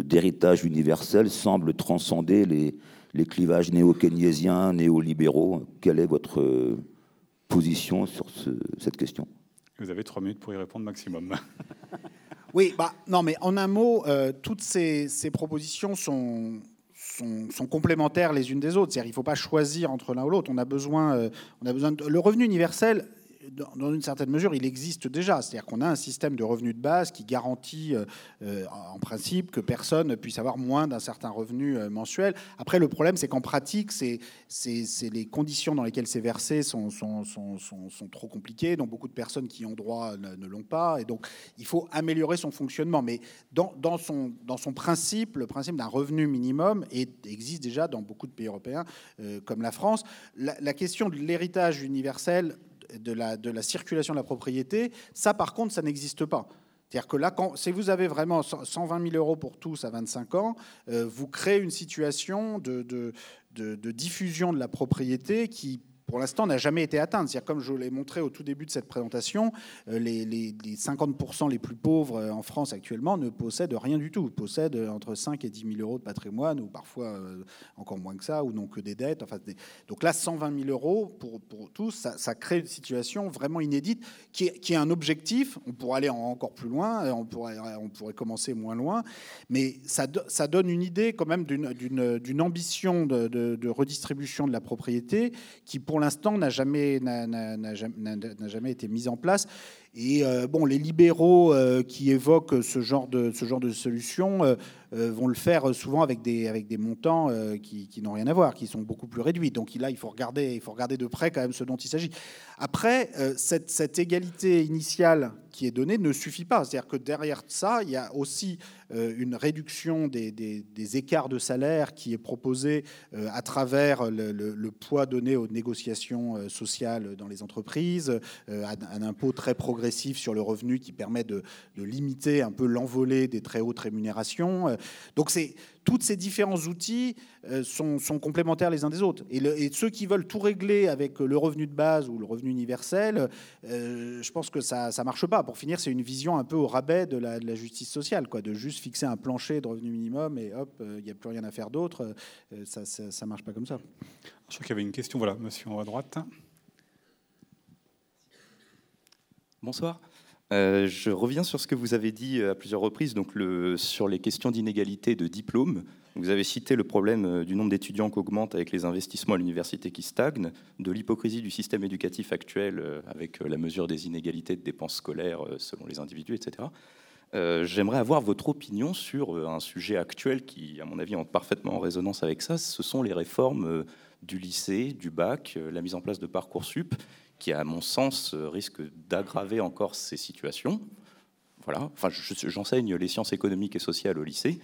d'héritage universel semble transcender les, les clivages néo-keynésiens, néolibéraux. Quelle est votre position sur cette question Vous avez trois minutes pour y répondre maximum. <laughs> Oui, bah, non, mais en un mot, euh, toutes ces, propositions sont, sont, complémentaires les unes des autres. C'est-à-dire, il ne faut pas choisir entre l'un ou l'autre. On a besoin, euh, on a besoin de... le revenu universel dans une certaine mesure, il existe déjà. C'est-à-dire qu'on a un système de revenus de base qui garantit, euh, euh, en principe, que personne puisse avoir moins d'un certain revenu euh, mensuel. Après, le problème, c'est qu'en pratique, les conditions dans lesquelles c'est versé sont, trop compliquées. Donc, beaucoup de personnes qui ont droit ne, l'ont pas. Et donc, il faut améliorer son fonctionnement. Mais dans, son, principe, le principe d'un revenu minimum existe déjà dans beaucoup de pays européens, comme la France. La question de l'héritage universel de la, circulation de la propriété, ça par contre, ça n'existe pas. C'est-à-dire que là, si vous avez vraiment 120 000 euros pour tous à 25 ans, euh, vous créez une situation de, diffusion de la propriété qui pour l'instant, n'a jamais été atteinte. C'est-à-dire, comme je l'ai montré au tout début de cette présentation, euh, les, 50% les plus pauvres euh, en France actuellement ne possèdent rien du tout. Ils possèdent euh, entre 5 et 10 000 euros de patrimoine, ou parfois encore moins que ça, ou non que des dettes. Enfin, Donc là, 120 000 euros pour, tous, ça, crée une situation vraiment inédite qui est, un objectif. On pourrait aller encore plus loin, on pourrait, commencer moins loin, mais ça, ça donne une idée quand même d'une ambition de, de redistribution de la propriété qui, pour l'instant, n'a jamais, jamais, été mise en place. Et euh, bon, les libéraux euh, qui évoquent ce genre de, ce genre de solution euh, vont le faire souvent avec des, avec des montants qui, qui n'ont rien à voir, qui sont beaucoup plus réduits. Donc là, il faut regarder, il faut regarder de près quand même ce dont il s'agit. Après, cette, cette, égalité initiale qui est donnée ne suffit pas. C'est-à-dire que derrière ça, il y a aussi une réduction des, des, écarts de salaire qui est proposée à travers le, le, poids donné aux négociations sociales dans les entreprises, un impôt très progressif sur le revenu qui permet de, limiter un peu l'envolée des très hautes rémunérations. Euh, donc c'est tous ces différents outils euh, sont, complémentaires les uns des autres. Et, ceux qui veulent tout régler avec le revenu de base ou le revenu universel, euh, je pense que ça ne marche pas. Pour finir, c'est une vision un peu au rabais de la, justice sociale, quoi, de juste fixer un plancher de revenu minimum et hop, il n'y a plus rien à faire d'autre. ça ne marche pas comme ça. Je crois qu'il y avait une question, voilà, monsieur à droite. Bonsoir. Euh, je reviens sur ce que vous avez dit à plusieurs reprises donc sur les questions d'inégalité de diplôme. Vous avez cité le problème euh, du nombre d'étudiants qui augmente avec les investissements à l'université qui stagnent, de l'hypocrisie du système éducatif actuel euh, avec la mesure des inégalités de dépenses scolaires selon les individus, etc. J'aimerais avoir votre opinion sur un sujet actuel qui, à mon avis, entre parfaitement en résonance avec ça. Ce sont les réformes du lycée, du bac, la mise en place de Parcoursup qui, à mon sens, euh, risque d'aggraver encore ces situations. Voilà. Enfin, j'enseigne les sciences économiques et sociales au lycée.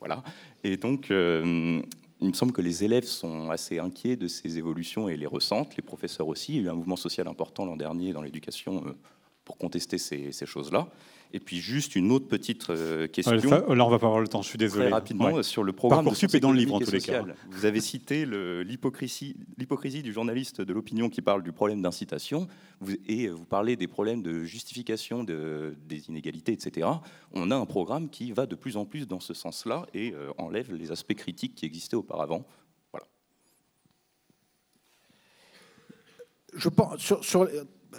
Voilà. Et donc, euh, il me semble que les élèves sont assez inquiets de ces évolutions et les ressentent, les professeurs aussi. Il y a eu un mouvement social important l'an dernier dans l'éducation euh, pour contester ces, ces choses-là. Et puis juste une autre petite euh, question. là, on va pas avoir le temps. Je suis désolé. Très rapidement sur le programme. Parcoursup est dans le livre en tous les cas. Vous avez cité l'hypocrisie du journaliste de l'opinion qui parle du problème d'incitation et vous parlez des problèmes de justification de, des inégalités, etc. On a un programme qui va de plus en plus dans ce sens-là et euh, enlève les aspects critiques qui existaient auparavant. Voilà. Je pense sur, sur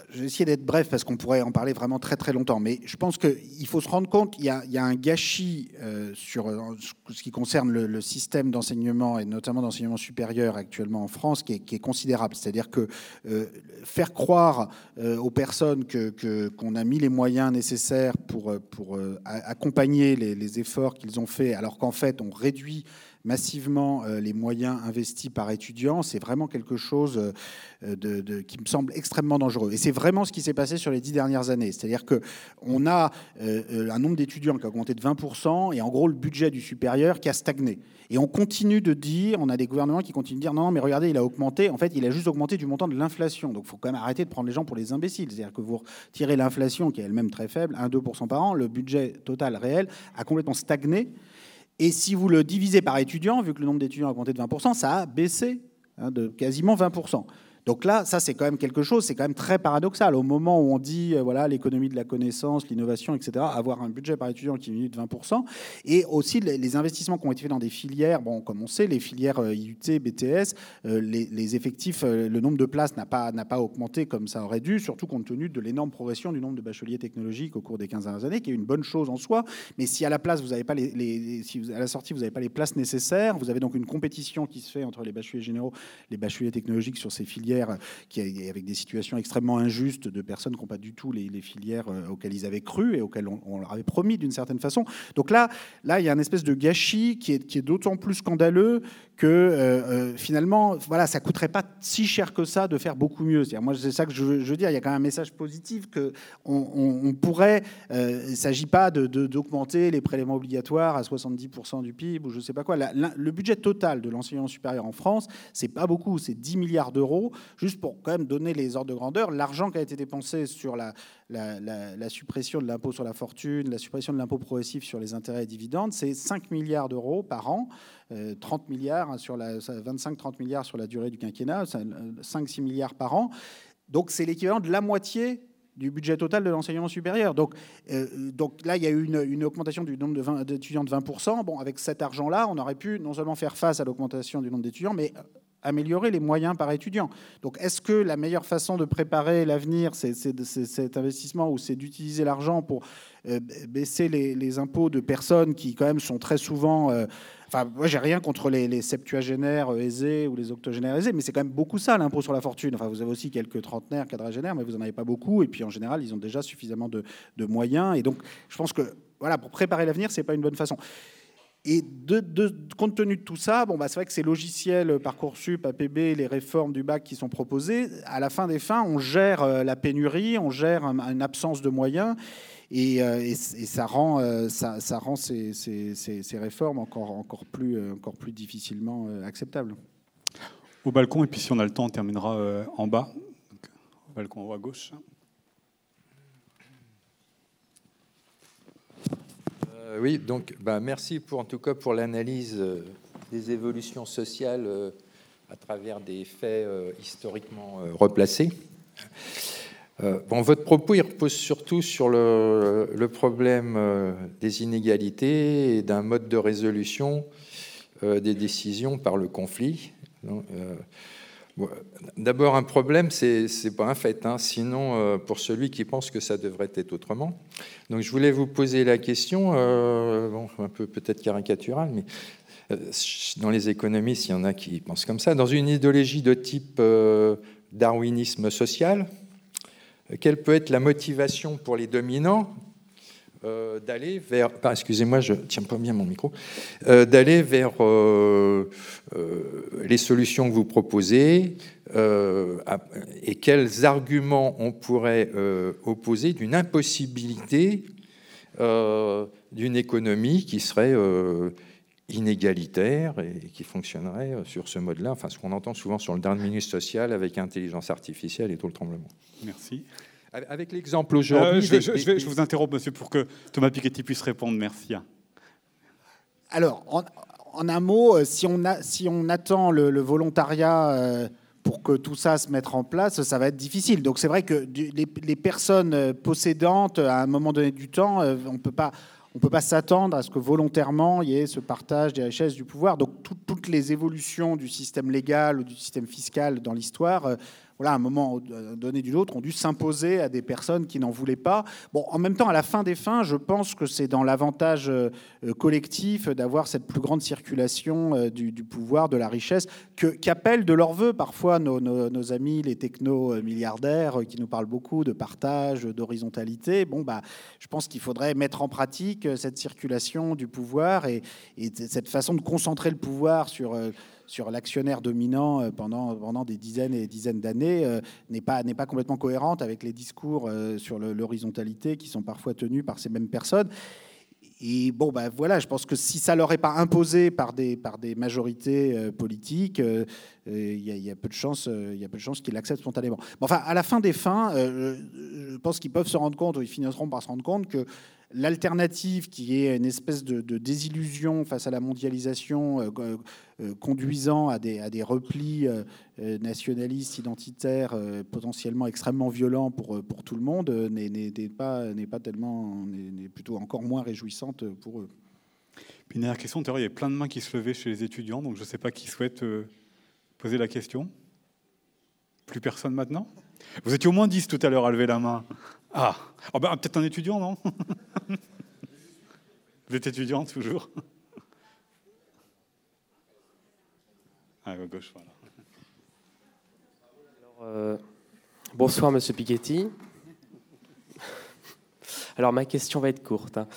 je vais essayer d'être bref parce qu'on pourrait en parler vraiment très très longtemps, mais je pense qu'il faut se rendre compte qu'il y, a un gâchis euh, sur euh, ce qui concerne le, système d'enseignement et notamment d'enseignement supérieur actuellement en France qui est, considérable. C'est-à-dire que euh, faire croire aux personnes qu'on que, a mis les moyens nécessaires pour, pour accompagner les efforts qu'ils ont faits, alors qu'en fait on réduit massivement euh, les moyens investis par étudiant, c'est vraiment quelque chose euh, qui me semble extrêmement dangereux. Et c'est vraiment ce qui s'est passé sur les dix dernières années. C'est-à-dire qu'on a euh, un nombre d'étudiants qui a augmenté de 20% et en gros le budget du supérieur qui a stagné. Et on continue de dire, on a des gouvernements qui continuent de dire non mais regardez, il a augmenté. En fait, il a juste augmenté du montant de l'inflation. Donc il faut quand même arrêter de prendre les gens pour les imbéciles. C'est-à-dire que vous retirez l'inflation qui est elle-même très faible, 1-2% par an, le budget total réel a complètement stagné. Et si vous le divisez par étudiant, vu que le nombre d'étudiants a augmenté de 20%, ça a baissé hein, de quasiment 20%. Donc là, ça c'est quand même quelque chose, c'est quand même très paradoxal. Au moment où on dit, euh, voilà, l'économie de la connaissance, l'innovation, etc., avoir un budget par étudiant qui diminue de 20%, et aussi les investissements qui ont été faits dans des filières, bon, comme on sait, les filières euh, IUT, BTS, euh, les, effectifs, le nombre de places n'a pas, pas augmenté comme ça aurait dû, surtout compte tenu de l'énorme progression du nombre de bacheliers technologiques au cours des 15 dernières années, qui est une bonne chose en soi. Mais si à la place, vous n'avez pas les, si à la sortie, vous n'avez pas les places nécessaires, vous avez donc une compétition qui se fait entre les bacheliers généraux, les bacheliers technologiques sur ces filières, qui avec des situations extrêmement injustes de personnes qui n'ont pas du tout les, filières euh, auxquelles ils avaient cru et auxquelles on, leur avait promis d'une certaine façon. Donc là, là, il y a une espèce de gâchis qui est, qui est d'autant plus scandaleux que euh, euh, finalement, voilà, ça coûterait pas si cher que ça de faire beaucoup mieux. Moi, c'est ça que je veux, dire. Il y a quand même un message positif que on, pourrait. Euh, il ne s'agit pas d'augmenter les prélèvements obligatoires à 70% du PIB ou je sais pas quoi. le budget total de l'enseignement supérieur en France, c'est pas beaucoup, c'est 10 milliards d'euros. Juste pour quand même donner les ordres de grandeur, l'argent qui a été dépensé sur la, la, suppression de l'impôt sur la fortune, la suppression de l'impôt progressif sur les intérêts et dividendes, c'est 5 milliards d'euros par an. 30 euh, milliards hein, sur la 25-30 milliards sur la durée du quinquennat, 5-6 milliards par an. Donc c'est l'équivalent de la moitié du budget total de l'enseignement supérieur. Donc, euh, donc là, il y a eu une, augmentation du nombre d'étudiants de, 20%. Bon, avec cet argent-là, on aurait pu non seulement faire face à l'augmentation du nombre d'étudiants, mais améliorer les moyens par étudiant. Donc est-ce que la meilleure façon de préparer l'avenir, c'est cet investissement ou c'est d'utiliser l'argent pour euh, baisser les, impôts de personnes qui quand même sont très souvent... Euh, enfin, moi j'ai rien contre les, septuagénaires aisés ou les octogénaires aisés, mais c'est quand même beaucoup ça l'impôt sur la fortune. Enfin, vous avez aussi quelques trentenaires, quadragénaires, mais vous n'en avez pas beaucoup. Et puis en général, ils ont déjà suffisamment de, de moyens. Et donc je pense que voilà, pour préparer l'avenir, c'est pas une bonne façon. Et compte tenu de tout ça, bon, bah, c'est vrai que ces logiciels Parcoursup, APB, les réformes du bac qui sont proposées, à la fin des fins, on gère euh, la pénurie, on gère une absence de moyens. Et, euh, ça rend, euh, ça, rend ces, réformes encore, encore, plus, encore plus difficilement acceptables. Au balcon, et puis si on a le temps, on terminera en bas. au balcon en haut à gauche. Euh, oui, donc bah, merci pour, en tout cas pour l'analyse euh, des évolutions sociales euh, à travers des faits historiquement replacés. Bon, votre propos il repose surtout sur le, le problème des inégalités et d'un mode de résolution des décisions par le conflit. D'abord, un problème, c'est n'est pas un fait. Hein. Sinon, euh, pour celui qui pense que ça devrait être autrement. Donc, je voulais vous poser la question, euh, bon, un peu peut-être caricaturale, mais euh, dans les économistes, il y en a qui pensent comme ça. Dans une idéologie de type darwinisme social, quelle peut être la motivation pour les dominants euh, d'aller vers, excusez-moi, je tiens pas bien mon micro, euh, d'aller vers euh, les solutions que vous proposez et quels arguments on pourrait opposer d'une impossibilité d'une économie qui serait inégalitaire et qui fonctionnerait sur ce mode-là, enfin ce qu'on entend souvent sur le darwinisme social avec intelligence artificielle et tout le tremblement. Merci. Avec l'exemple aujourd'hui. Euh, je, vous interromps, monsieur, pour que Thomas Piketty puisse répondre. Merci. Alors, en, un mot, euh, si on, a, si on attend le, volontariat euh, pour que tout ça se mette en place, ça va être difficile. Donc, c'est vrai que les, personnes possédantes, à un moment donné du temps, on ne peut pas. On peut pas s'attendre à ce que volontairement il y ait ce partage des richesses du pouvoir. Donc toutes les évolutions du système légal ou du système fiscal dans l'histoire voilà, à un moment donné d'une autre, ont dû s'imposer à des personnes qui n'en voulaient pas. Bon, en même temps, à la fin des fins, je pense que c'est dans l'avantage euh, collectif d'avoir cette plus grande circulation euh, du, pouvoir, de la richesse, qu'appellent de leur vœu parfois nos, amis, les techno-milliardaires, euh, qui nous parlent beaucoup de partage, d'horizontalité. Bon, bah, je pense qu'il faudrait mettre en pratique cette circulation du pouvoir et cette façon de concentrer le pouvoir sur sur l'actionnaire dominant euh, pendant, pendant des dizaines et des dizaines d'années euh, n'est pas, pas complètement cohérente avec les discours euh, sur l'horizontalité qui sont parfois tenus par ces mêmes personnes. Et bon, ben voilà, je pense que si ça leur est pas imposé par des, par des majorités politiques, il y, a peu de chances, il y a peu de chances qu'ils l'acceptent spontanément. enfin, à la fin des fins, je pense qu'ils peuvent se rendre compte, ou ils finiront par se rendre compte que l'alternative qui est une espèce de, désillusion face à la mondialisation euh, euh, conduisant à des, replis nationalistes, identitaires, potentiellement extrêmement violents pour, tout le monde, n'est pas, tellement, n'est plutôt encore moins réjouissante pour eux. Une dernière question, il y a plein de mains qui se levaient chez les étudiants, donc je ne sais pas qui souhaite poser la question. Plus personne maintenant? Vous étiez au moins 10 tout à l'heure à lever la main. Ah, oh ben, peut-être un étudiant, non? <laughs> Vous êtes étudiant toujours? À gauche, voilà. Euh, bonsoir, Monsieur Piketty. Alors ma question va être courte. Hein.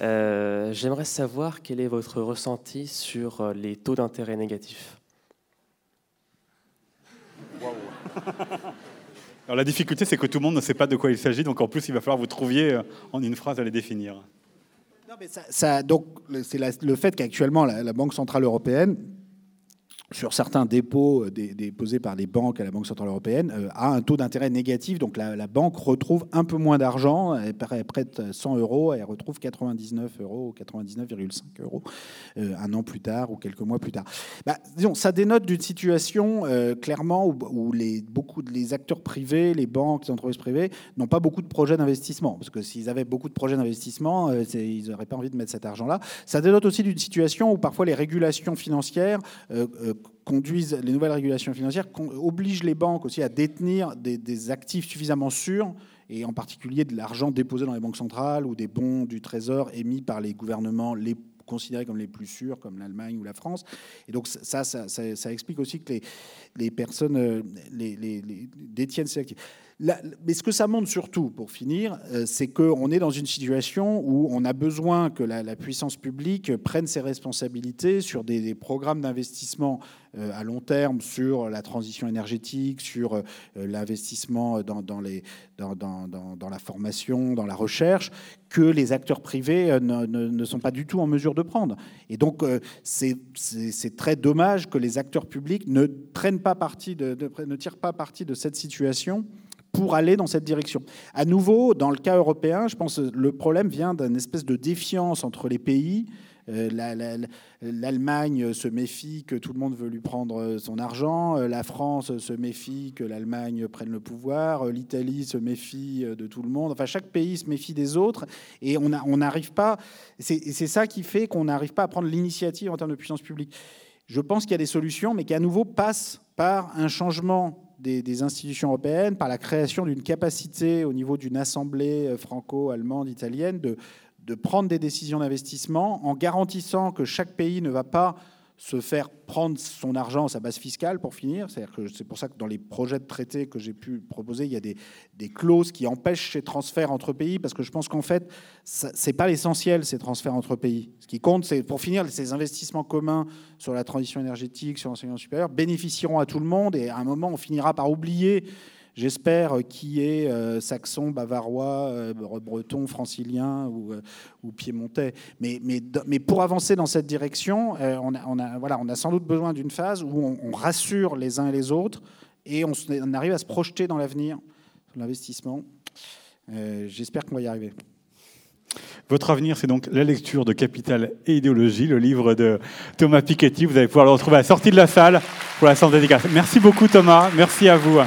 Euh, j'aimerais savoir quel est votre ressenti sur euh, les taux d'intérêt négatifs. <laughs> Alors la difficulté, c'est que tout le monde ne sait pas de quoi il s'agit, donc en plus, il va falloir vous trouviez euh, en une phrase à les définir. Non, mais donc, c'est le fait qu'actuellement, la, Banque Centrale Européenne sur certains dépôts euh, déposés par les banques à la Banque Centrale Européenne, euh, a un taux d'intérêt négatif. Donc la, banque retrouve un peu moins d'argent, elle, prête 100 euros elle retrouve 99 euros ou 99,5 euros euh, un an plus tard ou quelques mois plus tard. Bah, ça dénote d'une situation clairement où, les, beaucoup de les acteurs privés, les banques, les entreprises privées n'ont pas beaucoup de projets d'investissement. Parce que s'ils avaient beaucoup de projets d'investissement, ils n'auraient pas envie de mettre cet argent-là. Ça dénote aussi d'une situation où parfois les régulations financières conduisent, les nouvelles régulations financières obligent les banques aussi à détenir des, actifs suffisamment sûrs, et en particulier de l'argent déposé dans les banques centrales ou des bons du Trésor émis par les gouvernements les considérés comme les plus sûrs, comme l'Allemagne ou la France. Et donc ça, ça, explique aussi que les, personnes euh, détiennent ces actifs mais ce que ça montre surtout, pour finir, euh, c'est qu'on est dans une situation où on a besoin que la, puissance publique prenne ses responsabilités sur des, programmes d'investissement euh, à long terme, sur la transition énergétique, sur euh, l'investissement dans, la formation, dans la recherche, que les acteurs privés ne, sont pas du tout en mesure de prendre. Et donc, c'est très dommage que les acteurs publics ne prennent pas parti de, ne tirent pas parti de cette situation pour aller dans cette direction. À nouveau, dans le cas européen, je pense que le problème vient d'une espèce de défiance entre les pays. Euh, L'Allemagne se méfie que tout le monde veut lui prendre son argent, euh, la France se méfie que l'Allemagne prenne le pouvoir, euh, l'Italie se méfie de tout le monde, enfin chaque pays se méfie des autres, et on n'arrive pas, c'est ça qui fait qu'on n'arrive pas à prendre l'initiative en termes de puissance publique. Je pense qu'il y a des solutions, mais qui à nouveau passent par un changement des, institutions européennes, par la création d'une capacité au niveau d'une assemblée euh, franco-allemande, italienne, de, de prendre des décisions d'investissement en garantissant que chaque pays ne va pas se faire prendre son argent, sa base fiscale, pour finir. C'est pour ça que dans les projets de traité que j'ai pu proposer, il y a des, des, clauses qui empêchent ces transferts entre pays, parce que je pense qu'en fait, ce n'est pas l'essentiel, ces transferts entre pays. Ce qui compte, c'est, pour finir, ces investissements communs sur la transition énergétique, sur l'enseignement supérieur, bénéficieront à tout le monde, et à un moment, on finira par oublier j'espère, qui est euh, saxon, bavarois, euh, breton, francilien ou, euh, piémontais. Mais, mais, mais, pour avancer dans cette direction, on a, voilà, on a sans doute besoin d'une phase où on, rassure les uns et les autres et on, arrive à se projeter dans l'avenir, l'investissement. J'espère qu'on va y arriver. Votre avenir, c'est donc la lecture de Capital et idéologie, le livre de Thomas Piketty. Vous allez pouvoir le retrouver à la sortie de la salle pour la des gars. Merci beaucoup Thomas, merci à vous.